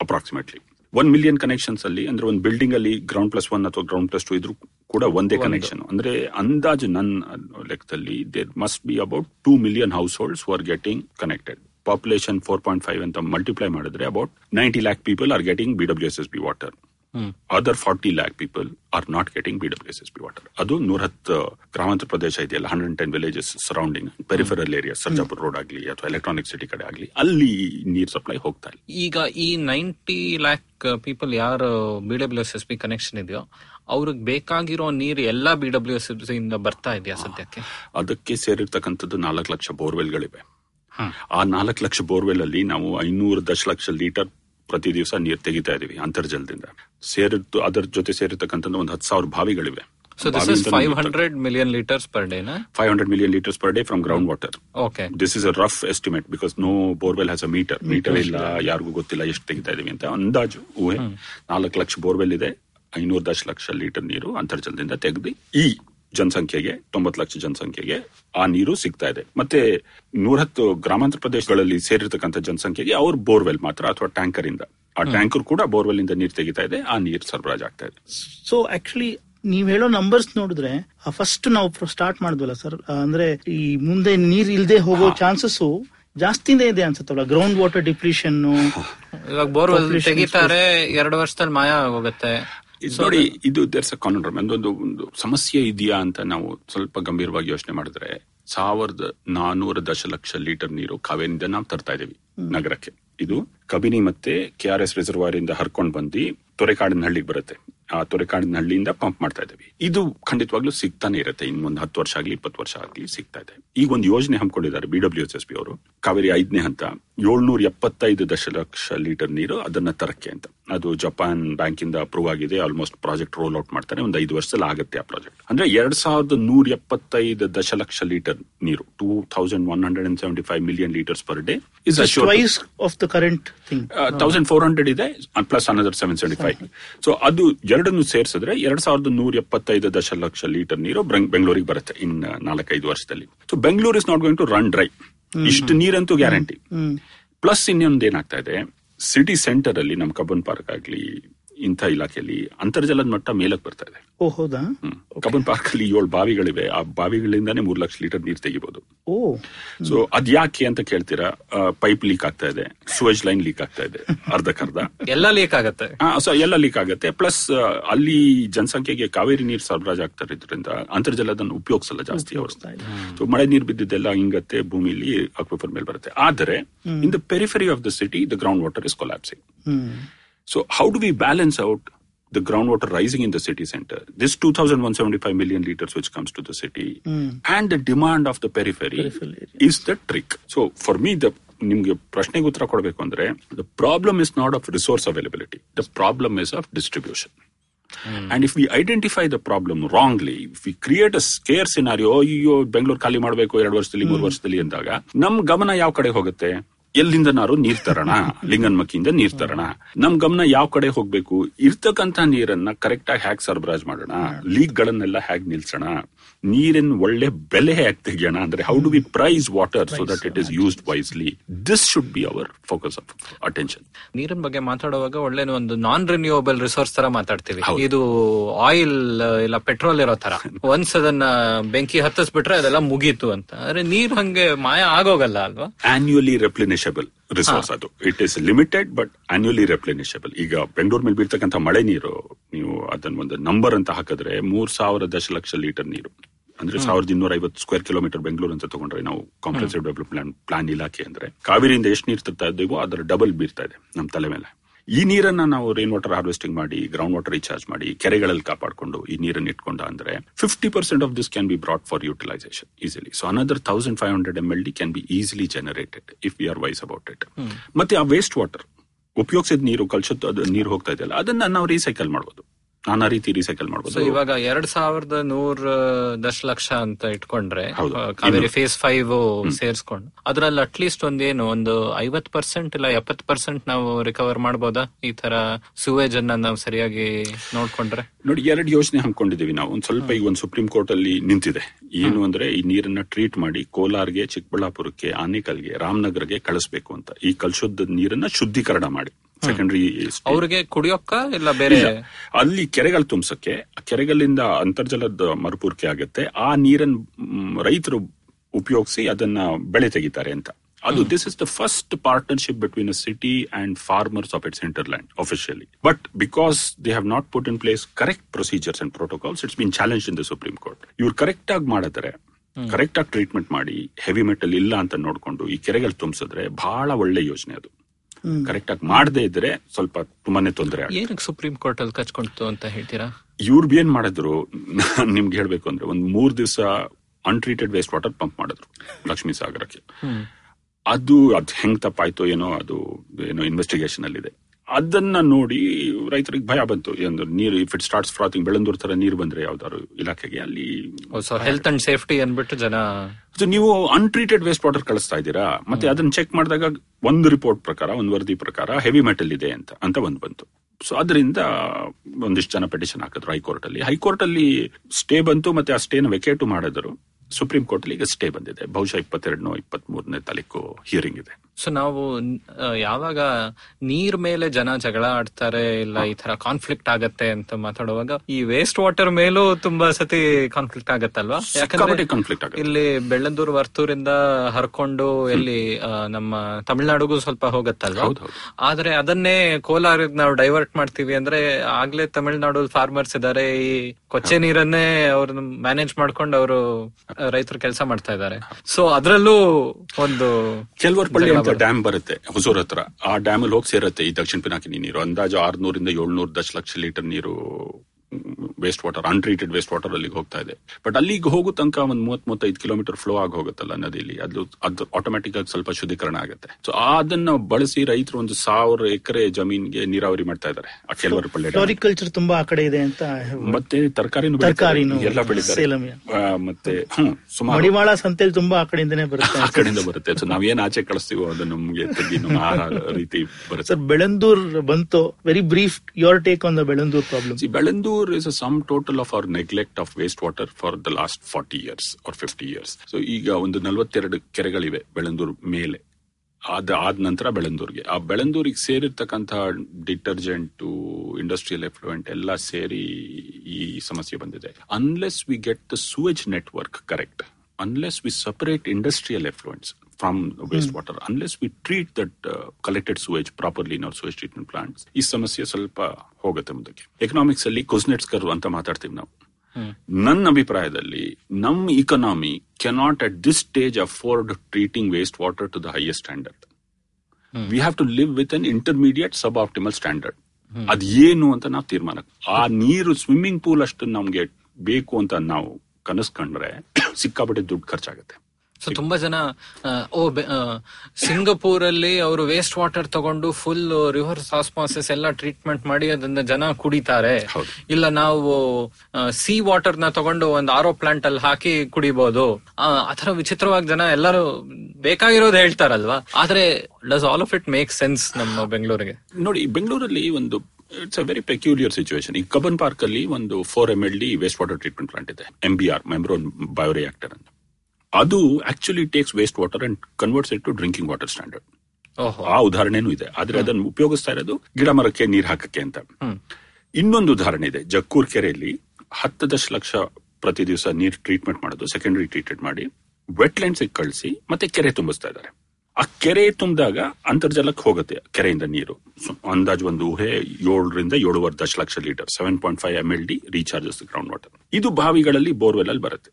ಅಪ್ರಾಕ್ಸಿಮೇಟ್ಲಿ ಒನ್ ಮಿಲಿಯನ್ ಕನೆಕ್ಷನ್ಸ್ ಅಲ್ಲಿ ಅಂದ್ರೆ ಒಂದು ಬಿಲ್ಡಿಂಗ್ ಅಲ್ಲಿ ಗ್ರೌಂಡ್ ಪ್ಲಸ್ ಒನ್ ಅಥವಾ ಗ್ರೌಂಡ್ ಪ್ಲಸ್ ಟು ಇದ್ರು ಕೂಡ ಒಂದೇ ಕನೆಕ್ಷನ್ ಅಂದ್ರೆ ಅಂದಾಜು ನನ್ನ ಲೆಕ್ಕದಲ್ಲಿ there must be about two million households are getting connected population four point five ಅಂತ ಮಲ್ಟಿಪ್ಲೈ ಮಾಡಿದ್ರೆ about ninety lakh people are getting B W S S B water other forty lakh people are not getting B W S S B water ಅದು ನೂರ ಹತ್ತು ಗ್ರಾಮಾಂತರ ಪ್ರದೇಶ ಇದೆಯಲ್ಲ hundred ten villages surrounding peripheral area Sarjapur road ಆಗಲಿ ಅಥವಾ electronic city ಕಡೆ ಆಗಲಿ ಅಲ್ಲಿ ನೀರ್ ಸಪ್ಲೈ ಹೋಗ್ತಾ ಇಲ್ಲ. ಈಗ ಈ ನೈಂಟಿ ಲ್ಯಾಕ್ ಪೀಪಲ್ ಯಾರು B W S S P connection ಇದೆಯೋ ಅವ್ರಿಗೆ ಬೇಕಾಗಿರೋ ನೀರು ಎಲ್ಲಾ ಬಿ ಡಬ್ಲ್ಯೂ ಎಸ್ ಎಸ್ ಇಂದ ಬರ್ತಾ ಇದೆಯಾ ಸದ್ಯಕ್ಕೆ? ಅದಕ್ಕೆ ಸೇರಿರ್ತಕ್ಕಂಥದ್ದು ನಾಲ್ಕು ಲಕ್ಷ ಬೋರ್ವೆಲ್ಗಳಿವೆ. ಆ ನಾಲ್ಕು ಲಕ್ಷ ಬೋರ್ವೆಲ್ ಅಲ್ಲಿ ನಾವು ಐನೂರು ದಶಲಕ್ಷ ಲೀಟರ್ ಪ್ರತಿ ದಿವಸ ನೀರು ತೆಗಿತಾ ಇದೀವಿ ಅಂತರ್ಜಲದಿಂದ. ಸೇರಿತ್ತು ಅದರ ಜೊತೆ ಸೇರಿರ್ತಕ್ಕಂಥ ಒಂದು ಹತ್ತು ಸಾವಿರ ಬಾವಿಗಳಿವೆ. So this is five hundred million litres per Dena five hundred million litres per day from ground water okay this is a rough estimate because no borewell has a meter meter ಇಲ್ಲ ಯಾರಿಗೂ ಗೊತ್ತಿಲ್ಲ ಎಷ್ಟು ತೆಗಿತಾ ಇದೀವಿ ಅಂತ. ಅಂದಾಜು ಊಹೆ. ನಾಲ್ಕು ಲಕ್ಷ ಬೋರ್ವೆಲ್ ಇದೆ. ಐನೂರು ದಶಲಕ್ಷ ಲೀಟರ್ ನೀರು ಅಂತರ್ಜಲದಿಂದ ತೆಗೆದು ಈ ಜನಸಂಖ್ಯೆಗೆ ತೊಂಬತ್ತು ಲಕ್ಷ ಜನಸಂಖ್ಯೆಗೆ ಆ ನೀರು ಸಿಗ್ತಾ ಇದೆ. ಮತ್ತೆ ನೂರಹತ್ತು ಗ್ರಾಮಾಂತರ ಪ್ರದೇಶಗಳಲ್ಲಿ ಸೇರಿರ್ತಕ್ಕಂಥ ಜನಸಂಖ್ಯೆಗೆ ಅವ್ರ ಬೋರ್ವೆಲ್ ಮಾತ್ರ ಅಥವಾ ಟ್ಯಾಂಕರ್ ಇಂದ. ಆ ಟ್ಯಾಂಕರ್ ಕೂಡ ಬೋರ್ವೆಲ್ ಇಂದ ನೀರು ತೆಗಿತಾ ಇದೆ ಆ ನೀರು ಸರಬರಾಜ್ ಆಗ್ತಾ ಇದೆ. ಸೊ ಆಕ್ಚುಲಿ ನೀವ್ ಹೇಳೋ ನಂಬರ್ಸ್ ನೋಡಿದ್ರೆ ಫಸ್ಟ್ ನಾವು ಸ್ಟಾರ್ಟ್ ಮಾಡಿದ್ವಲ್ಲ ಸರ್ ಅಂದ್ರೆ ಈ ಮುಂದೆ ನೀರ್ ಇಲ್ದೆ ಹೋಗೋ ಚಾನ್ಸಸ್ ಜಾಸ್ತಿನೇ ಇದೆ ಅನ್ಸುತ್ತಲ್ಲ ಗ್ರೌಂಡ್ ವಾಟರ್ ಡಿಪ್ಲೀಷನ್ ಇವಾಗ ಬೋರ್ವೆಲ್ ತೆಗಿತಾರೆ ಎರಡು ವರ್ಷದಲ್ಲಿ ಮಾಯ ಆಗೋಗುತ್ತೆ. ನೋಡಿ ಇದು ದೇರ್ಸ್ ಅ ಕಾನ್ಡ್ರಮ್ ಒಂದು ಒಂದು ಸಮಸ್ಯೆ ಇದೆಯಾ ಅಂತ ನಾವು ಸ್ವಲ್ಪ ಗಂಭೀರವಾಗಿ ಯೋಚನೆ ಮಾಡಿದ್ರೆ ಸಾವಿರದ ನಾನೂರ ದಶಲಕ್ಷ ಲೀಟರ್ ನೀರು ಕಾವೇರಿಯಿಂದ ನಾವು ತರ್ತಾ ಇದೀವಿ ನಗರಕ್ಕೆ. ಇದು ಕಬಿನಿ ಮತ್ತೆ ಕೆ ಆರ್ ಎಸ್ ರಿಸರ್ವಾಯರ್ ಇಂದ ಹರ್ಕೊಂಡ್ ಬಂದು ತೊರೆಕಾಡಿನ ಹಳ್ಳಿಗೆ ಬರುತ್ತೆ. ಆ ತೊರೆಕಾಡಿನ ಹಳ್ಳಿಯಿಂದ ಪಂಪ್ ಮಾಡ್ತಾ ಇದೀವಿ ಇದು ಖಂಡಿತವಾಗ್ಲೂ ಸಿಗ್ತಾನೆ ಇರುತ್ತೆ. ಇನ್ನೊಂದು ಹತ್ತು ವರ್ಷ ಆಗ್ಲಿ ಇಪ್ಪತ್ತು ವರ್ಷ ಆಗ್ಲಿ ಸಿಗ್ತಾ ಇದೆ. ಈಗ ಒಂದು ಯೋಜನೆ ಹಮ್ಮಿಕೊಂಡಿದ್ದಾರೆ B W S S P ಅವರು. ಕಾವೇರಿ ಐದನೇ ಹಂತ. ಏಳ್ನೂರ ಎಪ್ಪತ್ತೈದು ದಶಲಕ್ಷ ಲೀಟರ್ ನೀರು ಅದನ್ನ ತರಕ್ಕೆ ಅಂತ. ಅದು ಜಪಾನ್ ಬ್ಯಾಂಕ್ ಇಂದ ಅಪ್ರೂವ್ ಆಗಿದೆ ಆಲ್ಮೋಸ್ಟ್ ಪ್ರಾಜೆಕ್ಟ್ ರೋಲ್ ಔಟ್ ಮಾಡ್ತಾರೆ ಒಂದು ಐದು ವರ್ಷದಲ್ಲಿ ಆಗುತ್ತೆ ಆ ಪ್ರಾಜೆಕ್ಟ್ ಅಂದ್ರೆ ಎರಡ್ ಸಾವಿರದ ನೂರ ಎಪ್ಪತ್ತೈದು ದಶಲಕ್ಷ ಲೀಟರ್ ನೀರು two thousand one hundred and seventy five million litres per day is of the current thing thousand four hundred ಇದೆ plus another seven seventy five so ಅದು ಎರಡನ್ನು ಸೇರಿಸಿದ್ರೆ ಎರಡ್ ಸಾವಿರದ ನೂರ ಎಪ್ಪತ್ತೈದು ದಶಲಕ್ಷ ಲೀಟರ್ ನೀರು ಬೆಂಗ್- ಬೆಂಗಳೂರಿಗೆ ಬರುತ್ತೆ ಇನ್ ನಾಲ್ಕೈದು ವರ್ಷದಲ್ಲಿ. So Bengaluru is not going to run dry ಇಷ್ಟು ನೀರಂತೂ ಗ್ಯಾರಂಟಿ. ಪ್ಲಸ್ ಇನ್ನೊಂದು ಏನಾಗ್ತಾ ಇದೆ ಸಿಟಿ ಸೆಂಟರ್ ಅಲ್ಲಿ ನಮ್ಮ ಕಬ್ಬನ್ ಪಾರ್ಕ್ ಆಗ್ಲಿ ಇಂಥ ಇಲಾಖೆಯಲ್ಲಿ ಅಂತರ್ಜಲದ ಮಟ್ಟ ಮೇಲಕ್ಕೆ ಬರ್ತಾ ಇದೆ. ಓ ಹೌದಾ? ಕಬ್ಬನ್ ಪಾರ್ಕ್ ಅಲ್ಲಿ ಏಳು ಬಾವಿಗಳಿವೆ. ಆ ಬಾವಿಗಳಿಂದಾನೇ ಮೂರ್ ಲಕ್ಷ ಲೀಟರ್ ನೀರು ತೆಗಿಬಹುದು ಓ. ಸೊ ಅದ್ ಯಾಕೆ ಅಂತ ಕೇಳ್ತೀರಾ? ಪೈಪ್ ಲೀಕ್ ಆಗ್ತಾ ಇದೆ ಸುವೇಜ್ ಲೈನ್ ಲೀಕ್ ಆಗ್ತಾ ಇದೆ ಅರ್ಧಕ್ಕರ್ಧ ಎಲ್ಲ ಲೀಕ್ ಆಗುತ್ತೆ. ಸೊ ಎಲ್ಲ ಲೀಕ್ ಆಗುತ್ತೆ. ಪ್ಲಸ್ ಅಲ್ಲಿ ಜನಸಂಖ್ಯೆಗೆ ಕಾವೇರಿ ನೀರು ಸರಬರಾಜು ಆಗ್ತಾ ಇರೋದ್ರಿಂದ ಅಂತರ್ಜಲದನ್ನು ಉಪಯೋಗಿಸಲ್ಲ ಜಾಸ್ತಿ ಅವರು. ಸೊ ಮಳೆ ನೀರು ಬಿದ್ದಿದ್ದೆಲ್ಲ ಹಿಂಗತ್ತೆ ಭೂಮಿಲಿ ಅಕ್ವಿಫರ್ ಮೇಲೆ ಬರುತ್ತೆ. ಆದರೆ in the periphery of the city the ground water is collapsing So how do we balance out the groundwater rising in the city center, this 2,175 million liters which comes to the city, mm. and the demand of the periphery periphery is the trick. So for me, the ನಿಮ್ಗೆ ಪ್ರಶ್ನೆಗೆ ಉತ್ತರ ಕೊಡಬೇಕು ಅಂದ್ರೆ the problem is not of resource availability the problem is of distribution and if we identify the problem wrongly if we create a scare scenario ಅಯ್ಯೋ ಬೆಂಗಳೂರು ಖಾಲಿ ಮಾಡಬೇಕು ಎರಡು ವರ್ಷದಲ್ಲಿ ಮೂರು ವರ್ಷದಲ್ಲಿ ಅಂದಾಗ ನಮ್ ಗಮನ ಯಾವ ಕಡೆ ಹೋಗುತ್ತೆ ಎಲ್ಲಿಂದನಾರು ನೀರ್ ತರೋಣ? ಲಿಂಗನ್ಮಕ್ಕಿಯಿಂದ ನೀರ್ ತರೋಣ. ನಮ್ ಗಮನ ಯಾವ ಕಡೆ ಹೋಗ್ಬೇಕು? ಇರ್ತಕ್ಕಂತ ನೀರನ್ನ ಕರೆಕ್ಟ್ ಆಗಿ ಹ್ಯಾಕ್ ಸರಬರಾಜ್ ಮಾಡೋಣ. ಲೀಕ್ ಗಳನ್ನೆಲ್ಲ ಹ್ಯಾಕ್ ನಿಲ್ಸೋಣ? ನೀರಿನ ಒಳ್ಳೆ ಬೆಲೆ ಜನ. ಅಂದ್ರೆ how do we price water so that it is used wisely this should be our focus of attention ನೀರಿನ ಬಗ್ಗೆ ಮಾತಾಡುವಾಗ ಒಳ್ಳೆ ಒಂದು ನಾನ್ ರಿನ್ಯೂವಬಲ್ ರಿಸೋರ್ಸ್ ತರ ಮಾತಾಡ್ತೀವಿ. ಇದು ಆಯಿಲ್ ಇಲ್ಲ ಪೆಟ್ರೋಲ್ ಇರೋ ತರ. ಒನ್ಸ್ ಅದನ್ನ ಬೆಂಕಿ ಹತ್ತಿಸ್ಬಿಟ್ರೆ ಅದೆಲ್ಲ ಮುಗೀತು ಅಂತ. ಅಂದ್ರೆ ನೀರ್ ಹಂಗೆ ಮಾಯ ಆಗೋಗಲ್ಲ ಅಲ್ವಾ? ಆನ್ಯುಯಲಿ ರೆಪ್ಲಿನಿಷಬಲ್ ರಿಸೋರ್ಸ್ ಅದು. It is limited but annually replenishable ಈಗ ಬೆಂಗಳೂರು ಮೇಲೆ ಬೀಳ್ತಕ್ಕಂಥ ಮಳೆ ನೀರು ನೀವು ಅದನ್ನ ಒಂದು ನಂಬರ್ ಅಂತ ಹಾಕಿದ್ರೆ ಮೂರ್ ಸಾವಿರ ದಶಲಕ್ಷ ಲೀಟರ್ ನೀರು. ಅಂದ್ರೆ ಸಾವಿರದ ಇನ್ನೂರ ಐವತ್ತು ಸ್ಕ್ವೇರ್ ಕಿಲೋಮೀಟರ್ ಬೆಂಗಳೂರು ಅಂತ ತಗೊಂಡ್ರೆ ನಾವು ಕಾಂಪ್ರೆನ್ಸಿವ್ ಡೆವಲಪ್ಮೆಂಟ್ ಪ್ಲಾನ್ ಇಲಾಖೆ ಅಂದ್ರೆ ಕಾವೇರಿಯಿಂದ ಎಷ್ಟು ನೀರು ತರ್ತಾ ಇದ್ದೇವೋ ಅದರ ಡಬಲ್ ಬೀರ್ತಾ ಇದೆ ನಮ್ಮ ತಲೆ ಮೇಲೆ. ಈ ನೀರನ್ನ ನಾವು ರೈನ್ ವಾಟರ್ ಹಾರ್ವೆಸ್ಟಿಂಗ್ ಮಾಡಿ ಗ್ರೌಂಡ್ ವಾಟರ್ ರೀಚಾರ್ಜ್ ಮಾಡಿ ಕೆರೆಗಳಲ್ಲಿ ಕಾಪಾಡಿಕೊಂಡು ಈ ನೀರನ್ನು ಇಟ್ಕೊಂಡ ಅಂದ್ರೆ fifty percent of this can be brought for utilisation easily so another thousand five hundred M L D can be easily generated if we are wise about it ಮತ್ತೆ ಆ waste water ಉಪಯೋಗಿಸಿದ ನೀರು ಕಲ್ಸುತ್ತ ಅದು ನೀರು ಹೋಗ್ತಾ ಇದೆಯಲ್ಲ ಅದನ್ನ ನಾವು ರೀಸೈಕಲ್ ಮಾಡ್ಬೋದು. ನಾನಾ ರೀತಿ ರೀಸೈಕಲ್ ಸೊ ಮಾಡಬಹುದು ಇವಾಗ ಎರಡ್ ಸಾವಿರದ ನೂರ ದಶಲಕ್ಷ ಅಂತ ಇಟ್ಕೊಂಡ್ರೆ ಕಾವೇರಿ ಫೇಸ್ ಫೈವ್ ಸೇರಿಸ್ಕೊಂಡು ಅದ್ರಲ್ಲಿ ಅಟ್ಲೀಸ್ಟ್ ಒಂದೇನು ಒಂದು ಐವತ್ ಪರ್ಸೆಂಟ್ ಇಲ್ಲ ಎಪ್ಪತ್ ಪರ್ಸೆಂಟ್ ನಾವು ರಿಕವರ್ ಮಾಡಬಹುದಾ ಈ ತರ ಸುವೇಜ್ ಅನ್ನ ನಾವು ಸರಿಯಾಗಿ ನೋಡ್ಕೊಂಡ್ರೆ? ನೋಡಿ ಎರಡು ಯೋಜನೆ ಹಾಕೊಂಡಿದೀವಿ ನಾವು. ಒಂದ್ ಸ್ವಲ್ಪ ಈಗ ಒಂದು ಸುಪ್ರೀಂ ಕೋರ್ಟ್ ಅಲ್ಲಿ ನಿಂತಿದೆ. ಏನು ಅಂದ್ರೆ ಈ ನೀರನ್ನ ಟ್ರೀಟ್ ಮಾಡಿ ಕೋಲಾರ್ಗೆ ಚಿಕ್ಕಬಳ್ಳಾಪುರಕ್ಕೆ ಆನೇಕಲ್ಗೆ ರಾಮನಗರ್ಗೆ ಕಳಿಸ್ಬೇಕು ಅಂತ. ಈ ಕಲುಷದ ನೀರನ್ನ ಶುದ್ಧೀಕರಣ ಮಾಡಿ. ಸೆಕೆಂಡರಿ ಅವ್ರಿಗೆ ಕುಡಿಯೋಕ್ಕ ಇಲ್ಲ ಬೇರೆ ಅಲ್ಲಿ ಕೆರೆಗಳು ತುಂಬಿಸಕ್ಕೆ ಕೆರೆಗಳಿಂದ ಅಂತರ್ಜಲದ ಮರುಪೂರ್ಕೆ ಆಗುತ್ತೆ. ಆ ನೀರನ್ ರೈತರು ಉಪಯೋಗಿಸಿ ಅದನ್ನ ಬೆಳೆ ತೆಗಿತಾರೆ ಅಂತ. ಅದು this is the first partnership between a city and farmers of its hinterland officially but because they have not put in place correct procedures and protocols it's been challenge in the Supreme Court ಇವ್ರು correct ಆಗಿ ಮಾಡಿದ್ರೆ correct ಆಗಿ treatment ಮಾಡಿ heavy metal ಇಲ್ಲ ಅಂತ ನೋಡ್ಕೊಂಡು ಈ ಕೆರೆಗಳು ತುಂಬಿಸಿದ್ರೆ ಬಹಳ ಒಳ್ಳೆ ಯೋಜನೆ ಅದು. ಕರೆಕ್ಟ್ ಆಗಿ ಮಾಡದೇ ಇದ್ರೆ ಸ್ವಲ್ಪ ತುಂಬಾನೇ ತೊಂದರೆ ಆಗುತ್ತೆ. ಏನಕ್ಕೆ ಸುಪ್ರೀಂ ಕೋರ್ಟ್ ಅಲ್ಲಿ ಕಚ್ಕೊಂಡ್ತು ಅಂತ ಹೇಳ್ತೀರಾ? ಇವ್ರು ಏನ್ ಮಾಡಿದ್ರು? ನಾನ್ ನಿಮ್ಗೆ ಹೇಳ್ಬೇಕು ಅಂದ್ರೆ ಒಂದ್ ಮೂರ್ ದಿವಸ ಅನ್ಟ್ರೀಟೆಡ್ ವೇಸ್ಟ್ ವಾಟರ್ ಪಂಪ್ ಮಾಡಿದ್ರು ಲಕ್ಷ್ಮೀ ಸಾಗರಕ್ಕೆ. ಅದು ಅದ್ ಹೆಂಗ್ ತಪ್ಪಾಯ್ತೋ ಏನೋ ಅದು ಏನೋ ಇನ್ವೆಸ್ಟಿಗೇಷನ್ ಅಲ್ಲಿ ಇದೆ ಅದನ್ನ ನೋಡಿ ರೈತರಿಗೆ ಭಯ ಬಂತು. ನೀರು if it starts frothing Belandur ತರ ನೀರು ಬಂದ್ರೆ ಯಾವ್ದಾದ್ರು ಇಲಾಖೆಗೆ ಅಲ್ಲಿ ಹೆಲ್ತ್ ಅಂಡ್ ಸೇಫ್ಟಿ ಅನ್ಬಿಟ್ಟು ಜನ ನೀವು ಅನ್ಟ್ರೀಟೆಡ್ ವೇಸ್ಟ್ ವಾಟರ್ ಕಳಿಸ್ತಾ ಇದ್ದೀರಾ? ಮತ್ತೆ ಅದನ್ನ ಚೆಕ್ ಮಾಡಿದಾಗ ಒಂದು ರಿಪೋರ್ಟ್ ಪ್ರಕಾರ ಒಂದು ವರದಿ ಪ್ರಕಾರ ಹೆವಿ ಮೆಟಲ್ ಇದೆ ಅಂತ ಅಂತ ಒಂದು ಬಂತು. ಸೊ ಅದರಿಂದ ಒಂದಿಷ್ಟು ಜನ ಪೆಟಿಷನ್ ಹಾಕಿದ್ರು ಹೈಕೋರ್ಟ್ ಅಲ್ಲಿ ಹೈಕೋರ್ಟ್ ಅಲ್ಲಿ ಸ್ಟೇ ಬಂತು ಮತ್ತೆ ಆ ಸ್ಟೇನ ವೆಕೇಟು ಮಾಡಿದ್ರು. ಸುಪ್ರೀಂ ಕೋರ್ಟ್ ಈಗ ಸ್ಟೇ ಬಂದಿದೆ. ಬಹುಶಃ ಇಪ್ಪತ್ತೆರಡನೋ ಇಪ್ಪತ್ತ್ ಮೂರನೇ ತಾರೀಕು ಹಿಯರಿಂಗ್ ಇದೆ. ಸೊ ನಾವು ಯಾವಾಗ ನೀರ್ ಮೇಲೆ ಜನ ಜಗಳ ಆಡ್ತಾರೆ ಇಲ್ಲ ಈ ತರ ಕಾನ್ಫ್ಲಿಕ್ಟ್ ಆಗತ್ತೆ ಅಂತ ಮಾತಾಡುವಾಗ ಈ ವೇಸ್ಟ್ ವಾಟರ್ ಮೇಲೂ ತುಂಬಾ ಸತಿ ಕಾನ್ಫ್ಲಿಕ್ಟ್ ಆಗತ್ತಲ್ವಾ? ಯಾಕಂದ್ರೆ ಕಾನ್ಫ್ಲಿಕ್ಟ್ ಇಲ್ಲಿ ಬೆಳ್ಳಂದೂರು ವರ್ತೂರಿಂದ ಹರ್ಕೊಂಡು ಇಲ್ಲಿ ನಮ್ಮ ತಮಿಳ್ನಾಡುಗೂ ಸ್ವಲ್ಪ ಹೋಗತ್ತಲ್ವಾ. ಆದ್ರೆ ಅದನ್ನೇ ಕೋಲಾರ ನಾವು ಡೈವರ್ಟ್ ಮಾಡ್ತೀವಿ ಅಂದ್ರೆ ಆಗ್ಲೇ ತಮಿಳ್ನಾಡು ಫಾರ್ಮರ್ಸ್ ಇದಾರೆ ಈ ಕೊಚ್ಚೆ ನೀರನ್ನೇ ಅವ್ರನ್ನ ಮ್ಯಾನೇಜ್ ಮಾಡ್ಕೊಂಡು ಅವರು ರೈತರು ಕೆಲಸ ಮಾಡ್ತಾ ಇದ್ದಾರೆ. ಸೊ ಅದರಲ್ಲೂ ಒಂದು ಕೆಲವರ್ ಪಳ್ಳಿ ಅಂತ ಡ್ಯಾಮ್ ಬರುತ್ತೆ ಹೊಸೂರ್ ಹತ್ರ. ಆ ಡ್ಯಾಮ್ ಅಲ್ಲಿ ಹೋಗಿ ಸೇರುತ್ತೆ ಈ ದಕ್ಷಿಣ ಪಿನಾಕಿ ನೀರು. ಅಂದಾಜು ಆರ್ನೂರಿಂದ ಏಳ್ನೂರ ದಶಲಕ್ಷ ಲೀಟರ್ ನೀರು waste water untreated waste water ಅಲ್ಲಿಗೆ ಹೋಗ್ತಾ ಇದೆ. ಬಟ್ ಅಲ್ಲಿಗೆ ಹೋಗೋ ತನಕ ಒಂದ್ ಮೂವತ್ ಮೂವತ್ತೈದು ಕಿಲೋಮೀಟರ್ ಫ್ಲೋ ಆಗಿ ಹೋಗುತ್ತಲ್ಲ ನದಿಲಿ ಅದು ಅದು ಆಟೋಮೆಟಿಕ್ ಆಗಿ ಸ್ವಲ್ಪ ಶುದ್ಧೀಕರಣ ಆಗುತ್ತೆ. ಸೊ ಅದನ್ನ ಬಳಸಿ ರೈತರು ಒಂದು ಸಾವಿರ ಎಕರೆ ಜಮೀನ್ಗೆ ನೀರಾವರಿ ಮಾಡ್ತಾ ಇದ್ದಾರೆ. ಆ ಕೆಲವರ. ಫ್ಲೋರಿಕಲ್ಚರ್ ತುಂಬಾ ಆ ಕಡೆ ಇದೆ ಅಂತ ಮತ್ತೆ ತರಕಾರಿ ಎಲ್ಲ ಬೆಳಿತಾರೆ. ಮತ್ತೆ ಮಡಿವಾಳ ಸಂತೆಯಲ್ಲಿ ತುಂಬಾ ಆ ಕಡೆಯಿಂದನೇ ಬರುತ್ತೆ. ಆ ಕಡೆಯಿಂದ ಬರುತ್ತೆ. ಸೊ ನಾವ್ ಏನ್ ಆಚೆ ಕಳಿಸ್ತೀವೋ ಅದು ನಮ್ಗೆ ತೆಗಿ ನಮ್ಮ ರೀತಿ ಬರುತ್ತೆ. ಸರ್ ಬೆಳಂದೂರ್ ಬಂತು. Very brief your take on the Belandur problem See, Belandur is a sum total of our neglect of wastewater for the last 40 years or 50 years. So, ಈಗ ಒಂದು ನಲವತ್ತೆರಡು ಕೆರೆಗಳಿವೆ ಬೆಳಂದೂರ್ ಮೇಲೆ. ಅದ ಆದ ನಂತರ ಬೆಳಂದೂರಿಗೆ ಆ ಬೆಳಂದೂರಿಗೆ ಸೇರಿರ್ತಕ್ಕಂಥ ಡಿಟರ್ಜೆಂಟ್ ಇಂಡಸ್ಟ್ರಿಯಲ್ ಎಫ್ಲುಯೆಂಟ್ ಎಲ್ಲ ಸೇರಿ ಈ ಸಮಸ್ಯೆ ಬಂದಿದೆ. Unless we get the sewage network correct unless we separate industrial effluents from wastewater, unless we treat that uh, collected sewage properly in our sewage treatment plants, ಈ ಸಮಸ್ಯೆ ಸ್ವಲ್ಪ ಹೋಗುತ್ತೆ ಮುಂದಕ್ಕೆ. ಎಕನಾಮಿಕ್ಸ್ ಅಲ್ಲಿ ಕೊಸ್ನೆಟ್ಸ್ ಕರ್ವ್ ಅಂತ ಮಾತಾಡ್ತೀವಿ ನಾವು. ನನ್ನ ಅಭಿಪ್ರಾಯದಲ್ಲಿ ನಮ್ economy cannot at this stage afford treating waste water to the highest standard we have to live with an intermediate sub optimal standard ಅದ್ ಏನು ಅಂತ ನಾವು ತೀರ್ಮಾನ ಆ ನೀರು ಸ್ವಿಮ್ಮಿಂಗ್ ಪೂಲ್ ಅಷ್ಟು ನಮ್ಗೆ ಬೇಕು ಅಂತ ನಾವು ಕನಸ್ಕೊಂಡ್ರೆ ಸಿಕ್ಕಾಪಟ್ಟೆ ದುಡ್ಡು ಖರ್ಚಾಗುತ್ತೆ. ಸೊ ತುಂಬಾ ಜನ ಓ ಸಿಂಗಪೂರ್ ಅಲ್ಲಿ ಅವರು ವೇಸ್ಟ್ ವಾಟರ್ ತಗೊಂಡು ಫುಲ್ ರಿವರ್ಸ್ ಆಸ್ಮಾಸಿಸ್ ಎಲ್ಲ ಟ್ರೀಟ್ಮೆಂಟ್ ಮಾಡಿ ಅದನ್ನ ಜನ ಕುಡಿತಾರೆ. ಇಲ್ಲ ನಾವು ಸಿ ವಾಟರ್ನ ತಗೊಂಡು ಒಂದು ಆರೋ ಪ್ಲಾಂಟ್ ಅಲ್ಲಿ ಹಾಕಿ ಕುಡಿಬಹುದು ಆತರ ವಿಚಿತ್ರವಾಗಿ ಜನ ಎಲ್ಲರೂ ಬೇಕಾಗಿರೋದು ಹೇಳ್ತಾರಲ್ವಾ? ಆದ್ರೆ does all of it make sense ನಮ್ಮ ಬೆಂಗಳೂರಿಗೆ? ನೋಡಿ ಬೆಂಗಳೂರಲ್ಲಿ ಒಂದು it's a very peculiar situation ಈ ಕಬನ್ ಪಾರ್ಕ್ ಅಲ್ಲಿ ಒಂದು four M L D waste water treatment plant ಇದೆ. M B R membrane bioreactor ಅಂತ. ಅದು actually takes waste water and converts it to drinking water standard ಓಹೋ. ಆ ಉದಾಹರಣೆನೂ ಇದೆ. ಆದ್ರೆ ಅದನ್ನು ಉಪಯೋಗಿಸ್ತಾ ಇರೋದು ಗಿಡ ಮರಕ್ಕೆ ನೀರ್ ಹಾಕಕ್ಕೆ ಅಂತ. ಇನ್ನೊಂದು ಉದಾಹರಣೆ ಇದೆ. ಜಕ್ಕೂರ್ ಕೆರೆಯಲ್ಲಿ ಹತ್ತು ದಶಲಕ್ಷ ಪ್ರತಿ ದಿವಸ ನೀರ್ ಟ್ರೀಟ್ಮೆಂಟ್ ಮಾಡೋದು ಸೆಕೆಂಡರಿ ಟ್ರೀಟ್ಮೆಂಟ್ ಮಾಡಿ ವೆಟ್ಲ್ಯಾಂಡ್ಸ್ ಕಳಿಸಿ ಮತ್ತೆ ಕೆರೆ ತುಂಬಿಸ್ತಾ ಇದ್ದಾರೆ. ಆ ಕೆರೆ ತುಂಬಿದಾಗ ಅಂತರ್ಜಲಕ್ಕೆ ಹೋಗುತ್ತೆ ಕೆರೆಯಿಂದ ನೀರು. ಅಂದಾಜು ಒಂದು ಊಹೆ ಏಳರಿಂದ ಏಳುವರೆ ದಶಲಕ್ಷ litre seven point five M L D recharges ground water ಇದು ಬಾವಿಗಳಲ್ಲಿ ಬೋರ್ವೆಲ್ ಅಲ್ಲಿ ಬರುತ್ತೆ.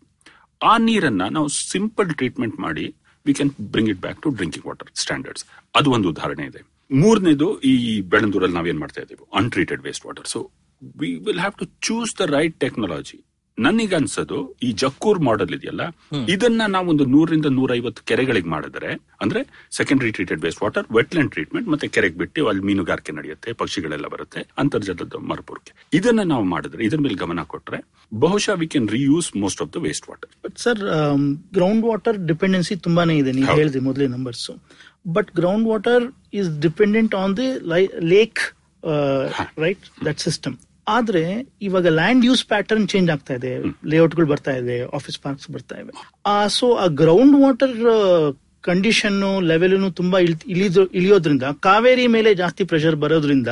ಆ ನೀರನ್ನ ನಾವು ಸಿಂಪಲ್ ಟ್ರೀಟ್ಮೆಂಟ್ ಮಾಡಿ we can bring it back to drinking water standards ಅದು ಒಂದು ಉದಾಹರಣೆ ಇದೆ. ಮೂರನೇದು ಈ ಬೆಳಂದೂರಲ್ಲಿ ನಾವೇನ್ ಮಾಡ್ತಾ ಇದ್ದೀವಿ? Untreated waste water so we will have to choose the right technology ನನಗೆ ಅನ್ಸೋದು ಈ ಜಕ್ಕೂರ್ ಮಾಡೆಲ್ ಇದೆಯಲ್ಲ ಇದನ್ನ ನಾವೊಂದು ಒಂದು ನೂರರಿಂದ ನೂರೈವತ್ತು ಕೆರೆಗಳಿಗೆ ಮಾಡಿದ್ರೆ ಅಂದ್ರೆ secondary treated waste water wetland treatment ಮತ್ತೆ ಕೆರೆಗೆ ಬಿಟ್ಟು ಅಲ್ಲಿ ಮೀನುಗಾರಿಕೆ ನಡೆಯುತ್ತೆ ಪಕ್ಷಿಗಳೆಲ್ಲ ಬರುತ್ತೆ ಅಂತರ್ಜಲದ ಮರುಪೂರ್ಕೆ. ಇದನ್ನ ನಾವು ಮಾಡಿದ್ರೆ ಇದ್ರ ಮೇಲೆ ಗಮನ ಕೊಟ್ರೆ ಬಹುಶಃ we can reuse most of the waste water but sir ground water dependency ತುಂಬಾನೇ ಇದೆ ನೀವು ಹೇಳಿದ್ರಿ ಹೇಳಿದೆ ಮೊದಲೇ numbers but ground water is dependent on the lake right that system ಆದ್ರೆ ಇವಾಗ ಲ್ಯಾಂಡ್ ಯೂಸ್ ಪ್ಯಾಟರ್ನ್ ಚೇಂಜ್ ಆಗ್ತಾ ಇದೆ. ಲೇಔಟ್ಗಳು ಬರ್ತಾ ಇದೆ ಆಫೀಸ್ ಪಾರ್ಕ್ಸ್ ಬರ್ತಾ ಇವೆ. ಸೊ ಆ ಗ್ರೌಂಡ್ ವಾಟರ್ ಕಂಡೀಷನ್ ಲೆವೆಲ್ ತುಂಬಾ ಇಳಿಯೋದ್ರಿಂದ ಕಾವೇರಿ ಮೇಲೆ ಜಾಸ್ತಿ ಪ್ರೆಷರ್ ಬರೋದ್ರಿಂದ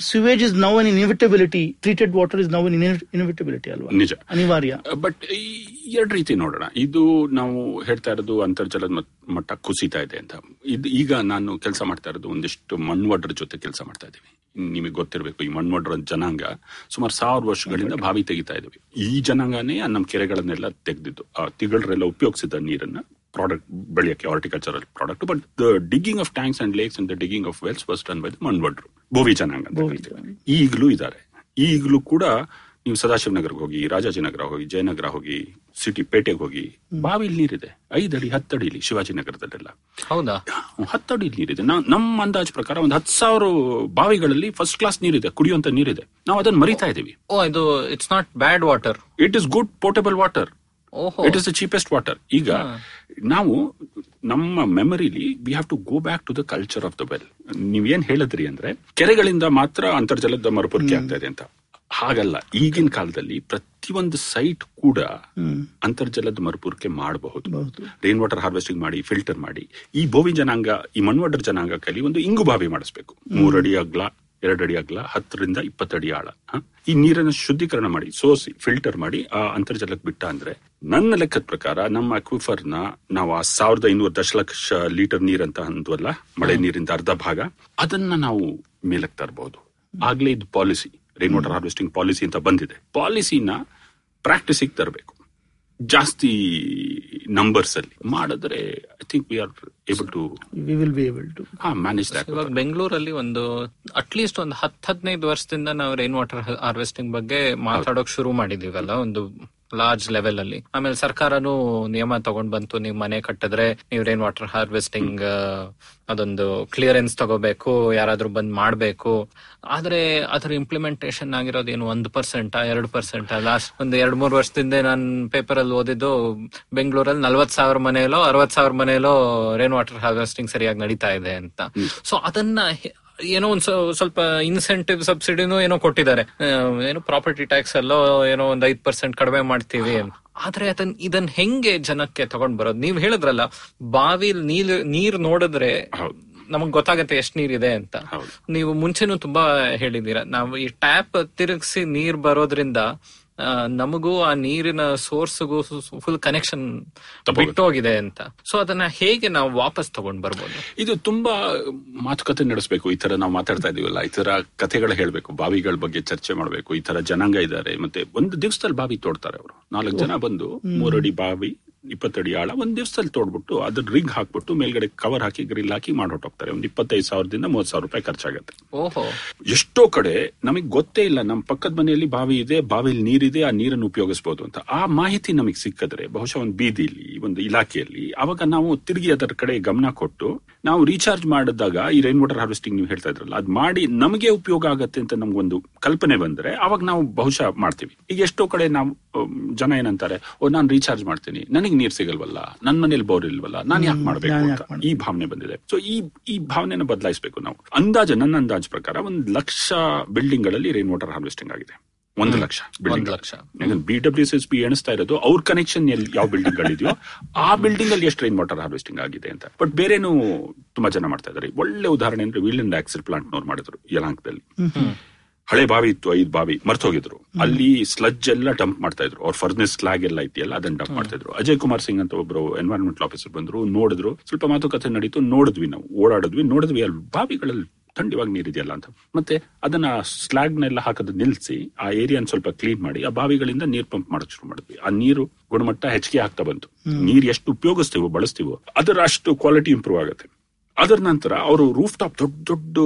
sewage is now an inevitability treated water is now an inevitability ಅಲ್ವಾ? ನಿಜ. ಅನಿವಾರ್ಯ. ಬಟ್ ಎರಡು ರೀತಿ ನೋಡೋಣ. ಇದು ನಾವು ಹೇಳ್ತಾ ಇರೋದು ಅಂತರ್ಜಲದ ಮಟ್- ಮಟ್ಟ ಕುಸಿತಾ ಇದೆ ಅಂತ. ಇದು ಈಗ ನಾನು ಕೆಲಸ ಮಾಡ್ತಾ ಇರೋದು ಒಂದಿಷ್ಟು ಮಣ್ವಡ್ರ ಜೊತೆ ಕೆಲಸ ಮಾಡ್ತಾ ಇದ್ದೀವಿ ನಿಮಗೆ ಗೊತ್ತಿರಬೇಕು ಈ ಮಣ್ವಡ್ರ ಜನಾಂಗ ಸುಮಾರು ಸಾವಿರ ವರ್ಷಗಳಿಂದ ಬಾವಿ ತೆಗಿತಾ ಇದ್ದೀವಿ. ಈ ಜನಾಂಗನೇ ನಮ್ಮ ಕೆರೆಗಳನ್ನೆಲ್ಲ ತೆಗೆದಿದ್ದು. ಆ ತಿಗಳರೆಲ್ಲ ಉಪಯೋಗಿಸಿದ ನೀರನ್ನ product ಬೆಳೆಯಕ್ಕೆ horticultural product but the digging of tanks and lakes and the digging of wells first done by the ಮಣ್ವಡ್ರು Bhovi ಜನಾಂಗ ಅಂತ ಕರಿತೀವಿ. ಈಗಲೂ ಇದ್ದಾರೆ. ಈಗಲೂ ಕೂಡ ನೀವು ಸದಾಶಿವನಗರ್ಗೆ ಹೋಗಿ ರಾಜಾಜಿನಗರ ಹೋಗಿ ಜಯನಗರ ಹೋಗಿ ಸಿಟಿ ಪೇಟೆಗೆ ಹೋಗಿ ಬಾವಿಲಿ ನೀರಿದೆ. ಐದಡಿ ಹತ್ತಡಿಲಿ ಶಿವಾಜಿನಗರದಲ್ಲೆಲ್ಲ ಹೌದಾ? ಹತ್ತಡಿ ನೀರಿದೆ. ನಮ್ಮ ಅಂದಾಜು ಪ್ರಕಾರ ಒಂದು ಹತ್ತು ಸಾವಿರ ಬಾವಿಗಳಲ್ಲಿ ಫಸ್ಟ್ ಕ್ಲಾಸ್ ನೀರಿದೆ ಕುಡಿಯುವಂತ ನೀರಿದೆ. ನಾವು ಅದನ್ನ ಮರಿತಾ ಇದೀವಿ ಓ ಇದು it's not bad water it is good portable water it is the cheapest water ಈಗ ನಾವು ನಮ್ಮ ಮೆಮರಿಲಿ we have to go back to the culture of the well ನೀವೇನ್ ಹೇಳಿದ್ರಿ ಅಂದ್ರೆ ಕೆರೆಗಳಿಂದ ಮಾತ್ರ ಅಂತರ್ಜಲದ ಮರುಪೂರ್ತಿ ಆಗ್ತಾ ಇದೆ ಅಂತ. ಹಾಗಲ್ಲ. ಈಗಿನ ಕಾಲದಲ್ಲಿ ಪ್ರತಿಯೊಂದು ಸೈಟ್ ಕೂಡ ಅಂತರ್ಜಲದ ಮರುಪೂರಿಕೆ ಮಾಡಬಹುದು. ಹೌದು. ರೈನ್ ವಾಟರ್ ಹಾರ್ವೆಸ್ಟಿಂಗ್ ಮಾಡಿ ಫಿಲ್ಟರ್ ಮಾಡಿ. ಈ ಬೋವಿ ಜನಾಂಗ ಈ ಮಣ್ವಡ್ರ ಜನಾಂಗ ಕಲಿ ಒಂದು ಇಂಗು ಬಾವಿ ಮಾಡಿಸ್ಬೇಕು. ಮೂರಡಿ ಅಗ್ಲ ಎರಡಡಿ ಅಗ್ಲ ಹತ್ತರಿಂದ ಇಪ್ಪತ್ತಡಿ ಆಳ? ಈ ನೀರನ್ನು ಶುದ್ಧೀಕರಣ ಮಾಡಿ ಸೋಸಿ ಫಿಲ್ಟರ್ ಮಾಡಿ ಆ ಅಂತರ್ಜಲಕ್ಕೆ ಬಿಟ್ಟ ಅಂದ್ರೆ ನನ್ನ ಲೆಕ್ಕದ ಪ್ರಕಾರ ನಮ್ಮ ಅಕ್ವಿಫರ್ನ ನಾವು ಆ ಸಾವಿರದ ಐನೂರು ದಶಲಕ್ಷ ಲೀಟರ್ ನೀರಂತ ಅಂದ್ವಲ್ಲ ಮಳೆ ನೀರಿಂದ ಅರ್ಧ ಭಾಗ ಅದನ್ನ ನಾವು ಮೇಲಕ್ಕೆ ತರಬಹುದು ಆಗ್ಲೇ ಇದು policy rain water harvesting policy ಅಂತ ಬಂದಿದೆ. ಪಾಲಿಸಿನ ಪ್ರಾಕ್ಟೀಸಿಗೆ ತರಬೇಕು. ಜಾಸ್ತಿ ನಂಬರ್ಸ್ ಅಲ್ಲಿ ಮಾಡಿದ್ರೆ I think we are able to we will be able to manage that ಇವಾಗ ಬೆಂಗಳೂರಲ್ಲಿ ಒಂದು ಅಟ್ಲೀಸ್ಟ್ ಒಂದು ಹತ್ತು ಹದಿನೈದು ವರ್ಷದಿಂದ ನಾವು ರೈನ್ ವಾಟರ್ ಹಾರ್ವೆಸ್ಟಿಂಗ್ ಬಗ್ಗೆ ಮಾತಾಡೋಕ್ ಶುರು ಮಾಡಿದೀವಲ್ಲ ಒಂದು ಲಾರ್ಜ್ ಲೆವೆಲ್ ಅಲ್ಲಿ. ಆಮೇಲೆ ಸರ್ಕಾರನು ನಿಯಮ ತಗೊಂಡ್ ಬಂತು ನೀವು ಮನೆ ಕಟ್ಟಿದ್ರೆ ನೀವ್ ರೇನ್ ವಾಟರ್ ಹಾರ್ವೆಸ್ಟಿಂಗ್ ಅದೊಂದು ಕ್ಲಿಯರೆನ್ಸ್ ತಗೋಬೇಕು ಯಾರಾದ್ರೂ ಬಂದ್ ಮಾಡ್ಬೇಕು. ಆದ್ರೆ ಅದ್ರ ಇಂಪ್ಲಿಮೆಂಟೇಷನ್ ಆಗಿರೋದು ಏನು ಒಂದ್ ಪರ್ಸೆಂಟ್ ಎರಡ್ ಪರ್ಸೆಂಟ್ ಲಾಸ್ಟ್ ಒಂದ್ ಎರಡ್ ಮೂರ್ ವರ್ಷದಿಂದ ನಾನು ಪೇಪರ್ ಅಲ್ಲಿ ಓದಿದ್ದು ಬೆಂಗಳೂರಲ್ಲಿ ನಲ್ವತ್ ಸಾವಿರ ಮನೆಯಲ್ಲೋ ಅರವತ್ ಸಾವಿರ ಮನೆಯಲ್ಲೋ ರೇನ್ ವಾಟರ್ ಹಾರ್ವೆಸ್ಟಿಂಗ್ ಸರಿಯಾಗಿ ನಡೀತಾ ಇದೆ ಅಂತ. ಸೊ ಅದನ್ನ ಏನೋ ಒಂದ್ ಸ್ವಲ್ಪ ಇನ್ಸೆಂಟಿವ್ ಸಬ್ಸಿಡಿನೂ ಏನೋ ಕೊಟ್ಟಿದ್ದಾರೆ. ಏನೋ ಪ್ರಾಪರ್ಟಿ ಟ್ಯಾಕ್ಸ್ ಎಲ್ಲೋ ಏನೋ ಒಂದ್ ಐದ್ ಪರ್ಸೆಂಟ್ ಕಡಿಮೆ ಮಾಡ್ತೀವಿ ಆದ್ರೆ ಅದನ್ ಇದನ್ ಹೆಂಗೆ ಜನಕ್ಕೆ ತಗೊಂಡ್ ಬರೋದು? ನೀವ್ ಹೇಳಿದ್ರಲ್ಲ ಬಾವಿಲ್ ನೀರ್ ನೀರ್ ನೋಡಿದ್ರೆ. ನಮಗ್ ಗೊತ್ತಾಗತ್ತೆ ಎಷ್ಟ್ ನೀರಿದೆ ಅಂತ. ನೀವು ಮುಂಚೆನೂ ತುಂಬಾ ಹೇಳಿದೀರ ನಾವು ಈ ಟ್ಯಾಪ್ ತಿರುಗಿಸಿ ನೀರ್ ಬರೋದ್ರಿಂದ ನಮಗೂ ಆ ನೀರಿನ ಸೋರ್ಸ್ಗೂ ಫುಲ್ ಕನೆಕ್ಷನ್. ಬಿಟ್ಟೋಗಿದೆ ಅಂತ. ಸೊ ಅದನ್ನ ಹೇಗೆ ನಾವು ವಾಪಸ್ ತಗೊಂಡ್ ಬರ್ಬೋದು? ಇದು ತುಂಬಾ ಮಾತುಕತೆ ನಡೆಸಬೇಕು. ಈ ತರ ನಾವು ಮಾತಾಡ್ತಾ ಇದೀವಲ್ಲ. ಈ ತರ ಕಥೆಗಳು ಹೇಳ್ಬೇಕು ಬಾವಿಗಳ ಬಗ್ಗೆ ಚರ್ಚೆ ಮಾಡಬೇಕು ಈ ತರ ಜನಾಂಗ ಇದ್ದಾರೆ. ಮತ್ತೆ ಒಂದು ದಿವಸದಲ್ಲಿ ಬಾವಿ ತೋಡ್ತಾರೆ ಅವರು. ನಾಲ್ಕು ಜನ ಬಂದು ಮೂರಡಿ ಬಾವಿ ಇಪ್ಪತ್ತಡಿ ಆಳ ಒಂದ್ ದಿವಸದಲ್ಲಿ ತೋಡ್ಬಿಟ್ಟು ಅದ್ರ ರಿಂಗ್ ಹಾಕ್ಬಿಟ್ಟು ಮೇಲ್ಗಡೆ ಕವರ್ ಹಾಕಿ ಗ್ರಿಲ್ ಹಾಕಿ ಮಾಡ್ಹೊಟ್ಟೋಗ್ತಾರೆ ಒಂದ್ ಇಪ್ಪತ್ತೈದು ಸಾವಿರದಿಂದ ಮೂವತ್ ಸಾವಿರ ರೂಪಾಯಿ ಖರ್ಚಾಗತ್ತೆ. ಓಹೋ. ಎಷ್ಟೋ ಕಡೆ ನಮಗ್ ಗೊತ್ತೇ ಇಲ್ಲ ನಮ್ಮ ಪಕ್ಕದ ಮನೆಯಲ್ಲಿ ಬಾವಿ ಇದೆ ಬಾವಿಲಿ ನೀರಿದೆ ಆ ನೀರನ್ನು ಉಪಯೋಗಿಸಬಹುದು ಅಂತ. ಆ ಮಾಹಿತಿ ನಮಗೆ ಸಿಕ್ಕಿದ್ರೆ ಬಹುಶಃ ಒಂದು ಬೀದಿಲಿ ಒಂದು ಇಲಾಖೆಯಲ್ಲಿ ಅವಾಗ ನಾವು ತಿರುಗಿ ಅದರ ಕಡೆ ಗಮನ ಕೊಟ್ಟು ನಾವು ರೀಚಾರ್ಜ್ ಮಾಡಿದಾಗ ಈ ರೈನ್ ವಾಟರ್ ಹಾರ್ವೆಸ್ಟಿಂಗ್ ನೀವು ಹೇಳ್ತಾ ಇದ್ರಲ್ಲ ಅದ್ ಮಾಡಿ ನಮಗೆ ಉಪಯೋಗ ಆಗತ್ತೆ ಅಂತ ನಮ್ಗೊಂದು ಕಲ್ಪನೆ ಬಂದ್ರೆ ಅವಾಗ ನಾವು ಬಹುಶಃ ಮಾಡ್ತೀವಿ. ಈಗ ಎಷ್ಟೋ ಕಡೆ ನಾವು ಜನ ಏನಂತಾರೆ ಓ ನಾನು ರೀಚಾರ್ಜ್ ಮಾಡ್ತೀನಿ. ನನಗೆ ನೀರ್ ಸಿಗಲ್ವಲ್ಲ ನನ್ನ ಮನೇಲಿ ಬೋರ್ ಇಲ್ವಲ್ಲ ನಾನು ಯಾಕೆ ಮಾಡ್ಬೇಕು ಅಂತ ಈ ಭಾವನೆ ಬಂದಿದೆ. ಸೊ ಈ ಈ ಭಾವನೆನ ಬದಲಾಯಿಸಬೇಕು ನಾವು. ಅಂದಾಜು ನನ್ನ ಅಂದಾಜು ಪ್ರಕಾರ ಒಂದ್ ಲಕ್ಷ ಬಿಲ್ಡಿಂಗ್ಗಳಲ್ಲಿ ರೈನ್ ವಾಟರ್ ಹಾರ್ವೆಸ್ಟಿಂಗ್ ಆಗಿದೆ. ಒಂದು ಲಕ್ಷ ಒಂದು lakh. B W S P ಎಣಿಸ್ತಾ ಇರೋದು ಅವ್ರ ಕನೆಕ್ಷನ್ ಎಲ್ಲಿ ಯಾವ ಬಿಲ್ಡಿಂಗ್ ಗಳಿದೆಯೋ ಆ ಬಿಲ್ಡಿಂಗ್ ಅಲ್ಲಿ ಎಷ್ಟು ರೈನ್ ವಾಟರ್ ಹಾರ್ವೆಸ್ಟಿಂಗ್ ಆಗಿದೆ ಅಂತ. ಬಟ್ ಬೇರೆನು ತುಂಬಾ ಜನ ಮಾಡ್ತಾ ಇದ್ದಾರೆ ಒಳ್ಳೆ ಉದಾಹರಣೆ ಅಂದ್ರೆ ವೀಲ್ ಆಕ್ಸಿಲ್ ಪ್ಲಾಂಟ್ ನೋರ್ ಮಾಡಿದ್ರು ಯಲಾಂಕದಲ್ಲಿ ಹಳೆ ಬಾವಿ ಇತ್ತು ಐದ್ ಬಾವಿ ಮರ್ತೋಗಿದ್ರು ಅಲ್ಲಿ ಸ್ಲಜ್ ಎಲ್ಲ ಡಂಪ್ ಮಾಡ್ತಾ ಇದ್ರು. ಅವ್ರ ಫರ್ನೆಸ್ ಸ್ಲಾಗ್ ಎಲ್ಲ ಇದೆಯಲ್ಲ ಅದನ್ನ ಡಂಪ್ ಮಾಡ್ತಾ ಇದ್ರು. ಅಜಯ್ ಕುಮಾರ್ ಸಿಂಗ್ ಅಂತ ಒಬ್ರು ಎನ್ವೈರನ್ಮೆಂಟ್ ಆಫೀಸರ್ ಬಂದ್ರು ನೋಡಿದ್ರು. ಸ್ವಲ್ಪ ಮಾತುಕತೆ ನಡೀತು ನೋಡಿದ್ವಿ ನಾವು ಓಡಾಡಿದ್ವಿ ನೋಡಿದ್ವಿ ಅಲ್ಲಿ ಬಾವಿಗಳಲ್ಲಿ ಥಂಡಿವಾಗಿ ನೀರಿದೆಯಲ್ಲ ಅಂತ. ಮತ್ತೆ ಅದನ್ನ ಸ್ಲಾಗ್ ನೆಲ್ಲ ಹಾಕೋದು ನಿಲ್ಸಿ ಆ ಏರಿಯಾನ ಸ್ವಲ್ಪ ಕ್ಲೀನ್ ಮಾಡಿ ಆ ಬಾವಿಗಳಿಂದ ನೀರ್ ಪಂಪ್ ಮಾಡೋಕೆ ಶುರು ಮಾಡಿದ್ವಿ. ಆ ನೀರು ಗುಣಮಟ್ಟ ಹೆಚ್ಚಿಗೆ ಆಗ್ತಾ ಬಂತು. ನೀರ್ ಎಷ್ಟು ಉಪಯೋಗಿಸ್ತೀವೋ ಬಳಸ್ತೀವೋ ಅದರ ಅಷ್ಟು ಕ್ವಾಲಿಟಿ ಇಂಪ್ರೂವ್ ಆಗುತ್ತೆ. ಅದರ ನಂತರ ಅವರು ರೂಫ್ ಟಾಪ್ ದೊಡ್ಡ ದೊಡ್ಡ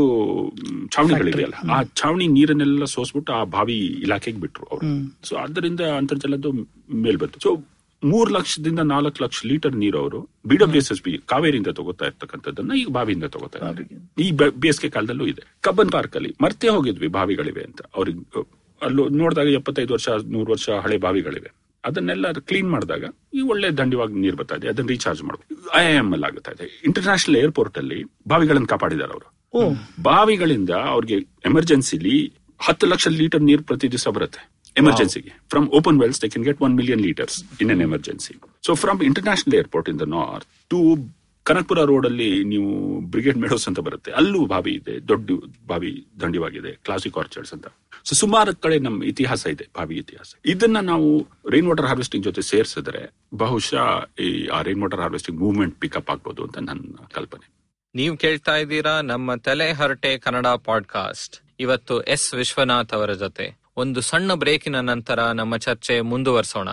ಛಾವಣಿಗಳಿದೆಯಲ್ಲ ಆ ಛಾವಣಿ ನೀರನ್ನೆಲ್ಲ ಸೋಸ್ಬಿಟ್ಟು ಆ ಬಾವಿ ಇಲಾಖೆಗೆ ಬಿಟ್ರು ಅವರು. ಸೊ ಅದರಿಂದ ಅಂತರ್ಜಲದ್ದು ಮೇಲ್ ಬಂತು. ಸೊ ಮೂರ್ ಲಕ್ಷದಿಂದ ನಾಲ್ಕು ಲಕ್ಷ ಲೀಟರ್ ನೀರು ಅವರು B W S S B ಕಾವೇರಿಯಿಂದ ತಗೋತಾ ಇರ್ತಕ್ಕಂಥದ್ದನ್ನ ಈಗ ಬಾವಿಯಿಂದ ತಗೋತಾ ಇದ್ದಾರೆ. ಈ ಬೆ- ಬೇಸಿಗೆ ಕಾಲದಲ್ಲೂ ಇದೆ. ಕಬ್ಬನ್ ಪಾರ್ಕ್ ಅಲ್ಲಿ ಮರ್ತೇ ಹೋಗಿದ್ವಿ ಬಾವಿಗಳಿವೆ ಅಂತ. ಅವ್ರಿಗೆ ಅಲ್ಲೂ ನೋಡಿದಾಗ ಎಪ್ಪತ್ತೈದು ವರ್ಷ ನೂರು ವರ್ಷ ಹಳೆ ಬಾವಿಗಳಿವೆ. ಅದನ್ನೆಲ್ಲ ಕ್ಲೀನ್ ಮಾಡಿದಾಗ ಈ ಒಳ್ಳೆ ದಂಡಿವಾಗಿ ನೀರು ಬರ್ತಾ ಇದೆ ಅದನ್ನ ರೀಚಾರ್ಜ್ ಮಾಡಬೇಕು ಐ ಎಂ ಎಲ್ ಆಗುತ್ತಾ ಇದೆ. ಇಂಟರ್ನ್ಯಾಷನಲ್ ಏರ್ಪೋರ್ಟ್ ಅಲ್ಲಿ ಬಾವಿಗಳನ್ನು ಕಾಪಾಡಿದ್ದಾರೆ ಅವರು. ಬಾವಿಗಳಿಂದ ಅವ್ರಿಗೆ ಎಮರ್ಜೆನ್ಸಿಲಿ ಹತ್ತು ಲಕ್ಷ ಲೀಟರ್ ನೀರು ಪ್ರತಿ ದಿವಸ ಬರುತ್ತೆ ಎಮರ್ಜೆನ್ಸಿಗೆ from open wells they can get one million litres in an emergency so from international airport in the north to Kanakapura road ಅಲ್ಲಿ ನೀವು ಬ್ರಿಗೇಡ್ ಮೆಡೋಸ್ ಅಂತ ಬರುತ್ತೆ. ಅಲ್ಲೂ ಬಾವಿ ಇದೆ, ದೊಡ್ಡ ಬಾವಿ ದಂಡಿವಾಗಿದೆ ಕ್ಲಾಸಿಕ್ ಆರ್ಚರ್ಡ್ಸ್ ಅಂತ. ಸೊ ಸುಮಾರು ಕಡೆ ನಮ್ಮ ಇತಿಹಾಸ ಇದೆ, ಬಾವಿ ಇತಿಹಾಸ. ಇದನ್ನ ನಾವು ರೈನ್ ವಾಟರ್ ಹಾರ್ವೆಸ್ಟಿಂಗ್ ಜೊತೆ ಸೇರಿಸಿದ್ರೆ ಬಹುಶಃ ಈ, ಆ rain water harvesting movement pick up ಆಗ್ಬೋದು ಅಂತ ನನ್ನ ಕಲ್ಪನೆ. ನೀವು ಕೇಳ್ತಾ ಇದ್ದೀರಾ ನಮ್ಮ ತಲೆ ಹರಟೆ ಕನ್ನಡ ಪಾಡ್ಕಾಸ್ಟ್ ಇವತ್ತು ಎಸ್ ವಿಶ್ವನಾಥ್ ಅವರ ಜೊತೆ. ಒಂದು ಸಣ್ಣ ಬ್ರೇಕಿನ ನಂತರ ನಮ್ಮ ಚರ್ಚೆ ಮುಂದುವರಿಸೋಣ.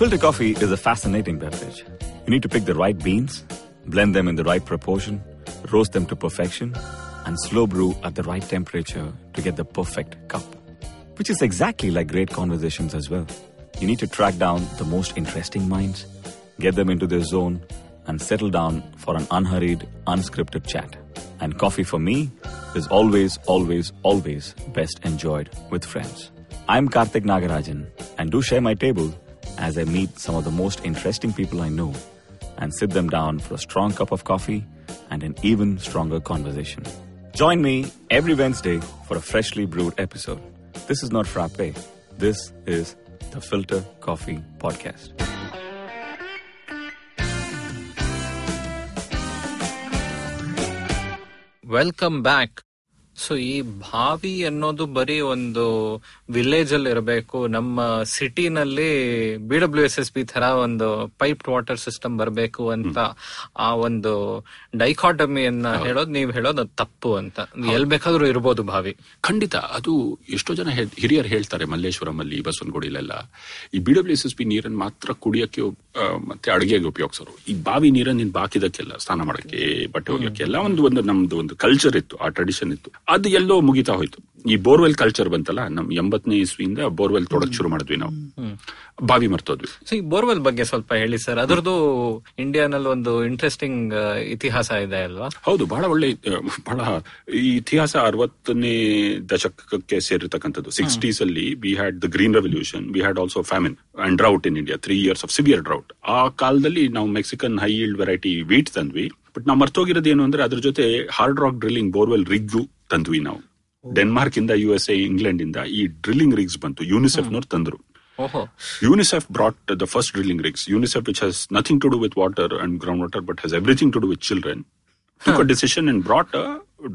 Filter coffee is a fascinating beverage. You need to pick the right beans, blend them in the right proportion, roast them to perfection, and slow brew at the right temperature to get the perfect cup. Which is exactly like great conversations as well. You need to track down the most interesting minds, get them into their zone, and settle down for an unhurried, unscripted chat. And coffee for me is always, always, always best enjoyed with friends. I'm Karthik Nagarajan, and do share my table as I meet some of the most interesting people I know and sit them down for a strong cup of coffee and an even stronger conversation. Join me every Wednesday for a freshly brewed episode. This is not Frappe. This is the Filter Coffee Podcast. Welcome back so ಈ ಬಾವಿ ಅನ್ನೋದು ಬರೀ ಒಂದು village ಅಲ್ಲಿ ಇರಬೇಕು ನಮ್ಮ ಸಿಟಿನಲ್ಲಿ B W S S B ತರ ಒಂದು ಪೈಪ್ ವಾಟರ್ ಸಿಸ್ಟಮ್ ಬರಬೇಕು ಅಂತ ಆ ಒಂದು ಡೈಕಾಟಮಿಯನ್ನ ಹೇಳೋದು ನೀವು ಹೇಳೋದು ಅದು ತಪ್ಪು ಅಂತ. ಎಲ್ ಬೇಕಾದ್ರೂ ಇರಬಹುದು ಬಾವಿ ಖಂಡಿತ. ಅದು ಎಷ್ಟೋ ಜನ ಹಿರಿಯರು ಹೇಳ್ತಾರೆ ಮಲ್ಲೇಶ್ವರಂ ಅಲ್ಲಿ ಬಸವನಗುಡಿಲೆಲ್ಲ. ಈ B W S S B ನೀರನ್ನು ಮಾತ್ರ ಕುಡಿಯಕ್ಕೆ ಮತ್ತೆ ಅಡುಗೆಗೆ ಉಪಯೋಗಿಸೋರು. ಈ ಬಾವಿ ನೀರನ್ನು ನೀನ್ ಬಾಕಿದಕ್ಕೆಲ್ಲ ಸ್ನಾನ ಮಾಡಕ್ಕೆ ಬಟ್ಟೆ ಹೋಗ್ಲಿಕ್ಕೆ ಎಲ್ಲ ಒಂದು ಒಂದು ನಮ್ದು ಒಂದು ಕಲ್ಚರ್ ಇತ್ತು ಆ ಟ್ರೆಡಿಷನ್ ಇತ್ತು. ಅದು ಎಲ್ಲೋ ಮುಗಿತಾ ಹೋಯ್ತು. ಈ ಬೋರ್ವೆಲ್ ಕಲ್ಚರ್ ಬಂತಲ್ಲ ನಮ್ ಎಂಬತ್ತನೇ ಇಸ್ವಿಯಿಂದ ಬೋರ್ವೆಲ್ ತೊಡಕ್ ಶುರು ಮಾಡಿದ್ವಿ ನಾವು. ಬಾವಿ ಮರ್ತೋದ್ವಿ. ಸೊ ಈ ಬೋರ್ವೆಲ್ ಬಗ್ಗೆ ಸ್ವಲ್ಪ ಹೇಳಿ ಸರ್. ಅದರದ್ದು ಇಂಡಿಯಾನಲ್ಲಿ ಒಂದು ಇಂಟ್ರೆಸ್ಟಿಂಗ್ ಇತಿಹಾಸ ಇದೆ ಅಲ್ವಾ? ಹೌದು ಬಹಳ ಒಳ್ಳೆ ಬಹಳ ಈ ಇತಿಹಾಸ ಅರವತ್ತನೇ ದಶಕಕ್ಕೆ ಸೇರಿರ್ತಕ್ಕಂಥದ್ದು. ಸಿಕ್ಸ್ಟೀಸ್ ಅಲ್ಲಿ we had the green revolution we had also famine and drought in India three years of severe drought ಆ ಕಾಲದಲ್ಲಿ ನಾವು Mexican high yield variety wheat ತಂದ್ವಿ. But ನಾವು ಮರ್ತೋಗಿರೋದು ಏನು ಅಂದ್ರೆ ಅದ್ರ ಜೊತೆ hard rock drilling borewell rig ತಂದ್ವಿ ನಾವು. ಡೆನ್ಮಾರ್ಕ್ ಇಂದ ಯು ಎಸ್ ಎ ಇಂಗ್ಲೆಂಡ್ ಇಂದ ಈ ಡ್ರಿಲ್ಲಿಂಗ್ ರಿಗ್ಸ್ ಬಂತು. ಯೂನಿಸೆಫ್ ನವ್ರು ತಂದ್ರು. UNICEF brought the first drilling rigs UNICEF which which nothing to do with water and ground water but has everything to do with children took a decision and brought a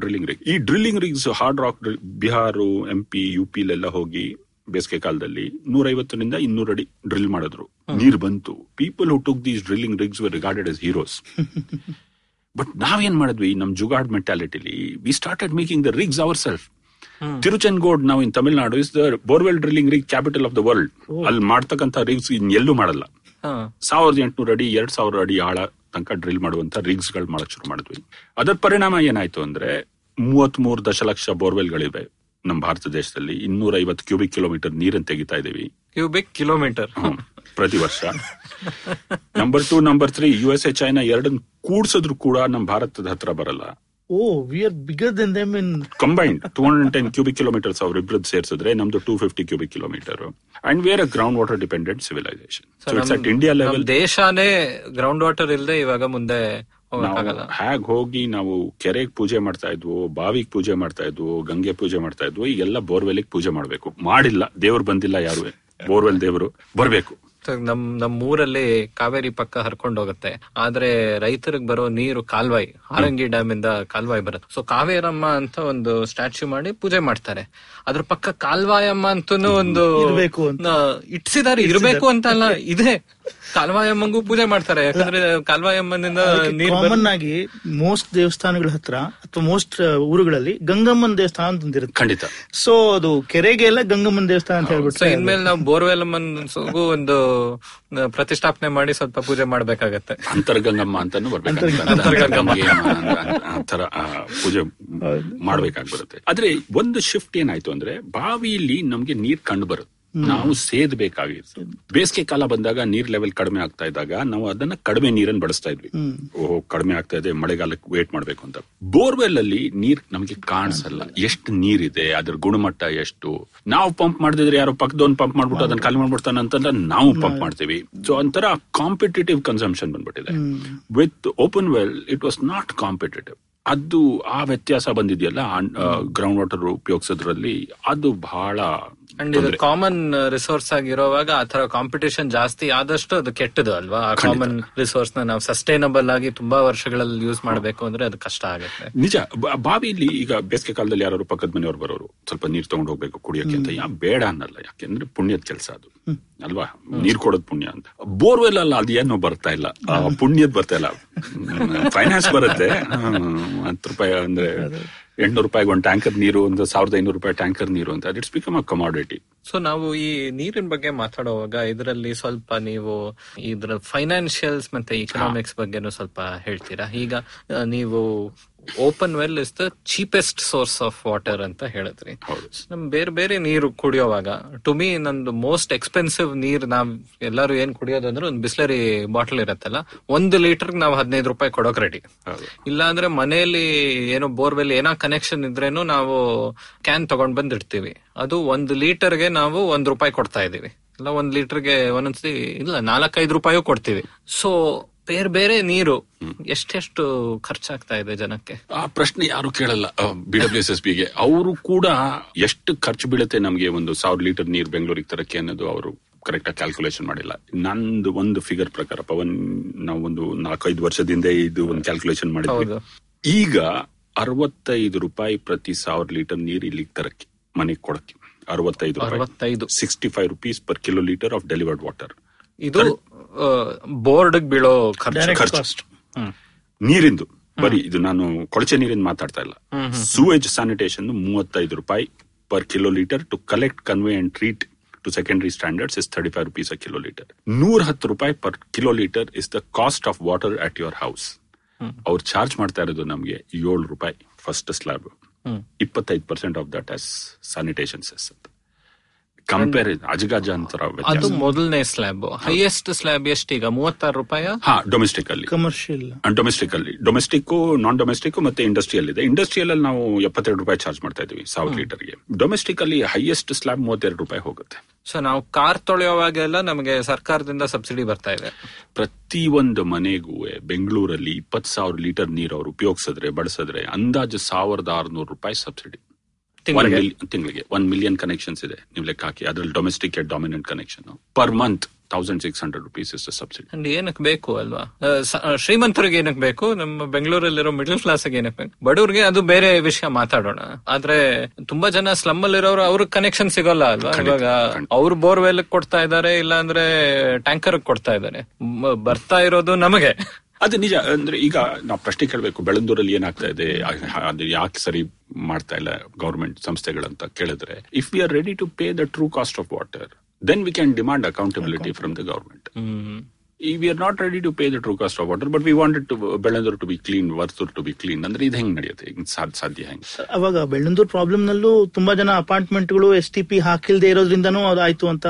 drilling rig. ಈ drilling rigs hard rock Bihar M P U ಪಿಲೆಲ್ಲ ಹೋಗಿ ಬೇಸಿಗೆ ಕಾಲದಲ್ಲಿ ನೂರೈವತ್ತರಿಂದ ಇನ್ನೂರು ಅಡಿ drill ಮಾಡಿದ್ರು ನೀರ್ ಬಂತು. People who took these drilling rigs were regarded as heroes but ನಾವೇನ್ ಮಾಡಿದ್ವಿ? ನಮ್ jugaad ಮೆಂಟಾಲಿಟಿಲಿ we started making the rigs ourselves Tiruchengode ನಾವು in Tamil Nadu is the borewell drilling rig capital of the world ಅಲ್ಲಿ ಮಾಡ್ತಕ್ಕಂತ rigs ಇನ್ ಎಲ್ಲೂ ಮಾಡಲ್ಲ. ಸಾವಿರದ ಎಂಟುನೂರು ಅಡಿ ಎರಡ್ ಸಾವಿರ ಅಡಿ ಆಳ ತನಕ ಡ್ರಿಲ್ ಮಾಡುವಂತ ರಿಗ್ಸ್ಗಳು ಮಾಡಕ್ ಶುರು ಮಾಡಿದ್ವಿ. ಅದರ ಪರಿಣಾಮ ಏನಾಯ್ತು ಅಂದ್ರೆ ಮೂವತ್ತ್ ಮೂರು ದಶಲಕ್ಷ ಬೋರ್ವೆಲ್ಗಳಿವೆ ನಮ್ಮ ಭಾರತ ದೇಶದಲ್ಲಿ. ಇನ್ನೂರ ಐವತ್ತು ಕ್ಯೂಬಿಕ್ ಕಿಲೋಮೀಟರ್ ನೀರನ್ನು ತೆಗಿತಾ ಇದೀವಿ. ಕ್ಯೂಬಿಕ್ ಕಿಲೋಮೀಟರ್ ಪ್ರತಿ ವರ್ಷ. Number two number three U S A China ಎರಡನ್ನ ಕೂಡ್ಸಿದ್ರು ಕೂಡ ನಮ್ಮ ಭಾರತದ ಹತ್ರ ಬರಲ್ಲ. ಓ we are bigger than them in combined two hundred ten cubic kilometres ಅವ್ರ ಇಬ್ಬರದ್ದು ಸೇರಿಸಿದ್ರೆ ನಮ್ದು two fifty cubic kilometre and where a ground water dependent civilisation so it's at India level ದೇಶಾನೇ ground water ಇಲ್ಲದೆ ಇವಾಗ ಮುಂದೆ ಹೇಗ್ ಹೋಗಿ ನಾವು ಕೆರೆಗೆ ಪೂಜೆ ಮಾಡ್ತಾ ಇದ್ವು ಬಾವಿಗೆ ಪೂಜೆ ಮಾಡ್ತಾ ಇದ್ವು ಗಂಗೆ ಪೂಜೆ ಮಾಡ್ತಾ ಇದ್ವು ಈಗೆಲ್ಲ ಬೋರ್ವೆಲ್ಗೆ ಪೂಜೆ ಮಾಡ್ಬೇಕು. ಮಾಡಿಲ್ಲ ದೇವ್ರು ಬಂದಿಲ್ಲ ಯಾರು? ಬೋರ್ವೆಲ್ ದೇವರು ಬರ್ಬೇಕು. ನಮ್ ನಮ್ಮ ಊರಲ್ಲಿ ಕಾವೇರಿ ಪಕ್ಕ ಹರ್ಕೊಂಡು ಹೋಗುತ್ತೆ. ಆದ್ರೆ ರೈತರಿಗೆ ಬರೋ ನೀರು ಕಾಲ್ವಾಯಿ ಹಾರಂಗಿ ಡ್ಯಾಮ್ ಇಂದ ಕಾಲ್ವಾಯಿ ಬರುತ್ತೆ. ಸೊ ಕಾವೇರಮ್ಮ ಅಂತ ಒಂದು ಸ್ಟ್ಯಾಚ್ಯೂ ಮಾಡಿ ಪೂಜೆ ಮಾಡ್ತಾರೆ. ಅದ್ರ ಪಕ್ಕ ಕಾಲ್ವಾಯಮ್ಮ ಅಂತೂ. ಒಂದು ಇಟ್ಸಿದಾರೆ ಇರ್ಬೇಕು ಅಂತ ಅಲ್ಲ ಇದೆ. ಕಾಲ್ವಾಯಮ್ಮಂಗೂ ಪೂಜೆ ಮಾಡ್ತಾರೆ ಯಾಕಂದ್ರೆ ಕಾಲ್ವಾಯಮ್ಮನಿಂದ ಕಾಮನ್ ಆಗಿ ಮೋಸ್ಟ್ ದೇವಸ್ಥಾನಗಳ ಹತ್ರ ಅಥವಾ ಮೋಸ್ಟ್ ಊರುಗಳಲ್ಲಿ ಗಂಗಮ್ಮನ್ ದೇವಸ್ಥಾನ ಅಂತ ಒಂದಿರುತ್ತೆ. ಖಂಡಿತ. ಸೊ ಅದು ಕೆರೆಗೆ ಎಲ್ಲ ಗಂಗಮ್ಮನ್ ದೇವಸ್ಥಾನ ಅಂತ ಸೊ ಹೇಳ್ಬಿಟ್ರೆ ಇನ್ಮೇಲೆ ನಾವು ಬೋರ್ವೆಲ್ ಅಮ್ಮನ್ಗೂ ಒಂದು ಪ್ರತಿಷ್ಠಾಪನೆ ಮಾಡಿ ಸ್ವಲ್ಪ ಪೂಜೆ ಮಾಡ್ಬೇಕಾಗತ್ತೆ. ಅಂತರ್ಗಂಗಮ್ಮ ಅಂತಾನು ಅಂತ ಬರ್ಬೇಕು ತರ ಆ, ಪೂಜೆ ಮಾಡ್ಬೇಕಾಗ್ಬರುತ್ತೆ ಆದ್ರೆ ಒಂದು ಶಿಫ್ಟ್ ಏನಾಯ್ತು ಅಂದ್ರೆ ಬಾವಿಯಲ್ಲಿ ನಮ್ಗೆ ನೀರ್ ಕಂಡು ಬರುತ್ತೆ. ನಾವು ಸೇದ್ಬೇಕಾಗಿತ್ತು. ಬೇಸಿಗೆ ಕಾಲ ಬಂದಾಗ ನೀರ್ ಲೆವೆಲ್ ಕಡಿಮೆ ಆಗ್ತಾ ಇದ್ದಾಗ ನಾವು ಅದನ್ನ ಕಡಿಮೆ ನೀರನ್ನು ಬಳಸ್ತಾ ಇದ್ವಿ. ಓಹ್ ಕಡಿಮೆ ಆಗ್ತಾ ಇದೆ ಮಳೆಗಾಲಕ್ಕೆ ವೇಟ್ ಮಾಡ್ಬೇಕು ಅಂತ. ಬೋರ್ವೆಲ್ ಅಲ್ಲಿ ನೀರ್ ನಮಗೆ ಕಾಣಿಸಲ್ಲ. ಎಷ್ಟು ನೀರಿದೆ ಅದ್ರ ಗುಣಮಟ್ಟ ಎಷ್ಟು? ನಾವು ಪಂಪ್ ಮಾಡಿದ್ರೆ ಯಾರೋ ಪಕ್ಕದೊಂದು ಪಂಪ್ ಮಾಡ್ಬಿಟ್ಟು ಅದನ್ನ ಖಾಲಿ ಮಾಡ್ಬಿಡ್ತಾನೆ ಅಂತಂದ್ರೆ ನಾವು ಪಂಪ್ ಮಾಡ್ತೀವಿ. ಸೊ ಒಂಥರ ಕಾಂಪಿಟೇಟಿವ್ ಕನ್ಸಂಪ್ಷನ್ ಬಂದ್ಬಿಟ್ಟಿದೆ. With open well it was not competitive ಅದು ಆ ವ್ಯತ್ಯಾಸ ಬಂದಿದೆಯಲ್ಲ ಗ್ರೌಂಡ್ ವಾಟರ್ ಉಪಯೋಗಿಸೋದ್ರಲ್ಲಿ ಅದು ಬಹಳ ಅಂಡ್ ಇದು ಕಾಮನ್ ರಿಸೋರ್ಸ್ ಆಗಿರುವಾಗ ಆ ತರ ಕಾಂಪಿಟೇಷನ್ ಜಾಸ್ತಿ ಆದಷ್ಟು ಅದು ಕೆಟ್ಟದು ಅಲ್ವಾ? ಆ ಕಾಮನ್ ರಿಸೋರ್ಸ್ನ ನಾವು ಸಸ್ಟೈನಬಲ್ ಆಗಿ ತುಂಬಾ ವರ್ಷಗಳಲ್ಲಿ ಯೂಸ್ ಮಾಡಬೇಕು ಅಂದ್ರೆ ಅದು ಕಷ್ಟ ಆಗುತ್ತೆ. ನಿಜ. ಬಾವಿ ಬಾವಿಲಿ ಈಗ ಬೇಸಿಗೆ ಕಾಲದಲ್ಲಿ ಯಾರು ಪಕ್ಕದ ಮನೆಯವರು ಬರೋರು ಸ್ವಲ್ಪ ನೀರ್ ತಗೊಂಡು ಹೋಗ್ಬೇಕು ಕುಡಿಯೋಕೆ ಅಂತ. ಯಾ ಬೇಡ ಅನ್ನಲ್ಲ. ಯಾಕೆಂದ್ರೆ ಪುಣ್ಯದ ಕೆಲಸ ಅದು. ಅಲ್ವಾ? ನೀರ್ ಕೊಡೋದ್ ಪುಣ್ಯ ಅಂತ. ಬೋರ್ವೆಲ್ ಅಲ್ಲ ಅದೇನೋ ಬರ್ತಾ ಇಲ್ಲ. ಪುಣ್ಯದ್ ಬರ್ತಾ ಇಲ್ಲ. ಫೈನಾನ್ಸ್ ಬರುತ್ತೆ. ಹತ್ ಹತ್ತು ರೂಪಾಯಿ ಅಂದ್ರೆ ಎಂಟ್ನೂರು ರೂಪಾಯಿಗೆ ಒಂದು ಟ್ಯಾಂಕರ್ ನೀರು ಒಂದು ಸಾವಿರದ ಐನೂರು ರೂಪಾಯಿ ಟ್ಯಾಂಕರ್ ನೀರು ಅಂತ. It's become a commodity so ನಾವು ಈ ನೀರಿನ ಬಗ್ಗೆ ಮಾತಾಡುವಾಗ ಇದರಲ್ಲಿ ಸ್ವಲ್ಪ ನೀವು ಇದ್ರ ಫೈನಾನ್ಶಿಯಲ್ಸ್ ಮತ್ತೆ ಇಕನಾಮಿಕ್ಸ್ ಬಗ್ಗೆನೂ ಸ್ವಲ್ಪ ಹೇಳ್ತೀರಾ? ಈಗ ನೀವು open well is the cheapest source of water ಅಂತ ಹೇಳಿದ್ರಿ. ನಮ್ ಬೇರೆ ಬೇರೆ ನೀರು ಕುಡಿಯೋವಾಗ ಟು ಮೀ ನಂದು ಮೋಸ್ಟ್ ಎಕ್ಸ್ಪೆನ್ಸಿವ್ ನೀರ್ ನಾವ್ ಎಲ್ಲಾರು ಏನ್ ಕುಡಿಯೋದು ಅಂದ್ರೆ ಒಂದು ಬಿಸ್ಲರಿ ಬಾಟಲ್ ಇರತ್ತಲ್ಲ ಒಂದ್ ಲೀಟರ್ ನಾವ್ ಹದಿನೈದು ರೂಪಾಯಿ ಕೊಡೋಕ್ ರೆಡಿ. ಇಲ್ಲ ಅಂದ್ರೆ ಮನೆಯಲ್ಲಿ ಏನೋ ಬೋರ್ವೆಲ್ ಏನೋ ಕನೆಕ್ಷನ್ ಇದ್ರೇನು ನಾವು ಕ್ಯಾನ್ ತಗೊಂಡ್ ಬಂದಿರ್ತೀವಿ ಅದು ಒಂದು ಲೀಟರ್ಗೆ ನಾವು ಒಂದ್ ರೂಪಾಯಿ ಕೊಡ್ತಾ ಇದೀವಿ. ಇಲ್ಲ ಒಂದ್ ಲೀಟರ್ಗೆ ಒಂದೊಂದ್ಸತಿ ಇಲ್ಲ ನಾಲ್ಕೈದು ರೂಪಾಯಿ ಕೊಡ್ತೀವಿ. ಸೊ ಬೇರೆ ಬೇರೆ ನೀರು. ಎಷ್ಟೆಷ್ಟು ಖರ್ಚಾಗ್ತಾ ಇದೆ ಜನಕ್ಕೆ? ಆ ಪ್ರಶ್ನೆ ಯಾರು ಕೇಳಲ್ಲ ಬಿ ಡಬ್ಲ್ಯೂ ಎಸ್ ಎಸ್ ಬಿಗೆ ಅವರು ಕೂಡ ಎಷ್ಟು ಖರ್ಚು ಬೀಳುತ್ತೆ ನಮಗೆ ಒಂದು ಸಾವಿರ ಲೀಟರ್ ನೀರು ಬೆಂಗಳೂರಿಗೆ ತರಕ್ಕೆ ಅನ್ನೋದು ಅವರು ಕರೆಕ್ಟ್ ಆಗಿ ಕ್ಯಾಲ್ಕುಲೇಷನ್ ಮಾಡಿಲ್ಲ. ನಂದು ಒಂದು ಫಿಗರ್ ಪ್ರಕಾರ ಪವನ್ ನಾವು ಒಂದು ನಾಲ್ಕೈದು ವರ್ಷದಿಂದ ಇದು ಒಂದು ಕ್ಯಾಲ್ಕುಲೇಷನ್ ಮಾಡಿದ್ವಿ. ಈಗ ಅರವತ್ತೈದು ರೂಪಾಯಿ ಪ್ರತಿ ಸಾವಿರ ಲೀಟರ್ ನೀರು ಇಲ್ಲಿಗೆ ತರಕ್ಕೆ ಮನೆಗೆ ಕೊಡಕ್ಕೆ. ಅರವತ್ತೈದು ಅರವತ್ತೈದು. Sixty five rupees per kilo litre of delivered water ಇದು ಬೋರ್ಡ್ ಬೀಳೋ ಖರ್ಚು. ಖರ್ಚು. ನೀರಿಂದು. ಬರೀ ಇದು ನಾನು ಕೊಳಚೆ ನೀರಿಂದ ಮಾತಾಡ್ತಾ ಇಲ್ಲ. ಸೂವೇಜ್ ಸ್ಯಾನಿಟೇಷನ್ ಮೂವತ್ತೈದು ರೂಪಾಯಿ per kilo litre to collect convey and treat to secondary standards is thirty five rupees a kilo litre ನೂರ ಹತ್ತು ರೂಪಾಯಿ per kilo litre is the cost of water at your house ಅವ್ರು charge ಮಾಡ್ತಾ ಇರೋದು ನಮಗೆ ಏಳು ರೂಪಾಯಿ ಫಸ್ಟ್ ಸ್ಲಾಬ್ ಇಪ್ಪತ್ತೈದು percent of that as sanitation cess ಅಂತ ಕಂಪೇರ್ ಅಜಗಜ ಅಂತರ ಅದು ಮೊದಲನೇ ಸ್ಲ್ಯಾಬ್ ಹೈಯೆಸ್ಟ್ ಸ್ಲ್ಯಾಬ್ ಎಷ್ಟೀಗ? ಮೂವತ್ತಾರು ರೂಪಾಯಿ? ಹಾ ಡೊಮೆಸ್ಟಿಕ್ ಅಲ್ಲಿ ಕಮರ್ಷಿಯಲ್ ಡೊಮೆಸ್ಟಿಕ್ ಅಲ್ಲಿ ಡೊಮೆಸ್ಟಿಕ್ ನಾನ್ ಡೊಮೆಸ್ಟಿಕ್ ಮತ್ತೆ ಇಂಡಸ್ಟ್ರಿಯಲ್ ಇದೆ. ಇಂಡಸ್ಟ್ರಿಯಲ್ ಅಲ್ಲಿ ನಾವು ಎಪ್ಪತ್ತೆರಡು ರೂಪಾಯಿ ಚಾರ್ಜ್ ಮಾಡ್ತಾ ಇದೀವಿ ಸಾವಿರ ಲೀಟರ್ಗೆ ಡೊಮೆಸ್ಟಿಕ್ ಅಲ್ಲಿ ಹೈಯೆಸ್ಟ್ ಸ್ಲ್ಯಾಬ್ ಮೂವತ್ತೆರಡು ರೂಪಾಯಿ ಹೋಗುತ್ತೆ. ಸೊ ನಾವು ಕಾರ್ ತೊಳೆಯುವಾಗೆಲ್ಲ ನಮಗೆ ಸರ್ಕಾರದಿಂದ ಸಬ್ಸಿಡಿ ಬರ್ತಾ ಇದೆ. ಪ್ರತಿ ಒಂದು ಮನೆಗೂ ಬೆಂಗಳೂರಲ್ಲಿ ಇಪ್ಪತ್ತು ಸಾವಿರ ಲೀಟರ್ ನೀರು ಅವ್ರು ಉಪಯೋಗಿಸಿದ್ರೆ ಬಳಸಿದ್ರೆ ಅಂದಾಜು ಸಾವಿರದ ಆರ್ನೂರು ರೂಪಾಯಿ ಸಬ್ಸಿಡಿ. ತಿಂಗಳಿಗೆ? ಒನ್ ಮಿಲಿಯನ್ ಕನೆಕ್ಷನ್ಸ್ ಇದೆ. ನೀವು ಲೆಕ್ಕ ಹಾಕಿ. ಅದ್ರಲ್ಲಿ domestic dominant connection per month thousand six hundred rupees is subsidy and ಏನಕ್ಕೆ ಬೇಕು ಅಲ್ವಾ? ಶ್ರೀಮಂತರಿಗೆ ಏನಕ್ಕೆ ಬೇಕು? ನಮ್ಮ ಬೆಂಗಳೂರಲ್ಲಿರೋ ಮಿಡಲ್ ಕ್ಲಾಸ್ ಏನಕ್ಕೆ ಬೇಕು? ಬಡವ್ರಿಗೆ ಅದು ಬೇರೆ ವಿಷಯ ಮಾತಾಡೋಣ. ಆದ್ರೆ ತುಂಬಾ ಜನ ಸ್ಲಮ್ ಅಲ್ಲಿರೋರು ಅವ್ರಿಗೆ ಕನೆಕ್ಷನ್ ಸಿಗೋಲ್ಲ ಅಲ್ವಾ? ಇವಾಗ. ಅವ್ರು ಬೋರ್ವೆಲ್ ಕೊಡ್ತಾ ಇದಾರೆ ಇಲ್ಲ ಅಂದ್ರೆ ಟ್ಯಾಂಕರ್ ಕೊಡ್ತಾ ಇದಾರೆ ಬರ್ತಾ ಇರೋದು ನಮಗೆ. ಅದು ನಿಜ. ಅಂದ್ರೆ ಈಗ ನಾವು ಪ್ರಶ್ನೆ ಕೇಳಬೇಕು ಬೆಳಂದೂರಲ್ಲಿ ಏನಾಗ್ತಾ ಇದೆ? ಅದು ಯಾಕೆ ಸರಿ ಮಾಡ್ತಾ ಇಲ್ಲ ಗೌರ್ಮೆಂಟ್ ಸಂಸ್ಥೆಗಳಂತ ಕೇಳಿದ್ರೆ if we are ready to pay the true cost of water then we can demand accountability from the government hmm. We are not ready to pay the true cost of water but we wanted to Bellandur to be clean Varthur to be clean ಅಂದ್ರೆ ಇದು ಹೆಂಗ್ ನಡೆಯುತ್ತೆ? ಈಗ ಸಾಧ್ಯ ಸಾಧ್ಯ ಹೆಂಗ್? ಅವಾಗ ಬೆಳ್ಳಂದೂರ್ problem ನಲ್ಲೂ ತುಂಬಾ ಜನ ಅಪಾರ್ಟ್ಮೆಂಟ್ಗಳು ಎಸ್ ಟಿ ಪಿ ಹಾಕಿಲ್ದೇ ಇರೋದ್ರಿಂದನೂ ಅದಾಯ್ತು ಅಂತ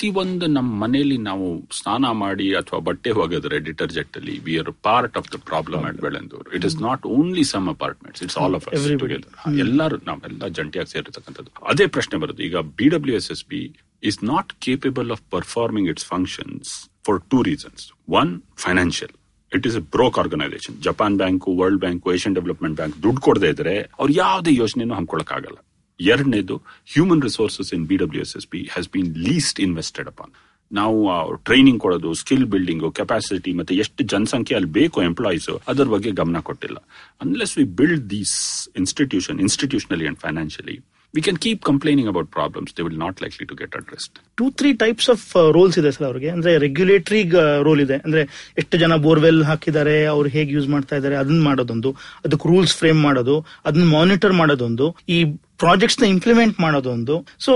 ಪ್ರತಿಯೊಂದು ನಮ್ಮ ಮನೆಯಲ್ಲಿ ನಾವು ಸ್ನಾನ ಮಾಡಿ ಅಥವಾ ಬಟ್ಟೆ ಒಗೆದ್ರೆ ಡಿಟರ್ಜೆಂಟ್ ಅಲ್ಲಿ we are part of the problem at Bellandur it is not only some apartments it's all of Everybody. ಎಲ್ಲರೂ ನಾವೆಲ್ಲ ಜಂಟಿಯಾಗಿ ಸೇರಿರ್ತಕ್ಕಂಥದ್ದು. ಅದೇ ಪ್ರಶ್ನೆ ಬರುತ್ತೆ ಈಗ B W S S B is not capable of performing its functions for two reasons one financial it is a broke organisation Japan bank world bank Asian development bank ದುಡ್ಡು ಕೊಡದೇ ಇದ್ರೆ ಅವ್ರು ಯಾವುದೇ ಯೋಜನೆನೂ ಹಮ್ಕೊಳಕ್ಕಾಗಲ್ಲ ಎರಡನೇದು human resources in B W S S B has been least invested upon ನಾವು training ಕೊಡೋದು ಸ್ಕಿಲ್ ಬಿಲ್ಡಿಂಗ್ ಕೆಪಾಸಿಟಿ ಮತ್ತೆ ಎಷ್ಟು ಜನಸಂಖ್ಯೆ ಅಲ್ಲಿ ಬೇಕು ಎಂಪ್ಲಾಯೀಸ್ ಅದರ ಬಗ್ಗೆ ಗಮನ ಕೊಟ್ಟಿಲ್ಲ. Unless we build these institution institutionally and financially we can keep complaining about problems they will not likely to get address two three types of roles ಇದೆ ಸರ್ ಅವರಿಗೆ. ಅಂದ್ರೆ ರೆಗ್ಯುಲೇಟರಿ ರೋಲ್ ಇದೆ. ಅಂದ್ರೆ ಎಷ್ಟು ಜನ ಬೋರ್ವೆಲ್ ಹಾಕಿದ್ದಾರೆ, ಅವ್ರು ಹೇಗೆ ಯೂಸ್ ಮಾಡ್ತಾ ಇದ್ದಾರೆ ಅದನ್ನ ಮಾಡೋದೊಂದು. ಅದಕ್ಕೆ ರೂಲ್ಸ್ ಫ್ರೇಮ್ ಮಾಡೋದು. ಅದನ್ನ ಮಾನಿಟರ್ ಮಾಡೋದೊಂದು. ಈ ಪ್ರಾಜೆಕ್ಟ್ಸ್ನ ಇಂಪ್ಲಿಮೆಂಟ್ ಮಾಡೋದೊಂದು. ಸೊ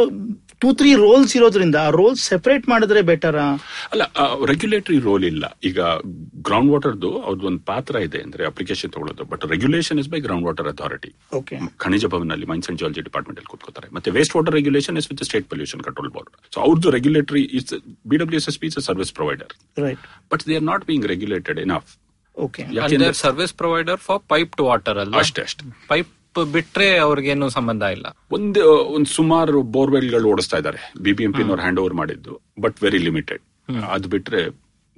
ಟೂ ತ್ರೀ ರೋಲ್ಸ್ ಇರೋದ್ರಿಂದ ಆ ರೋಲ್ಸ್ ಸೆಪರೇಟ್ ಮಾಡಿದ್ರೆ ಬೆಟರ್ ಅಲ್ಲ ರೆಗ್ಯುಲೇಟರಿ ರೋಲ್ ಇಲ್ಲ. ಈಗ ಗ್ರೌಂಡ್ ವಾಟರ್ದು ಅವ್ರದ್ದು ಒಂದು ಪಾತ್ರ ಇದೆ ಅಂದ್ರೆ ಅಪ್ಲಿಕೇಶನ್ ತಗೊಳ್ಳೋದು. But regulation is by ground water authority okay ಖನಿಜ ಭವನಲ್ಲಿ ಮೈನ್ಸ್ ಅಂಡ್ ಜಿಯಾಲಜಿ ಡಿಪಾರ್ಟ್ಮೆಂಟ್ ಅಲ್ಲಿ ಕೂತ್ಕೋತಾರೆ. ಮತ್ತೆ waste water regulation is with state pollution control board so ಅವ್ರದ್ದು regulatory is B W S S P is service provider right but they are not being regulated enough service provider for pipe to water ಅಲ್ಲ ಅಷ್ಟೇ ಅಷ್ಟೇ. Pipe ಬಿಟ್ರೆ ಅವ್ರಿಗೇನು ಸಂಬಂಧ ಇಲ್ಲ. ಒಂದು ಒಂದು ಸುಮಾರು ಬೋರ್ವೆಲ್ಗಳು ಓಡಿಸ್ತಾ ಇದ್ದಾರೆ. ಬಿಬಿಎಂಪಿ ನವ್ರು ಹ್ಯಾಂಡ್ ಓವರ್ ಮಾಡಿದ್ದು ಬಟ್ ವೆರಿ ಲಿಮಿಟೆಡ್. ಅದ್ ಬಿಟ್ರೆ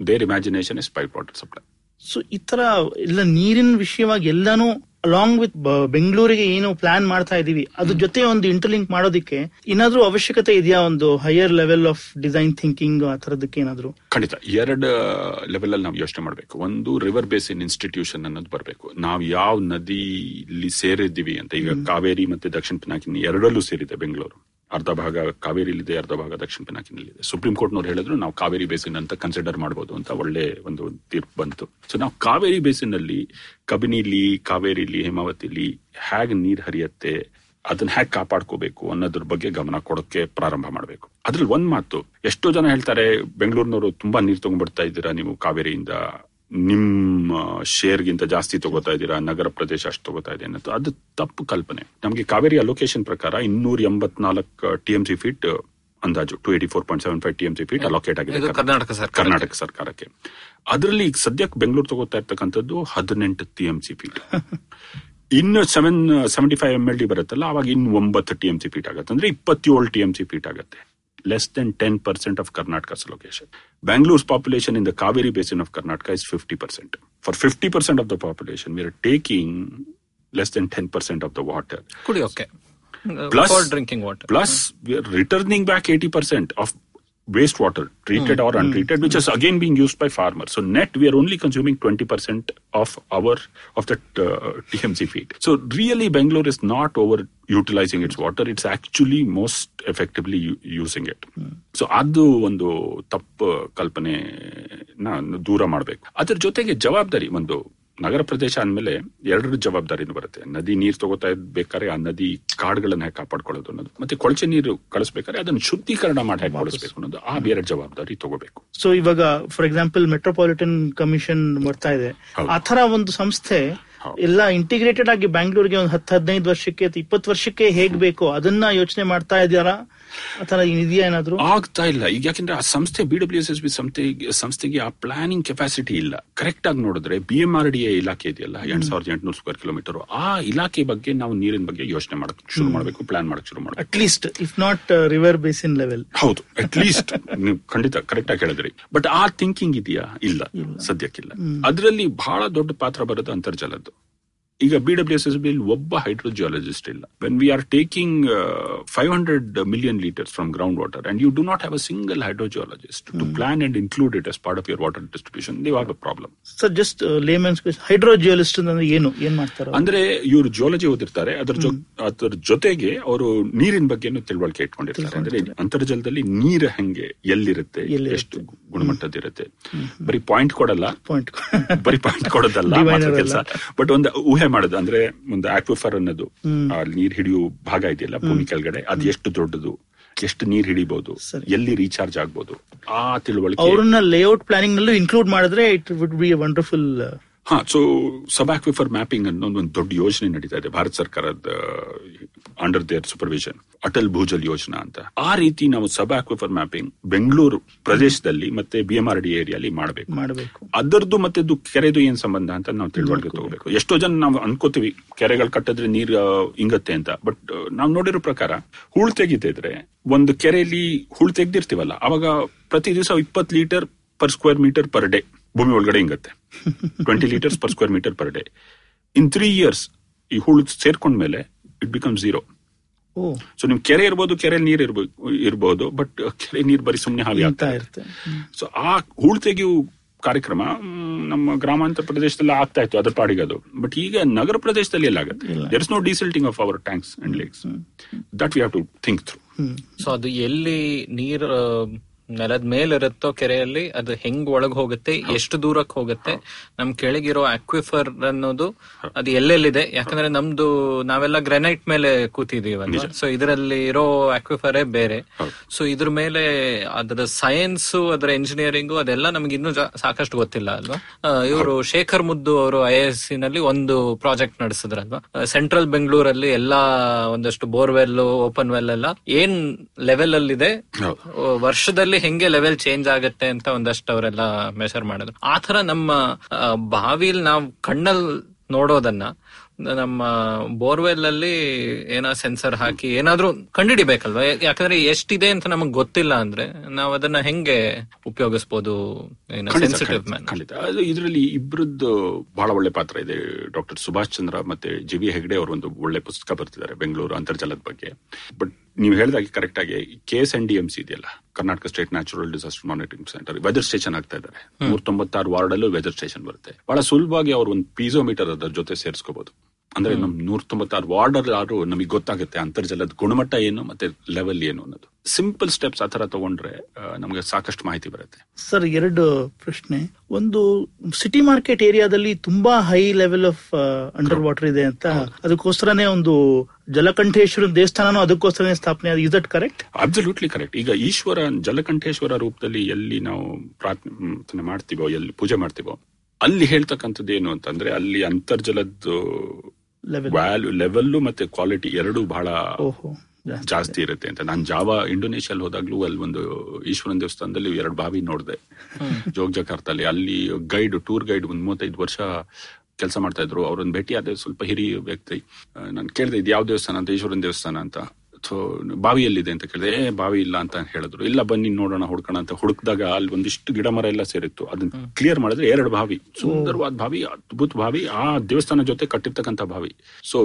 there imagination is pipe water supply. So ಈ ತರ ಎಲ್ಲ ನೀರಿನ ವಿಷಯವಾಗಿ ಎಲ್ಲಾನು ಅಲಾಂಗ್ ವಿತ್ ಬೆಂಗಳೂರಿಗೆ ಏನು ಪ್ಲಾನ್ ಮಾಡ್ತಾ ಇದೀವಿ ಅದ್ರ ಜೊತೆ ಒಂದು ಇಂಟರ್ಲಿಂಕ್ ಮಾಡೋದಕ್ಕೆ ಏನಾದ್ರೂ ಅವಶ್ಯಕತೆ ಇದೆಯಾ ಒಂದು higher level of design thinking ಆ ತರದಕ್ಕೆ ಏನಾದ್ರು? ಖಂಡಿತ. ಎರಡು ಲೆವೆಲ್ ಅಲ್ಲಿ ನಾವು ಯೋಚನೆ ಮಾಡಬೇಕು. ಒಂದು ರಿವರ್ ಬೇಸಿನ್ ಇನ್ಸ್ಟಿಟ್ಯೂಷನ್ ಅನ್ನೋದು ಬರಬೇಕು. ನಾವು ಯಾವ ನದಿಲಿ ಸೇರಿದ್ದೀವಿ ಅಂತ ಈಗ ಕಾವೇರಿ ಮತ್ತೆ ದಕ್ಷಿಣ ಪಿನಾಕಿನಿ ಎರಡರಲ್ಲೂ ಸೇರಿದೆ ಬೆಂಗಳೂರು. ಅರ್ಧ ಭಾಗ ಕಾವೇರಿಲಿದೆ ಅರ್ಧ ಭಾಗ ದಕ್ಷಿಣ ಪಿನಾಕಿನಲ್ಲಿದೆ. ಸುಪ್ರೀಂ ಕೋರ್ಟ್ನವ್ರು ಹೇಳಿದ್ರು, ನಾವು ಕಾವೇರಿ ಬೇಸಿನ್ ಅಂತ ಕನ್ಸಿಡರ್ ಮಾಡಬಹುದು ಅಂತ ಒಳ್ಳೆ ಒಂದು ತೀರ್ಪು ಬಂತು. ಸೊ ನಾವು ಕಾವೇರಿ ಬೇಸಿನ್ ಅಲ್ಲಿ, ಕಬಿನಿಲಿ, ಕಾವೇರಿಲಿ, ಹೇಮಾವತಿಲಿ ಹೇಗೆ ನೀರು ಹರಿಯತ್ತೆ, ಅದನ್ನ ಹೇಗೆ ಕಾಪಾಡ್ಕೋಬೇಕು ಅನ್ನೋದ್ರ ಬಗ್ಗೆ ಗಮನ ಕೊಡೋಕೆ ಪ್ರಾರಂಭ ಮಾಡಬೇಕು. ಅದ್ರಲ್ಲಿ ಒಂದ್ ಮಾತು, ಎಷ್ಟೋ ಜನ ಹೇಳ್ತಾರೆ, ಬೆಂಗಳೂರಿನವರು ತುಂಬಾ ನೀರು ತಗೊಂಡ್ಬಿಡ್ತಾ ಇದ್ದೀರಾ ನೀವು ಕಾವೇರಿಯಿಂದ ನಿಮ್ಮ ಶೇರ್ಗಿಂತ ಜಾಸ್ತಿ ತಗೋತಾ ಇದ್ದೀರಾ? ನಗರ ಪ್ರದೇಶ ಅಷ್ಟು ತಗೋತಾ ಇದೆ ಅನ್ನೋದು? ಅದು ತಪ್ಪು ಕಲ್ಪನೆ. ನಮಗೆ ಕಾವೇರಿ ಅಲೋಕೇಶನ್ ಪ್ರಕಾರ ಇನ್ನೂರ ಎಂಬತ್ನಾಲ್ಕು ಟಿ ಎಂ ಸಿ ಫೀಟ್ ಅಂದಾಜು. Two eighty four point seven five T M C feet allocate ಆಗಿದೆ ಕರ್ನಾಟಕ. ಸರ್ಕಾರ. ಕರ್ನಾಟಕ ಸರ್ಕಾರಕ್ಕೆ. ಅದರಲ್ಲಿ ಈಗ ಸದ್ಯಕ್ಕೆ ಬೆಂಗಳೂರು ತಗೋತಾ ಇರ್ತಕ್ಕಂಥದ್ದು ಹದಿನೆಂಟು ಟಿ ಎಂ ಸಿ ಫೀಟ್ ಇನ್ನು seven seventy five M L D ಬರುತ್ತಲ್ಲ ಅವಾಗ ಇನ್ನು ಒಂಬತ್ತು ಟಿ ಎಂ ಸಿ ಫೀಟ್ ಆಗುತ್ತೆ. ಅಂದ್ರೆ ಇಪ್ಪತ್ತೇಳು ಟಿ ಎಂ ಸಿ ಫೀಟ್ ಆಗುತ್ತೆ. Less then ten percent of Karnataka location Bangalore's population in the Kaveri basin of Karnataka is 50%. For 50% of the population, we are taking less than 10% of the water. Okay. Uh, plus, for drinking water. Plus, we are returning back 80% of wastewater, treated mm. or untreated, which is again being used by farmers. So net, we are only consuming 20% of our of that uh, TMC feed. So really, Bangalore is not over utilizing its water. It's actually most effectively u- using it. Mm. So ಅದು ಒಂದು ತಪ್ಪು ಕಲ್ಪನೆ ದೂರ ಮಾಡಬೇಕು ಅದ್ರ ಜೊತೆಗೆ ಜವಾಬ್ದಾರಿ ಒಂದು ನಗರ ಪ್ರದೇಶ ಅಂದಮೇಲೆ ಎರಡರ ಜವಾಬ್ದಾರಿನೂ ಬರುತ್ತೆ. ನದಿ ನೀರು ತಗೋತಾ ಇರ್ಬೇಕಾದ್ರೆ ಆ ನದಿ ಕಾಡುಗಳನ್ನ ಹೇಗೆ ಕಾಪಾಡ್ಕೊಳ್ಳೋದು ಅನ್ನೋದು ಮತ್ತೆ ಕೊಳಚೆ ನೀರು ಕಳಿಸ್ಬೇಕಾದ್ರೆ ಅದನ್ನ ಶುದ್ಧೀಕರಣ ಮಾಡಿ ಹೇಗೆ ಅನ್ನೋದು ಆ ಬೇರೆ ಜವಾಬ್ದಾರಿ ತಗೋಬೇಕು. ಸೊ ಇವಾಗ ಫಾರ್ ಎಕ್ಸಾಂಪಲ್ ಮೆಟ್ರೋಪಾಲಿಟನ್ ಕಮಿಷನ್ ಬರ್ತಾ ಇದೆ. ಆ ತರ ಒಂದು ಸಂಸ್ಥೆ. ಎಲ್ಲ ಇಂಟಿಗ್ರೇಟೆಡ್ ಆಗಿ ಬ್ಯಾಂಗ್ಳೂರ್ಗೆ ಒಂದು ಹತ್ತು ಹದಿನೈದು ವರ್ಷಕ್ಕೆ ಅಥವಾ ಇಪ್ಪತ್ತು ವರ್ಷಕ್ಕೆ ಹೇಗ್ ಬೇಕೋ ಅದನ್ನ ಯೋಚನೆ ಮಾಡ್ತಾ ಇದ್ದಾರಾ? ಆ ತರ ಇದೆಯಾ ಏನಾದ್ರು? ಆಗ್ತಾ ಇಲ್ಲ. ಈಗ ಯಾಕಂದ್ರೆ ಆ ಸಂಸ್ಥೆ B W S S B ಸಂಸ್ಥೆ ಸಂಸ್ಥೆಗೆ ಆ ಪ್ಲಾನಿಂಗ್ ಕೆಪಾಸಿಟಿ ಇಲ್ಲ. ಕರೆಕ್ಟ್ ಆಗಿ ನೋಡಿದ್ರೆ B M R D A ಇಲಾಖೆ ಇದೆಯಲ್ಲ ಎಂಟು ಸಾವಿರದ ಎಂಟುನೂರು ಸ್ಕ್ವೇರ್ ಕಿಲೋಮೀಟರ್ ಆ ಇಲಾಖೆ ಬಗ್ಗೆ ನಾವು ನೀರಿನ ಬಗ್ಗೆ ಯೋಚನೆ ಮಾಡಕ್ ಶುರು ಮಾಡಬೇಕು ಪ್ಲಾನ್ ಮಾಡಕ್ ಶುರು ಮಾಡಬೇಕು. At least if not river basin level ಹೌದು. ಅಟ್ಲೀಸ್ಟ್ ನೀವು ಖಂಡಿತ ಕರೆಕ್ಟ್ ಆಗಿ ಹೇಳಿದ್ರಿ. ಬಟ್ ಆ ಥಿಂಕಿಂಗ್ ಇದೆಯಾ? ಇಲ್ಲ. ಸದ್ಯಕ್ಕಿಲ್ಲ. ಅದರಲ್ಲಿ ಬಹಳ ದೊಡ್ಡ ಪಾತ್ರ ಬರುತ್ತೆ ಅಂತರ್ಜಲದ್ದು. ಈಗ B W S S B ಒಬ್ಬ ಹೈಡ್ರೋಜಿಯಾಲಜಿಸ್ಟ್ ಇಲ್ಲ. When we are taking five hundred million litres from ground water and you do not have a single hydrogeologist to plan and include it as part of your water distribution they are a problem sir just layman's hydrogeologist ಅಂದ್ರೆ ಏನು? ಏನ್ ಮಾಡ್ತಾರೆ ಅಂದ್ರೆ ಇವರು geology ಓದಿರ್ತಾರೆ ಅದರ ಅದರ ಜೊತೆಗೆ ಅವರು ನೀರಿನ ಬಗ್ಗೆನೂ ತಿಳುವಳಿಕೆ ಇಟ್ಕೊಂಡಿರ್ತಾರೆ. ಅಂದ್ರೆ ಅಂತರ್ಜಲದಲ್ಲಿ ನೀರು ಹೆಂಗೆ ಎಲ್ಲಿರುತ್ತೆ. ಎಷ್ಟು ಗುಣಮಟ್ಟದಿರುತ್ತೆ ಬರೀ ಪಾಯಿಂಟ್ ಕೊಡಲ್ಲ. ಪಾಯಿಂಟ್ ಬರೀ ಪಾಯಿಂಟ್ ಕೊಡೋದಲ್ಲ ಕೆಲಸ. ಬಟ್ ಒಂದು ಊಹೆ ಮಾಡೋದು ಅಂದ್ರೆ ಒಂದು ಆಕ್ವಿಫರ್ ಅನ್ನೋದು. ಆ ನೀರ್ ಹಿಡಿಯೋ ಭಾಗ ಇದೆಯಲ್ಲ ಭೂಮಿ ಕೆಳಗಡೆ ಅದು ಎಷ್ಟು ದೊಡ್ಡದು ಎಷ್ಟು ನೀರ್ ಹಿಡಿಬಹುದು ಎಲ್ಲಿ ರೀಚಾರ್ಜ್ ಆಗ್ಬಹುದು ಆ ತಿಳುವಳಿಕೆ ಅವ್ರನ್ನ ಲೇಔಟ್ ಪ್ಲಾನಿಂಗ್ ನಲ್ಲೂ ಇನ್ಕ್ಲೂಡ್ ಮಾಡಿದ್ರೆ ಇಟ್ ವುಡ್ ಬಿ ವಂಡರ್ಫುಲ್ ಹಾ ಸೊ ಸಬ್ ಆಕ್ವಿಫರ್ ಮ್ಯಾಪಿಂಗ್ ಅನ್ನೋ ಒಂದು ದೊಡ್ಡ ಯೋಜನೆ ನಡೀತಾ ಇದೆ. ಭಾರತ ಸರ್ಕಾರದ under their supervision Atal Bhujal Yojana ಅಂತ. ಆ ರೀತಿ ನಾವು ಸಬ್ ಆಕ್ವಿಫರ್ ಮ್ಯಾಪಿಂಗ್ ಬೆಂಗಳೂರು ಪ್ರದೇಶದಲ್ಲಿ ಮತ್ತೆ ಬಿ ಎಂ ಆರ್ ಡಿ ಏರಿಯಾಲಿ ಮಾಡಬೇಕು. ಮಾಡಬೇಕು. ಅದರದ್ದು ಮತ್ತೆ ಕೆರೆದು ಏನ್ ಸಂಬಂಧ ಅಂತ ನಾವು ತಿಳುವಳಿಕೆ ತಗೋಬೇಕು. ಎಷ್ಟೋ ಜನ ನಾವು ಅನ್ಕೋತೀವಿ ಕೆರೆಗಳು ಕಟ್ಟಿದ್ರೆ ನೀರು ಇಂಗತ್ತೆ ಅಂತ. ಬಟ್ ನಾವು ನೋಡಿರೋ ಪ್ರಕಾರ ಹೂಳ್ ತೆಗಿತಿದ್ರೆ ಒಂದು ಕೆರೆಯಲ್ಲಿ ಹೂಳ್ ತೆಗ್ದಿರ್ತೀವಲ್ಲ ಅವಾಗ ಪ್ರತಿ ದಿವಸ ಇಪ್ಪತ್ತು litre per square metre per day ಭೂಮಿ ಒಳಗಡೆ ಹಿಂಗತ್ತೆ twenty litres per square metre per day in three years ಈ ಹುಳು ಸೇರ್ಕೊಂಡ ಮೇಲೆ ಇಟ್ ಬಿಕಮ್ ಝೀರೋ ಓ. ಸೊ ನಿಮ್ ಕೆರೆ ಇರ್ಬೋದು ಕೆರೆ ನೀರ್ ಇರ್ಬೋದು ಇರ್ಬೋದು ಬಟ್ ಕೆರೆ ನೀರ್ ಬರೀ ಸುಮ್ನೆ ಹಾಗೆ ಆಗ್ತಾ ಇರುತ್ತೆ. ಸೊ ಆ ಹೂಳ್ ತೆಗೆಯು ಕಾರ್ಯಕ್ರಮ ನಮ್ಮ ಗ್ರಾಮಾಂತರ ಪ್ರದೇಶದಲ್ಲಿ ಆಗ್ತಾ ಇತ್ತು ಅದ್ರ ಪಾಡಿಗೆ ಅದು. ಬಟ್ ಈಗ ನಗರ ಪ್ರದೇಶದಲ್ಲಿ ಎಲ್ಲ ಆಗುತ್ತೆ. There is no desilting of our tanks and lakes that we have to think through so ಅದು ಎಲ್ಲಿ ನೀರ್ ನೆಲದ ಮೇಲಿರುತ್ತೋ ಕೆರೆಯಲ್ಲಿ ಅದು ಹೆಂಗ್ ಒಳಗ್ ಹೋಗುತ್ತೆ ಎಷ್ಟು ದೂರಕ್ಕೆ ಹೋಗುತ್ತೆ ನಮ್ ಕೆಳಗಿರೋ ಅಕ್ವಿಫರ್ ಅನ್ನೋದು ಅದು ಎಲ್ಲೆಲ್ಲಿದೆ? ಯಾಕಂದ್ರೆ ನಮ್ದು ನಾವೆಲ್ಲ ಗ್ರಾನೈಟ್ ಮೇಲೆ ಕೂತಿದೀವಲ್ಲ ಸೊ ಇದರಲ್ಲಿ ಇರೋ ಅಕ್ವಿಫರೇ ಬೇರೆ. ಸೊ ಇದ್ರ ಮೇಲೆ ಅದರ ಸೈನ್ಸ್ ಅದರ ಇಂಜಿನಿಯರಿಂಗ್ ಅದೆಲ್ಲ ನಮ್ಗೆ ಇನ್ನೂ ಸಾಕಷ್ಟು ಗೊತ್ತಿಲ್ಲ ಅಲ್ವಾ? ಇವರು ಶೇಖರ್ ಮುದ್ದು ಅವರು ಐ ಎಸ್ ಸಿ ನಲ್ಲಿ ಒಂದು ಪ್ರಾಜೆಕ್ಟ್ ನಡೆಸಿದ್ರಲ್ವಾ? ಸೆಂಟ್ರಲ್ ಬೆಂಗಳೂರಲ್ಲಿ ಎಲ್ಲಾ ಒಂದಷ್ಟು ಬೋರ್ವೆಲ್ ಓಪನ್ ವೆಲ್ ಎಲ್ಲ ಏನ್ ಲೆವೆಲ್ ಅಲ್ಲಿ ಇದೆ ವರ್ಷದಲ್ಲಿ ಹೆಂಗೆ ಲೆವೆಲ್ ಚೇಂಜ್ ಆಗುತ್ತೆ ಅಂತ ಒಂದಷ್ಟು ಅವರೆಲ್ಲ ಮೆಷರ್ ಮಾಡಿದ್ರು. ಆತರ ನಮ್ಮ ಬಾವಿಲ್ ನಾವು ಕಣ್ಣಲ್ ನೋಡೋದನ್ನ ನಮ್ಮ ಬೋರ್ವೆಲ್ ಅಲ್ಲಿ ಏನೋ ಸೆನ್ಸರ್ ಹಾಕಿ ಏನಾದ್ರೂ ಕಂಡುಹಿಡಿಬೇಕಲ್ವಾ? ಯಾಕಂದ್ರೆ ಎಷ್ಟಿದೆ ಅಂತ ನಮಗ್ ಗೊತ್ತಿಲ್ಲ ಅಂದ್ರೆ ನಾವ್ ಅದನ್ನ ಹೆಂಗೆ ಅದು ಇದರಲ್ಲಿ ಇಬ್ಬರದ್ದು ಬಹಳ ಒಳ್ಳೆ ಪಾತ್ರ ಇದೆ. ಡಾಕ್ಟರ್ ಸುಭಾಷ್ ಚಂದ್ರ ಮತ್ತೆ ಜಿ ವಿ ಹೆಗ್ಡೆ ಅವರು ಒಂದು ಒಳ್ಳೆ ಪುಸ್ತಕ ಬರ್ತಿದ್ದಾರೆ ಬೆಂಗಳೂರು ಅಂತರ್ಜಲದ ಬಗ್ಗೆ. ಬಟ್ ನೀವು ಹೇಳಿದಾಗೆ ಕರೆಕ್ಟ್ ಆಗಿ K S N D M C ಇದೆಯಲ್ಲ Karnataka state natural disaster monitoring centre weather station ಆಗ್ತಾ ಇದ್ದಾರೆ. ನೂರ ತೊಂಬತ್ತಾರು ವಾರ್ಡ್ ಅಲ್ಲೂ ವೆದರ್ ಸ್ಟೇಷನ್ ಬರುತ್ತೆ. ಬಹಳ ಸುಲಭವಾಗಿ ಅವರು ಒಂದು ಪೀಸೋಮೀಟರ್ ಅದರ ಜೊತೆ ಸೇರಿಸ್ಕೋಬಹುದು ಅಂದ್ರೆ ನಮ್ ನೂರ ತೊಂಬತ್ತಾರು ವಾರ್ಡರ್ ಯಾರು ನಮಗೆ ಗೊತ್ತಾಗುತ್ತೆ ಅಂತರ್ಜಲದ ಗುಣಮಟ್ಟ ಏನು ಮತ್ತೆ ಲೆವೆಲ್ ಏನು ಅನ್ನೋದು. ಸಿಂಪಲ್ ಸ್ಟೆಪ್ಸ್ ಆ ತರ ತಗೊಂಡ್ರೆ ನಮ್ಗೆ ಸಾಕಷ್ಟು ಮಾಹಿತಿ ಬರುತ್ತೆ. ಸರ್ ಎರಡು ಪ್ರಶ್ನೆ. ಒಂದು ಸಿಟಿ ಮಾರ್ಕೆಟ್ ಏರಿಯಾದಲ್ಲಿ ತುಂಬಾ high level of under water ಇದೆ ಅಂತ. ಅದಕ್ಕೋಸ್ಕರನೇ ಒಂದು ಜಲಕಂಠೇಶ್ವರ ದೇವಸ್ಥಾನನೂ ಅದಕ್ಕೋಸ್ಕರನೇ ಸ್ಥಾಪನೆ is that correct absolutely correct ಈಗ ಈಶ್ವರ ಜಲಕಂಠೇಶ್ವರ ರೂಪದಲ್ಲಿ ಎಲ್ಲಿ ನಾವು ಪ್ರಾರ್ಥನೆ ಮಾಡ್ತೀವೋ ಎಲ್ಲಿ ಪೂಜೆ ಮಾಡ್ತೀವೋ ಅಲ್ಲಿ ಹೇಳ್ತಕ್ಕಂಥದ್ದು ಏನು ಅಂತಂದ್ರೆ ಅಲ್ಲಿ ಅಂತರ್ಜಲದ್ದು ವ್ಯಾಲ್ಯೂ ಲೆವೆಲ್ಲು ಮತ್ತೆ ಕ್ವಾಲಿಟಿ ಎರಡು ಬಹಳ. ಜಾಸ್ತಿ. ಇರುತ್ತೆ ಅಂತ. ನಾನು ಜಾವ ಇಂಡೋನೇಷ್ಯಾಲ್ ಹೋದಾಗ್ಲೂ ಅಲ್ಲಿ ಒಂದು ಈಶ್ವರನ್ ದೇವಸ್ಥಾನದಲ್ಲಿ ಎರಡು ಬಾವಿ ನೋಡಿದೆ. ಜೋಗ್ ಜಕಾರ್ತಲ್ಲಿ ಅಲ್ಲಿ ಗೈಡ್ ಟೂರ್ ಗೈಡ್ ಒಂದ್ ಮೂವತ್ತೈದು ವರ್ಷ ಕೆಲಸ ಮಾಡ್ತಾ ಇದ್ರು. ಅವ್ರನ್ನ ಭೇಟಿ ಆದ್ರೆ ಸ್ವಲ್ಪ ಹಿರಿಯ ವ್ಯಕ್ತಿ. ನಾನು ಕೇಳಿದೆ ಇದು ಯಾವ ದೇವಸ್ಥಾನ ಅಂತ ಈಶ್ವರನ್ ದೇವಸ್ಥಾನ ಅಂತ. ಬಾವಿಯಲ್ಲಿದೆ ಅಂತ ಕೇಳಿದೆ. ಏ ಬಾವಿ ಇಲ್ಲ ಅಂತ ಹೇಳಿದ್ರು. ಇಲ್ಲ ಬನ್ನಿ ನೋಡೋಣ ಹುಡ್ಕೋಣ ಅಂತ ಹುಡುಕ್ದಾಗ ಅಲ್ಲಿ ಒಂದಿಷ್ಟು ಗಿಡ ಮರ ಎಲ್ಲ ಸೇರಿತ್ತು. ಅದನ್ನ ಕ್ಲಿಯರ್ ಮಾಡಿದ್ರೆ ಎರಡು ಬಾವಿ. ಸುಂದರವಾದ ಬಾವಿ ಅದ್ಭುತ ಬಾವಿ. ಆ ದೇವಸ್ಥಾನ ಜೊತೆ ಕಟ್ಟಿರ್ತಕ್ಕಂಥ ಬಾವಿ. ಸೊ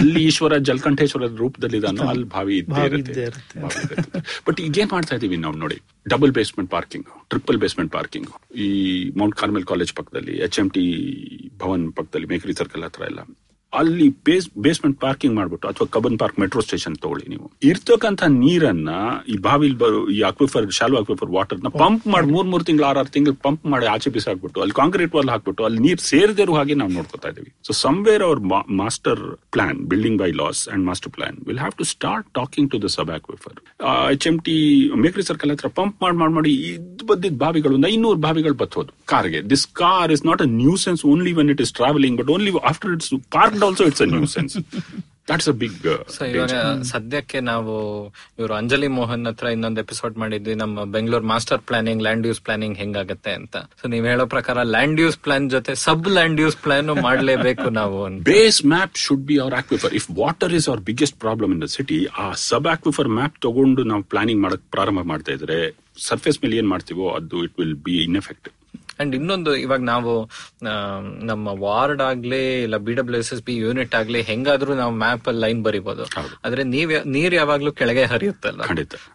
ಎಲ್ಲಿ ಈಶ್ವರ ಜಲಕಂಠೇಶ್ವರ ರೂಪದಲ್ಲಿದಾನೋ ಅಲ್ಲಿ ಬಾವಿ ಇದ್ದೇ ಬಾವಿ ಇರುತ್ತೆ. ಇದ್ದೇ ಇರುತ್ತೆ. ಬಟ್ ಈಗೇನ್ ಮಾಡ್ತಾ ಇದೀವಿ ನಾವು ನೋಡಿ. Double basement parking triple basement parking ಈ ಮೌಂಟ್ ಕಾರ್ಮೆಲ್ ಕಾಲೇಜ್ ಪಕ್ಕದಲ್ಲಿ ಎಚ್ ಎಂ ಟಿ ಭವನ್ ಪಕ್ಕದಲ್ಲಿ ಮೇಕರಿ ಸರ್ಕಲ್ ಹತ್ರ ಎಲ್ಲ. ಅಲ್ಲಿ ಬೇಸ್ ಬೇಸ್ಮೆಂಟ್ ಪಾರ್ಕಿಂಗ್ ಮಾಡ್ಬಿಟ್ಟು ಅಥವಾ ಕಬನ್ ಪಾರ್ಕ್ ಮೆಟ್ರೋ ಸ್ಟೇಷನ್ ತಗೊಳ್ಳಿ ನೀವು. ಇರ್ತಕ್ಕಂತ ನೀರನ್ನ ಈ ಬಾವಿಲ್ ಬರೋ ಈ ಅಕ್ವಿಫರ್ ಶಾಲು ಅಕ್ವಿಫರ್ ವಾಟರ್ನ ಪಂಪ್ ಮಾಡಿ ಮೂರ್ ಮೂರ್ ತಿಂಗಳು ಆರ್ ಆರು ತಿಂಗಳು ಪಂಪ್ ಮಾಡಿ ಆಚೆ ಬಿಸಾಕ್ಬಿಟ್ಟು ಅಲ್ಲಿ ಕಾಂಕ್ರೀಟ್ ವಾಲ್ ಹಾಕ್ಬಿಟ್ಟು ಅಲ್ಲಿ ನೀರ್ ಸೇರದೇ ಇರೋ ಹಾಗೆ ನಾವು ನೋಡ್ಕೊತಾ ಇದೀವಿ. So somewhere our master plan building bylaws and master plan will have to start talking to the sub aquifer H M T Mekhri circle ಹತ್ರ ಪಂಪ್ ಮಾಡಿ ಮಾಡಿ ಮಾಡಿ ಇದ್ ಬದ್ದಿದ್ ಬಾವಿಗಳು ಒಂದು ಐನೂರು ಬಾವಿಗಳು ಬತ್ತೋದು ಕಾರ್ಗೆ. This car is not a nuisance only when it is travelling but only after it's parked also it's nuisance that's a big so ಇವಾಗ ಸದ್ಯಕ್ಕೆ ನಾವು ಇವರು ಅಂಜಲಿ ಮೋಹನ್ ಹತ್ರ ಇನ್ನೊಂದು ಎಪಿಸೋಡ್ ಮಾಡಿದ್ವಿ. ನಮ್ಮ Bengaluru master planning land use planning ಹೆಂಗಾಗತ್ತೆ ಅಂತ. ಸೊ ನೀವ್ ಹೇಳೋ ಪ್ರಕಾರ ಲ್ಯಾಂಡ್ ಯೂಸ್ ಪ್ಲಾನ್ ಜೊತೆ ಸಬ್ ಲ್ಯಾಂಡ್ ಯೂಸ್ ಪ್ಲಾನ್ ಮಾಡಲೇಬೇಕು ನಾವು base map should be our aquifer if water is our biggest problem in the city ಆ ಸಬ್ ಆಕ್ವಿಫರ್ ಮ್ಯಾಪ್ ತಗೊಂಡು ನಾವು ಪ್ಲಾನಿಂಗ್ ಮಾಡಕ್ ಪ್ರಾರಂಭ ಮಾಡ್ತಾ ಇದ್ರೆ ಸರ್ಫೇಸ್ ಮೇಲೆ ಏನ್ ಮಾಡ್ತೀವೋ ಅದು it will be ineffective and ಇನ್ನೊಂದು ಇವಾಗ ನಾವು ನಮ್ಮ ವಾರ್ಡ್ ಆಗ್ಲಿ ಇಲ್ಲ B W S S B unit ಆಗ್ಲಿ ಹೆಂಗಾದ್ರೂ ನಾವು ಮ್ಯಾಪ್ ಅಲ್ಲಿ ಲೈನ್ ಬರಿಬಹುದು ಹೌದು. ಆದ್ರೆ ನೀವ್ ನೀರ್ ಯಾವಾಗ್ಲೂ ಕೆಳಗೆ ಹರಿಯುತ್ತಲ್ಲ.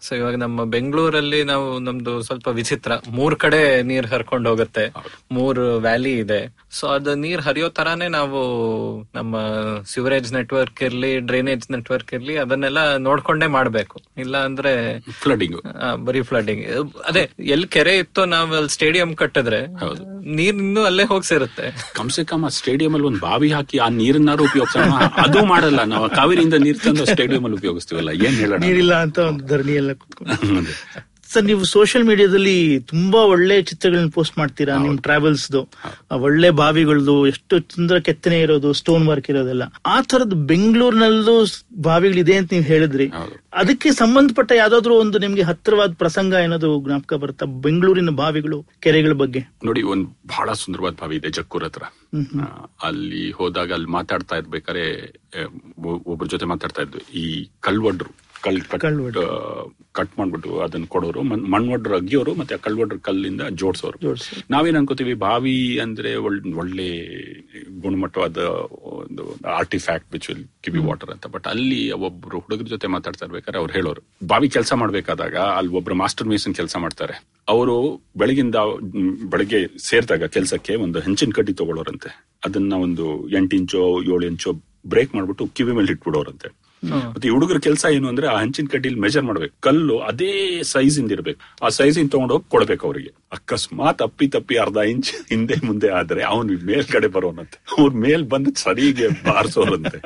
ಸೊ ಇವಾಗ ನಮ್ಮ ಬೆಂಗಳೂರಲ್ಲಿ ನಾವು ನಮ್ದು ಸ್ವಲ್ಪ ವಿಚಿತ್ರ ಮೂರ್ ಕಡೆ ನೀರ್ ಹರ್ಕೊಂಡು ಹೋಗುತ್ತೆ. ಮೂರ್ ವ್ಯಾಲಿ ಇದೆ. ಸೊ ಅದು ನೀರ್ ಹರಿಯೋ ತರಾನೇ ನಾವು ನಮ್ಮ ಸಿವರೇಜ್ ನೆಟ್ವರ್ಕ್ ಇರ್ಲಿ ಡ್ರೈನೇಜ್ ನೆಟ್ವರ್ಕ್ ಇರ್ಲಿ ಅದನ್ನೆಲ್ಲ ನೋಡ್ಕೊಂಡೇ ಮಾಡ್ಬೇಕು. ಇಲ್ಲ ಅಂದ್ರೆ ಫ್ಲಡಿಂಗ್ ಬರೀ ಫ್ಲಡಿಂಗ್ ಅದೇ ಎಲ್ ಕೆರೆ ಇತ್ತೋ ನಾವ್ ಅಲ್ಲಿ ಸ್ಟೇಡಿಯಂ ಕಟ್ಟಿದ್ರೆ ನೀರ್ ಇನ್ನೂ ಅಲ್ಲೇ ಹೋಗಿ ಸೇರುತ್ತೆ ಕಮ್ಸೆ ಕಮ್ ಆ ಸ್ಟೇಡಿಯಂ ಅಲ್ಲಿ ಒಂದು ಬಾವಿ ಹಾಕಿ ಆ ನೀರನ್ನಾರು ಉಪಯೋಗಿಸೋಣ. ಅದು ಮಾಡಲ್ಲ ನಾವು. ಕಾವೇರಿಯಿಂದ ನೀರ್ ತಂದು ಸ್ಟೇಡಿಯಂ ಅಲ್ಲಿ ಉಪಯೋಗಿಸ್ತೀವಲ್ಲ? ಏನ್ ಹೇಳೋಣ? ನೀರಿಲ್ಲ ಅಂತ ಒಂದು ಧರಣಿ ಎಲ್ಲ ಕುತ್ಕೊಂಡು ಸರ್ ನೀವು ಸೋಷಿಯಲ್ ಮೀಡಿಯಾದಲ್ಲಿ ತುಂಬಾ ಒಳ್ಳೆ ಚಿತ್ರಗಳನ್ನ ಪೋಸ್ಟ್ ಮಾಡ್ತೀರಾ ನಿಮ್ ಟ್ರಾವೆಲ್ಸ್ದು ಒಳ್ಳೆ ಬಾವಿಗಳದು ಎಷ್ಟು ಚಂದ್ರ ಕೆತ್ತನೆ ಇರೋದು ಸ್ಟೋನ್ ವರ್ಕ್ ಇರೋದೆಲ್ಲ. ಆ ತರದ್ ಬೆಂಗಳೂರಿನಲ್ಲೂ ಬಾವಿಗಳಿದೆ ಅಂತ ನೀವು ಹೇಳಿದ್ರಿ. ಅದಕ್ಕೆ ಸಂಬಂಧಪಟ್ಟ ಯಾವ್ದಾದ್ರು ಒಂದು ನಿಮ್ಗೆ ಹತ್ತಿರವಾದ ಪ್ರಸಂಗ ಏನಾದ್ರು ಜ್ಞಾಪಕ ಬರುತ್ತಾ? ಬೆಂಗಳೂರಿನ ಬಾವಿಗಳು ಕೆರೆಗಳ ಬಗ್ಗೆ? ನೋಡಿ ಒಂದ್ ಬಹಳ ಸುಂದರವಾದ ಬಾವಿ ಇದೆ ಜಕ್ಕೂರ್ ಹತ್ರ. ಅಲ್ಲಿ ಹೋದಾಗ ಅಲ್ಲಿ ಮಾತಾಡ್ತಾ ಇರ್ಬೇಕಾದ್ರೆ ಒಬ್ಬರ ಜೊತೆ ಮಾತಾಡ್ತಾ ಇದ್ವಿ. ಈ ಕಲ್ವಡ್ರು. ಕಲ್ ಕಟ್ ಕಟ್ ಮಾಡ್ಬಿಟ್ಟು ಅದನ್ನ ಕೊಡೋರು. ಮಣ್- ಮಣ್ವಡ್ರು ಅಗಿಯೋರು ಮತ್ತೆ ಆ ಕಲ್ವಡ್ರ ಕಲ್ಲಿಂದ ಜೋಡಿಸೋರು. ನಾವೇನ್ ಅನ್ಕೋತೀವಿ ಬಾವಿ ಅಂದ್ರೆ ಒಳ್- ಒಳ್ಳೆ ಗುಣಮಟ್ಟವಾದ ಒಂದು artefact which will give water ಅಂತ. ಬಟ್ ಅಲ್ಲಿ ಒಬ್ರು ಹುಡುಗರ ಜೊತೆ ಮಾತಾಡ್ತಾ ಇರ್ಬೇಕಾದ್ರೆ ಅವ್ರು ಹೇಳೋರು ಬಾವಿ ಕೆಲಸ ಮಾಡ್ಬೇಕಾದಾಗ ಅಲ್ಲಿ ಒಬ್ರು ಮಾಸ್ಟರ್ ಮೇಸನ್ ಕೆಲಸ ಮಾಡ್ತಾರೆ. ಅವರು ಬೆಳಗಿಂದ ಬೆಳಗ್ಗೆ ಸೇರಿದಾಗ ಕೆಲಸಕ್ಕೆ ಒಂದು ಹೆಂಚಿನ ಕಡ್ಡಿ ತಗೊಳ್ಳೋರಂತೆ ಅದನ್ನ ಒಂದು ಎಂಟು ಇಂಚೋ ಏಳು ಇಂಚೋ ಬ್ರೇಕ್ ಮಾಡ್ಬಿಟ್ಟು ಕಿವಿ ಮೇಲೆ ಇಟ್ಬಿಡೋರಂತೆ. ಮತ್ತೆ ಈ ಹುಡುಗರ ಕೆಲಸ ಏನು ಅಂದ್ರೆ ಆ ಹಂಚಿನ ಕಡ್ಡಿಲಿ ಮೆಜರ್ ಮಾಡ್ಬೇಕು. ಕಲ್ಲು ಅದೇ ಸೈಜ್ ಇಂದ ಇರ್ಬೇಕು. ಆ ಸೈಜ್ ಇಂದ ತಗೊಂಡೋಗಿ ಕೊಡ್ಬೇಕು ಅವರಿಗೆ. ಅಕಸ್ಮಾತ್ ಅಪ್ಪಿ ತಪ್ಪಿ ಅರ್ಧ ಇಂಚ್ ಹಿಂದೆ ಮುಂದೆ ಆದ್ರೆ ಅವನ್ ಮೇಲ್ಗಡೆ ಬರೋನಂತೆ. ಅವ್ರ ಮೇಲ್ ಬಂದು ಸರಿಗೆ ಬಾರಿಸೋರಂತೆ.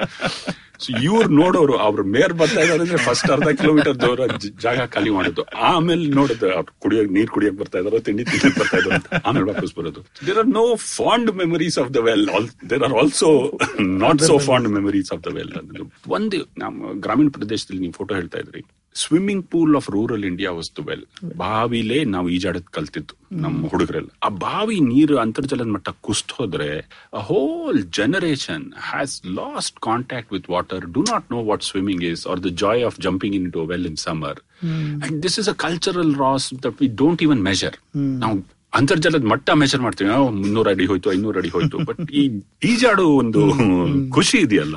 ಇವ್ರು ನೋಡೋರು, ಅವ್ರ ಮೇರ್ ಬರ್ತಾ ಇದಾರೆ ಅಂದ್ರೆ ಫಸ್ಟ್ ಅರ್ಧ ಕಿಲೋಮೀಟರ್ ದೂರ ಜಾಗ ಖಾಲಿ ಮಾಡೋದು. ಆಮೇಲೆ ನೋಡಿದ್ರೆ ಅವ್ರು ಕುಡಿಯೋಕ್, ನೀರ್ ಕುಡಿಯಕ್ ಬರ್ತಾ ಇದಾರೆ, ತಿಂಡಿ ತಿನ್ನಕ್ ಬರ್ತಾ ಇದ್ರು ಆಮೇಲೆ ವಾಪಸ್ ಬರೋದು. There are no fond memories of the well there are also not so fond memories of the well ಒಂದು, ನಮ್ಮ ಗ್ರಾಮೀಣ ಪ್ರದೇಶದಲ್ಲಿ ನೀವು ಫೋಟೋ ಹೇಳ್ತಾ ಇದ್ರಿ. Swimming pool of rural India ವಸ್ತು ವೆಲ್ ಬಾವಿಲೇ ನಾವು ಈಜಾಡತ್ ಕಲ್ತಿದ್ದು ನಮ್ಮ ಹುಡುಗರೆಲ್ಲ. ಆ ಬಾವಿ ನೀರು ಅಂತರ್ಜಲದ ಮಟ್ಟ ಕುಸ್ತ್ ಹೋದ್ರೆ whole generation has lost contact with water do not know what swimming is or the joy of jumping into well in summer and this is a cultural loss that we don't even measure ನಾವು ಅಂತರ್ಜಲದ ಮಟ್ಟ measure ಮಾಡ್ತೀವಿ. ನಾವು ಮುನ್ನೂರ ಅಡಿ ಹೋಯ್ತು ಐನೂರು ಅಡಿ ಹೋಯ್ತು. ಬಟ್ ಈ ಈಜಾಡು ಒಂದು ಖುಷಿ ಇದೆಯಲ್ಲ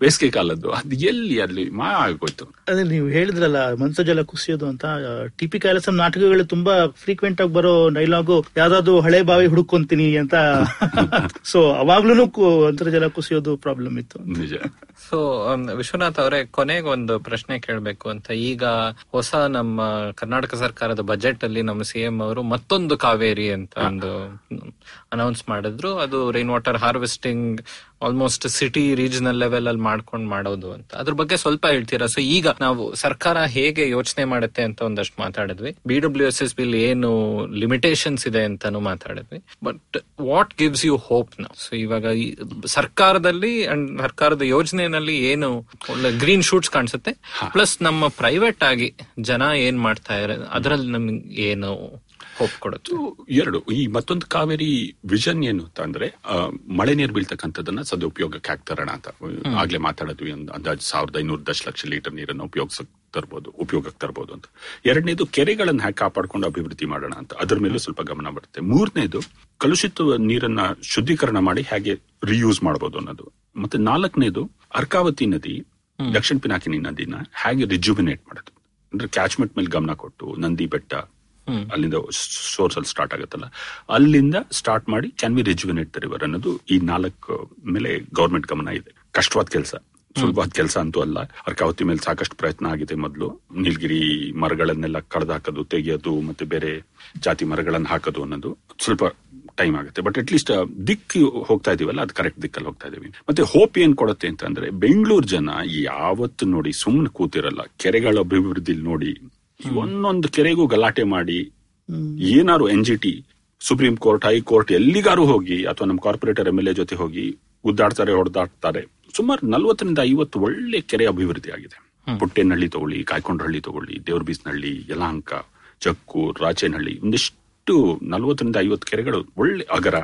ಬೇಸಿಗೆ ಕಾಲದ್ದು. ಅದು ಎಲ್ಲಿ ಅಲ್ಲಿ ಮಾ ಆಗೋಯ್ತು. ಅದೇ ನೀವು ಹೇಳಿದ್ರಲ್ಲ ಅಂತರ್ಜಲ ಕುಸಿಯೋದು ಅಂತ ಟಿಪಿ ಕೈಲಾಸಂ ನಾಟಕಗಳು ತುಂಬಾ ಫ್ರೀಕ್ವೆಂಟ್ ಆಗಿ ಬರೋ ಡೈಲಾಗು ಯಾವ್ದಾದ್ರು ಹಳೆ ಬಾವಿ ಹುಡುಕೊಂತೀನಿ ಅಂತ. ಸೊ ಅವಾಗ್ಲೂ ಅಂತರ್ಜಲ ಕುಸಿಯೋದು ಪ್ರಾಬ್ಲಮ್ ಇತ್ತು. ನಿಜ. ಸೊ ವಿಶ್ವನಾಥ್ ಅವರೇ ಕೊನೆಗೆ ಒಂದು ಪ್ರಶ್ನೆ ಕೇಳಬೇಕು ಅಂತ. ಈಗ ಹೊಸ ನಮ್ಮ ಕರ್ನಾಟಕ ಸರ್ಕಾರದ ಬಜೆಟ್ ಅಲ್ಲಿ ನಮ್ಮ ಸಿಎಂ ಅವರು ಮತ್ತೊಂದು ಕಾವೇರಿ ಅಂತ ಒಂದು ಅನೌನ್ಸ್ ಮಾಡಿದ್ರು. ಅದು rain water harvesting almost city regional level ಅಲ್ಲಿ ಮಾಡ್ಕೊಂಡು ಮಾಡೋದು ಅಂತ. ಅದ್ರ ಬಗ್ಗೆ ಸ್ವಲ್ಪ ಹೇಳ್ತೀರಾ? ಸೊ ಈಗ ನಾವು ಸರ್ಕಾರ ಹೇಗೆ ಯೋಚನೆ ಮಾಡುತ್ತೆ ಅಂತ ಒಂದಷ್ಟು ಮಾತಾಡಿದ್ವಿ. B W S S B ಏನು ಲಿಮಿಟೇಷನ್ಸ್ ಇದೆ ಅಂತಾನು ಮಾತಾಡಿದ್ವಿ. But what gives you hope ನಾವು ಸೊ ಇವಾಗ ಸರ್ಕಾರದಲ್ಲಿ ಅಂಡ್ ಸರ್ಕಾರದ ಯೋಜನೆಯಲ್ಲಿ ಏನು ಒಳ್ಳೆ ಗ್ರೀನ್ ಶೂಟ್ಸ್ ಕಾಣಿಸುತ್ತೆ. ಪ್ಲಸ್ ನಮ್ಮ ಪ್ರೈವೇಟ್ ಆಗಿ ಜನ ಏನ್ ಮಾಡ್ತಾ ಇದ್ದಾರೆ ಅದರಲ್ಲಿ ನಮ್ಗೆ ಏನು ಹೋಪ್ ಕೊಡುತ್ತೆ. ಎರಡು ಈ ಮತ್ತೊಂದು ಕಾವೇರಿ ವಿಷನ್ ಏನು ಅಂತ ಅಂದ್ರೆ ಮಳೆ ನೀರು ಬೀಳ್ತಕ್ಕಂಥದ್ದನ್ನ ಸದುಪಯೋಗಕ್ಕೆ ಹಾಕ್ತಾರಣ ಅಂತ. ಆಗ್ಲೇ ಮಾತಾಡಿದ್ವಿ ಒಂದು ಅಂದಾಜು ಸಾವಿರದ ಐನೂರು ದಶಲಕ್ಷ ಲೀಟರ್ ನೀರನ್ನು ಉಪಯೋಗಿಸಕ್ ತರಬಹುದು ಉಪಯೋಗಕ್ಕೆ ತರಬಹುದು ಅಂತ. ಎರಡನೇದು ಕೆರೆಗಳನ್ನ ಹ್ಯಾಕ್ ಕಾಪಾಡ್ಕೊಂಡು ಅಭಿವೃದ್ಧಿ ಮಾಡೋಣ ಅಂತ. ಅದ್ರ ಮೇಲೂ ಸ್ವಲ್ಪ ಗಮನ ಬರುತ್ತೆ. ಮೂರನೇದು ಕಲುಷಿತ ನೀರನ್ನ ಶುದ್ಧೀಕರಣ ಮಾಡಿ ಹೇಗೆ ರಿಯೂಸ್ ಮಾಡಬಹುದು ಅನ್ನೋದು. ಮತ್ತೆ ನಾಲ್ಕನೇದು ಅರ್ಕಾವತಿ ನದಿ ದಕ್ಷಿಣ ಪಿನಾಕಿನಿ ನದಿನ ಹೇಗೆ ರಿಜುವಿನೇಟ್ ಮಾಡೋದು. ಅಂದ್ರೆ ಕ್ಯಾಚ್ಮೆಂಟ್ ಮೇಲೆ ಗಮನ ಕೊಟ್ಟು ನಂದಿ ಬೆಟ್ಟ ಅಲ್ಲಿಂದ ಸೋರ್ಸ್ ಅಲ್ಲಿ ಸ್ಟಾರ್ಟ್ ಆಗುತ್ತಲ್ಲ. ಅಲ್ಲಿಂದ ಸ್ಟಾರ್ಟ್ ಮಾಡಿ can we rejuvenate the river ಅನ್ನೋದು ಈ ನಾಲ್ಕು ಮೇಲೆ ಗೌರ್ಮೆಂಟ್ ಗಮನ ಇದೆ. ಕಷ್ಟವಾದ ಕೆಲಸ. ಸುಲಭವಾದ ಕೆಲಸ ಅಂತೂ ಅಲ್ಲ. ಅರ್ಕಾವತಿ ಮೇಲೆ ಸಾಕಷ್ಟು ಪ್ರಯತ್ನ ಆಗಿದೆ ಮೊದಲು. ನೀಲಗಿರಿ ಮರಗಳನ್ನೆಲ್ಲ ಕಡ್ದು ಹಾಕೋದು ತೆಗೆಯೋದು ಮತ್ತೆ ಬೇರೆ ಜಾತಿ ಮರಗಳನ್ನು ಹಾಕೋದು ಅನ್ನೋದು ಸ್ವಲ್ಪ ಟೈಮ್ ಆಗುತ್ತೆ. ಬಟ್ ಅಟ್ ಲೀಸ್ಟ್ ದಿಕ್ಕು ಹೋಗ್ತಾ ಇದೀವಲ್ಲ ಅದು ಕರೆಕ್ಟ್ ದಿಕ್ಕಲ್ಲಿ ಹೋಗ್ತಾ ಇದೀವಿ. ಮತ್ತೆ ಹೋಪ್ ಏನ್ ಕೊಡುತ್ತೆ ಅಂತಂದ್ರೆ ಬೆಂಗಳೂರು ಜನ ಯಾವತ್ತು ನೋಡಿ ಸುಮ್ಮನೆ ಕೂತಿರಲ್ಲ ಕೆರೆಗಳ ಅಭಿವೃದ್ಧಿ ನೋಡಿ ಒಂದೊಂದು ಕೆರೆಗೂ ಗಲಾಟೆ ಮಾಡಿ ಏನಾರು N G T supreme court high court ಎಲ್ಲಿಗಾರು ಹೋಗಿ ಅಥವಾ ನಮ್ಮ ಕಾರ್ಪೊರೇಟರ್ ಎಂ ಎಲ್ ಎ ಜೊತೆ ಹೋಗಿ ಉದ್ದಾಡ್ತಾರೆ ಹೊಡೆದಾಡ್ತಾರೆ ಸುಮಾರು ನಲ್ವತ್ತರಿಂದ ಐವತ್ತು ಒಳ್ಳೆ ಕೆರೆ ಅಭಿವೃದ್ಧಿ ಆಗಿದೆ. ಪುಟ್ಟೇನಹಳ್ಳಿ ತಗೊಳ್ಳಿ ಕಾಯ್ಕೊಂಡ್ರಹಳ್ಳಿ ತಗೊಳ್ಳಿ ದೇವ್ರಬೀಸ್ನಹಳ್ಳಿ ಯಲಹಂಕ ಚಕ್ಕೂರ್ ರಾಚೇನಹಳ್ಳಿ ಒಂದಿಷ್ಟು ನಲ್ವತ್ತರಿಂದ ಐವತ್ತು ಕೆರೆಗಳು ಒಳ್ಳೆ ಅಗರ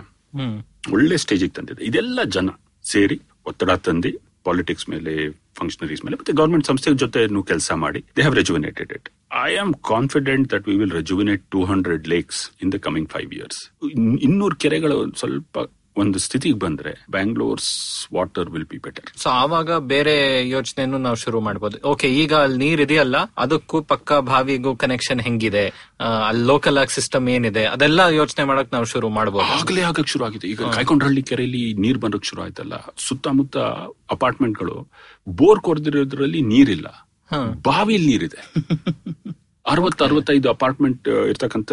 ಒಳ್ಳೆ ಸ್ಟೇಜಿಗೆ ತಂದಿದೆ. ಇದೆಲ್ಲ ಜನ ಸೇರಿ ಒತ್ತಡ ತಂದಿ ಪಾಲಿಟಿಕ್ಸ್ ಮೇಲೆ ಫಂಕ್ಷನರೀಸ್ ಮೇಲೆ, ಮತ್ತೆ ಗವರ್ಮೆಂಟ್ ಸಂಸ್ಥೆ ಜೊತೆ ಕೆಲಸ ಮಾಡಿ they have rejuvenated it I am confident that we will rejuvenate two hundred lakes in the coming five years ಇನ್ನೂರು ಕೆರೆಗಳು ಸ್ವಲ್ಪ ಒಂದು ಸ್ಥಿತಿಗೆ ಬಂದ್ರೆ Bangalore's water will be better so ಆವಾಗ ಬೇರೆ ಯೋಚನೆಯನ್ನು ನಾವು ಶುರು ಮಾಡಬಹುದು ಓಕೆ ಈಗ ಅಲ್ಲಿ ನೀರ್ ಇದೆಯಲ್ಲ ಅದಕ್ಕೂ ಪಕ್ಕ ಬಾವಿಗೂ ಕನೆಕ್ಷನ್ ಹೆಂಗಿದೆ? ಆ, ಅಲ್ಲಿ ಲೋಕಲ್ ಆಗಿ ಸಿಸ್ಟಮ್ ಏನಿದೆ? ಅದೆಲ್ಲ ಯೋಚನೆ ಮಾಡಕ್ ನಾವು ಶುರು ಮಾಡಬಹುದು ಆಗಲೇ ಆಗಕ್ ಶುರು ಆಗಿದೆ. ಈಗ ಕಾಯ್ಕೊಂಡ್ರಹಳ್ಳಿ ಕೆರೆಯಲ್ಲಿ ನೀರ್ ಬರಕ್ ಶುರು ಆಯ್ತಲ್ಲ ಸುತ್ತಮುತ್ತ ಅಪಾರ್ಟ್ಮೆಂಟ್ಗಳು ಬೋರ್ ಕೊರ್ದಿರೋದ್ರಲ್ಲಿ ನೀರಿಲ್ಲ. ಬಾವಿಯಲ್ಲಿ ನೀರಿದೆ. ಅರವತ್ತು ಅರವತ್ತೈದು ಅಪಾರ್ಟ್ಮೆಂಟ್ ಇರ್ತಕ್ಕಂಥ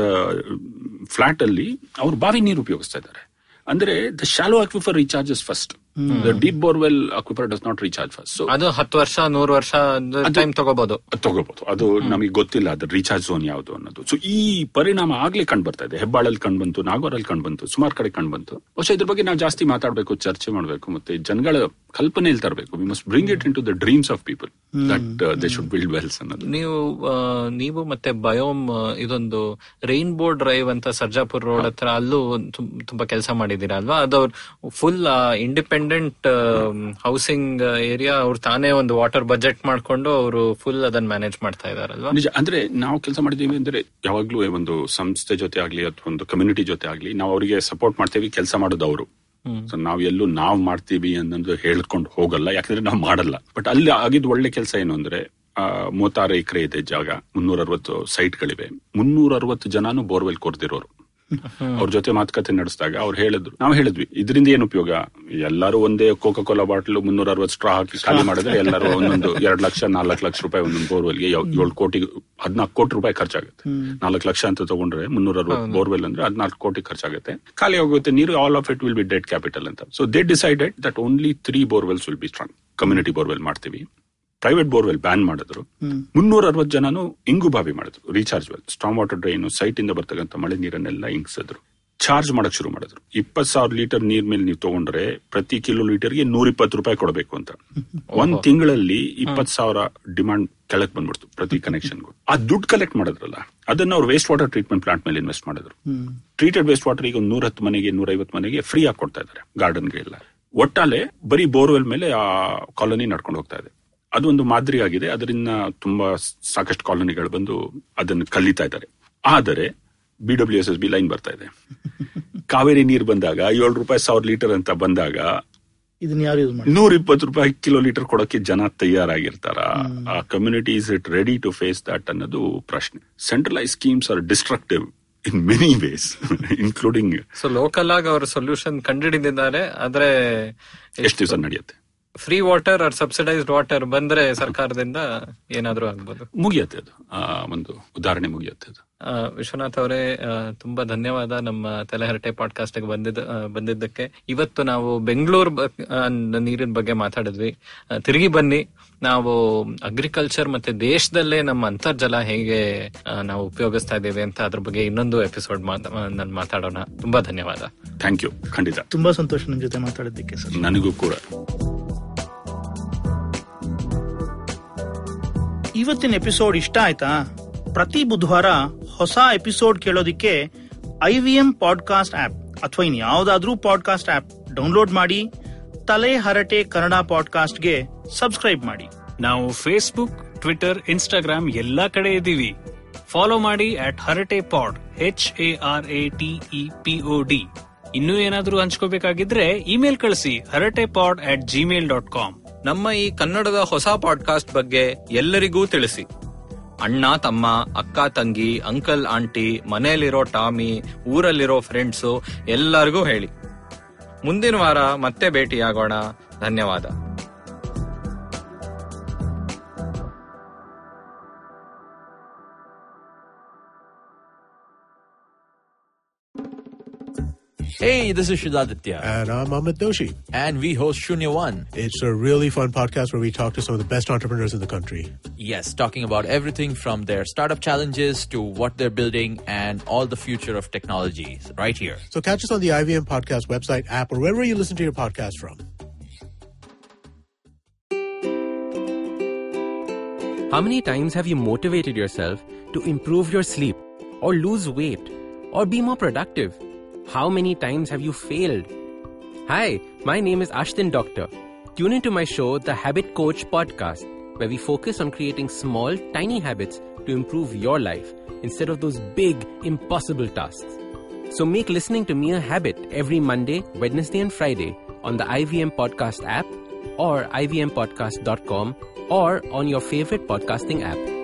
ಫ್ಲಾಟ್ ಅಲ್ಲಿ ಅವ್ರು ಬಾವಿ ನೀರು ಉಪಯೋಗಿಸ್ತಾ ಇದ್ದಾರೆ. ಅಂದ್ರೆ the shallow aquifer recharges first the deep borewell aquifer does not recharge first so ಅದು ಹತ್ತು ವರ್ಷ ನೂರು ವರ್ಷ ಟೈಮ್ ತಗೋಬಹುದು ತಗೋಬಹುದು ಅದು ನಮಗೆ ಗೊತ್ತಿಲ್ಲ ಅದ್ರ ರೀಚಾರ್ಜ್ ಝೋನ್ ಯಾವುದು ಅನ್ನೋದು. ಸೊ ಈ ಪರಿಣಾಮ ಆಗ್ಲೇ ಕಂಡು ಬರ್ತಾ ಇದೆ. ಹೆಬ್ಬಾಳಲ್ಲಿ ಕಂಡು ಬಂತು ನಾಗೋರಲ್ಲಿ ಕಂಡು ಬಂತು ಸುಮಾರು ಕಡೆ ಕಂಡು ಬಂತು. ಬಹುಶಃ ಇದ್ರ ಬಗ್ಗೆ ನಾವು ಜಾಸ್ತಿ ಮಾತಾಡಬೇಕು ಚರ್ಚೆ ಮಾಡಬೇಕು ಮತ್ತೆ ಜನಗಳ ಕಲ್ಪನೆಯಲ್ಲಿ ತರಬೇಕು. We must bring it into the dreams of people that they should build wells ಅನ್ನೋದು. ನೀವು ನೀವು ಮತ್ತೆ ಬಯೋಮ್ ಇದೊಂದು ರೈನ್ಬೋ ಡ್ರೈವ್ ಅಂತ ಸರ್ಜಾಪುರ್ ರೋಡ್ ಹತ್ರ ಅಲ್ಲೂ ತುಂಬಾ ಕೆಲಸ ಮಾಡಿದ್ದೀರಾ ಅಲ್ವಾ? ಅದು ಫುಲ್ ಇಂಡಿಪೆಂಡೆಂಟ್ ಹೌಸಿಂಗ್ ಏರಿಯಾ ಅವ್ರು ತಾನೇ ಒಂದು ವಾಟರ್ ಬಜೆಟ್ ಮಾಡ್ಕೊಂಡು ಅವರು ಫುಲ್ ಅದನ್ನ ಮ್ಯಾನೇಜ್ ಮಾಡ್ತಾ ಇದಾರಲ್ವಾ? ನಿಜ ಅಂದ್ರೆ ನಾವು ಕೆಲಸ ಮಾಡಿದೀವಿ ಅಂದ್ರೆ ಯಾವಾಗ್ಲೂ ಒಂದು ಸಂಸ್ಥೆ ಜೊತೆ ಆಗ್ಲಿ ಅಥವಾ ಒಂದು ಕಮ್ಯುನಿಟಿ ಜೊತೆ ಆಗ್ಲಿ ನಾವು ಅವರಿಗೆ ಸಪೋರ್ಟ್ ಮಾಡ್ತೇವೆ ಕೆಲಸ ಮಾಡೋದು ಅವರು. ಸೊ ನಾವ್ ಎಲ್ಲೂ ನಾವ್ ಮಾಡ್ತೀವಿ ಅನ್ನೋದು ಹೇಳ್ಕೊಂಡು ಹೋಗಲ್ಲ ಯಾಕಂದ್ರೆ ನಾವು ಮಾಡಲ್ಲ. ಬಟ್ ಅಲ್ಲಿ ಆಗಿದ್ ಒಳ್ಳೆ ಕೆಲಸ ಏನು ಅಂದ್ರೆ ಮೂವತ್ತಾರು ಎಕರೆ ಇದೆ ಜಾಗ ಮುನ್ನೂರ ಅರವತ್ತು ಸೈಟ್ ಗಳಿವೆ. ಮುನ್ನೂರ ಅರವತ್ತು ಜನನು ಬೋರ್ವೆಲ್ ಕೊರ್ದಿರೋರು ಅವ್ರ ಜೊತೆ ಮಾತುಕತೆ ನಡೆಸಿದಾಗ ಅವ್ರು ಹೇಳಿದ್ರು. ನಾವು ಹೇಳಿದ್ವಿ ಇದರಿಂದ ಏನು ಉಪಯೋಗ? ಎಲ್ಲರೂ ಒಂದೇ ಕೋಕಾ ಕೋಲಾ ಬಾಟ್ಲ್ ಮುನ್ನೂರ ಅರವತ್ತು ಸ್ಟ್ರಾ ಹಾಕಿ ಖಾಲಿ ಮಾಡಿದ್ರೆ ಎಲ್ಲರೂ ಒಂದೊಂದು ಎರಡ್ ಲಕ್ಷ ನಾಲ್ಕು ಲಕ್ಷ ರೂಪಾಯಿ ಒಂದೊಂದು ಬೋರ್ವೆಲ್ಗೆ ಏಳು ಕೋಟಿ ಹದಿನಾಲ್ಕು ಕೋಟಿ ರೂಪಾಯಿ ಖರ್ಚಾಗುತ್ತೆ. ನಾಲ್ಕು ಲಕ್ಷ ಅಂತ ತಗೊಂಡ್ರೆ ಮುನ್ನೂರ ಅರವತ್ತು ಬೋರ್ವೆಲ್ ಅಂದ್ರೆ ಹದಿನಾಲ್ಕು ಕೋಟಿ ಖರ್ಚಾಗುತ್ತೆ. ಖಾಲಿ ಹೋಗುತ್ತೆ ನೀರು all of it will be dead capital ಅಂತ. So they decided that only three borewells will be strong community borewell ಮಾಡ್ತೀವಿ. ಪ್ರೈವೇಟ್ ಬೋರ್ವೆಲ್ ಬ್ಯಾನ್ ಮಾಡಿದ್ರು. ಮುನ್ನೂರ ಅರವತ್ತು ಜನನು ಇಂಗು ಬಾವಿ ಮಾಡಿದ್ರು. Recharge well strong water drain site ಇಂದ ಬರ್ತಕ್ಕಂಥ ಮಳೆ ನೀರನ್ನೆಲ್ಲ ಇಂಗಿಸಿದ್ರು. ಚಾರ್ಜ್ ಮಾಡಕ್ ಶುರು ಮಾಡಿದ್ರು. ಇಪ್ಪತ್ ಸಾವಿರ ಲೀಟರ್ ನೀರ್ ಮೇಲೆ ನೀವು ತಗೊಂಡ್ರೆ ಪ್ರತಿ ಕಿಲೋ ಲೀಟರ್ಗೆ ನೂರ ಇಪ್ಪತ್ತು ರೂಪಾಯಿ ಕೊಡಬೇಕು ಅಂತ. ಒಂದ್ ತಿಂಗಳಲ್ಲಿ ಇಪ್ಪತ್ ಸಾವಿರ ಡಿಮಾಂಡ್ ಕೆಳಕ್ ಬಂದ್ಬಿಡ್ತು ಪ್ರತಿ ಕನೆಕ್ಷನ್ಗೂ. ಆ ದುಡ್ಡು ಕಲೆಕ್ಟ್ ಮಾಡಿದ್ರಲ್ಲ ಅದನ್ನ ಅವ್ರು ವೇಸ್ಟ್ ವಾಟರ್ ಟ್ರೀಟ್ಮೆಂಟ್ ಪ್ಲಾಂಟ್ ಮೇಲೆ ಇನ್ವೆಸ್ಟ್ ಮಾಡಿದ್ರು. ಟ್ರೀಟೆಡ್ ವೇಸ್ಟ್ ವಾಟರ್ ಈಗ ನೂರ ಹತ್ತು ಮನೆಗೆ ನೂರ ಐವತ್ತು ಮನೆಗೆ ಫ್ರೀ ಆಗಿ ಕೊಡ್ತಾ ಇದಾರೆ ಗಾರ್ಡನ್ಗೆ ಎಲ್ಲ ಒಟ್ಟಾಲೆ ಬರೀ ಬೋರ್ವೆಲ್ ಮೇಲೆ ಆ ಕಾಲೋನಿ ನಡ್ಕೊಂಡು ಹೋಗ್ತಾ ಇದೆ. ಅದು ಒಂದು ಮಾದರಿ ಆಗಿದೆ. ಅದರಿಂದ ತುಂಬಾ ಸಾಕಷ್ಟು ಕಾಲೋನಿಗಳು ಬಂದು ಅದನ್ನು ಕಲಿತಾ ಇದ್ದಾರೆ. ಆದರೆ B W S S B line ಬರ್ತಾ ಇದೆ. ಕಾವೇರಿ ನೀರು ಬಂದಾಗ ಏಳು ರೂಪಾಯಿ ಸಾವಿರ ಲೀಟರ್ ಅಂತ ಬಂದಾಗ ನೂರ ಇಪ್ಪತ್ತು ರೂಪಾಯಿ ಕಿಲೋ ಲೀಟರ್ ಕೊಡಕ್ಕೆ ಜನ ತಯಾರಾಗಿರ್ತಾರ. ಆ community is it ready to face that ಅನ್ನೋದು ಪ್ರಶ್ನೆ. Centralise schemes are destructive in many ways including so local ಆಗಿ ಅವ್ರ ಸೊಲ್ಯೂಷನ್ ಕಂಡುಹಿಡಿದಿದ್ದಾರೆ ಆದ್ರೆ ಎಷ್ಟು ದಿವಸ ನಡೆಯುತ್ತೆ? Free water or subsidised water ಬಂದ್ರೆ ಸರ್ಕಾರದಿಂದ ಏನಾದ್ರೂ ಆಗ್ಬೋದು? ಮುಗಿಯುತ್ತೆ ಅದು. ಒಂದು ಉದಾಹರಣೆ ಮುಗಿಯುತ್ತೆ ಅದು. ವಿಶ್ವನಾಥ್ ಅವರೇ ತುಂಬಾ ಧನ್ಯವಾದ ನಮ್ಮ ತಲೆಹರಟೆ ಪಾಡ್ಕಾಸ್ಟ್ ಬಂದಿದ್ದ ಬಂದಿದ್ದಕ್ಕೆ. ಇವತ್ತು ನಾವು ಬೆಂಗಳೂರು ನೀರಿನ ಬಗ್ಗೆ ಮಾತಾಡಿದ್ವಿ. ತಿರುಗಿ ಬನ್ನಿ. ನಾವು ಅಗ್ರಿಕಲ್ಚರ್ ಮತ್ತೆ ದೇಶದಲ್ಲೇ ನಮ್ಮ ಅಂತರ್ಜಲ ಹೇಗೆ ನಾವು ಉಪಯೋಗಿಸ್ತಾ ಇದ್ದೇವೆ ಅಂತ ಅದ್ರ ಬಗ್ಗೆ ಇನ್ನೊಂದು ಎಪಿಸೋಡ್ ನಾನು ಮಾತಾಡೋಣ. ತುಂಬಾ ಧನ್ಯವಾದ. ಥ್ಯಾಂಕ್ ಯು ಖಂಡಿತ. ತುಂಬಾ ಸಂತೋಷ ನಿಮ್ ಜೊತೆ ಮಾತಾಡಿದ್ದಕ್ಕೆ ಸರ್. ನನಗೂ ಕೂಡ. ಇವತ್ತಿನ ಎಪಿಸೋಡ್ ಇಷ್ಟ ಆಯ್ತಾ? ಪ್ರತಿ ಬುಧವಾರ ಹೊಸ episode ಕೇಳೋದಿಕ್ಕೆ I V M podcast app ಅಥವಾ ಇನ್ ಯಾವ್ದಾದ್ರೂ ಪಾಡ್ಕಾಸ್ಟ್ ಆಪ್ ಡೌನ್ಲೋಡ್ ಮಾಡಿ ತಲೆ ಹರಟೆ ಕನ್ನಡ ಪಾಡ್ಕಾಸ್ಟ್ಗೆ ಸಬ್ಸ್ಕ್ರೈಬ್ ಮಾಡಿ. ನಾವು ಫೇಸ್ಬುಕ್ ಟ್ವಿಟರ್ ಇನ್ಸ್ಟಾಗ್ರಾಮ್ ಎಲ್ಲಾ ಕಡೆ ಇದ್ದೀವಿ. ಫಾಲೋ ಮಾಡಿ at Harate pod H A R A T E P O D ಇನ್ನೂ ಏನಾದರೂ ಹಂಚ್ಕೋಬೇಕಾಗಿದ್ರೆ ಇಮೇಲ್ ಕಳಿಸಿ Harate pod at Gmail dot com ನಮ್ಮ ಈ ಕನ್ನಡದ ಹೊಸ ಪಾಡ್ಕಾಸ್ಟ್ ಬಗ್ಗೆ ಎಲ್ಲರಿಗೂ ತಿಳಿಸಿ. ಅಣ್ಣ, ತಮ್ಮ, ಅಕ್ಕ, ತಂಗಿ, ಅಂಕಲ್, ಆಂಟಿ, ಮನೆಯಲ್ಲಿರೋ ಟಾಮಿ, ಊರಲ್ಲಿರೋ ಫ್ರೆಂಡ್ಸು ಎಲ್ಲರಿಗೂ ಹೇಳಿ. ಮುಂದಿನ ವಾರ ಮತ್ತೆ ಭೇಟಿಯಾಗೋಣ. ಧನ್ಯವಾದ. Hey, this is Shudaditya. And I'm Amit Doshi. And we host Shunya One. It's a really fun podcast where we talk to some of the best entrepreneurs in the country. Yes, talking about everything from their startup challenges to what they're building and all the future of technologies right here. So catch us on the IVM Podcast website, app, or wherever you listen to your podcast from. How many times have you motivated yourself to improve your sleep, or lose weight, or be more productive? How many times have you failed? Hi, my name is Ashton Doctor. Tune into my show, The Habit Coach Podcast, where we focus on creating small, tiny habits to improve your life instead of those big, impossible tasks. So make listening to me a habit every Monday, Wednesday, and Friday on the IVM Podcast app or ivmpodcast.com or on your favorite podcasting app.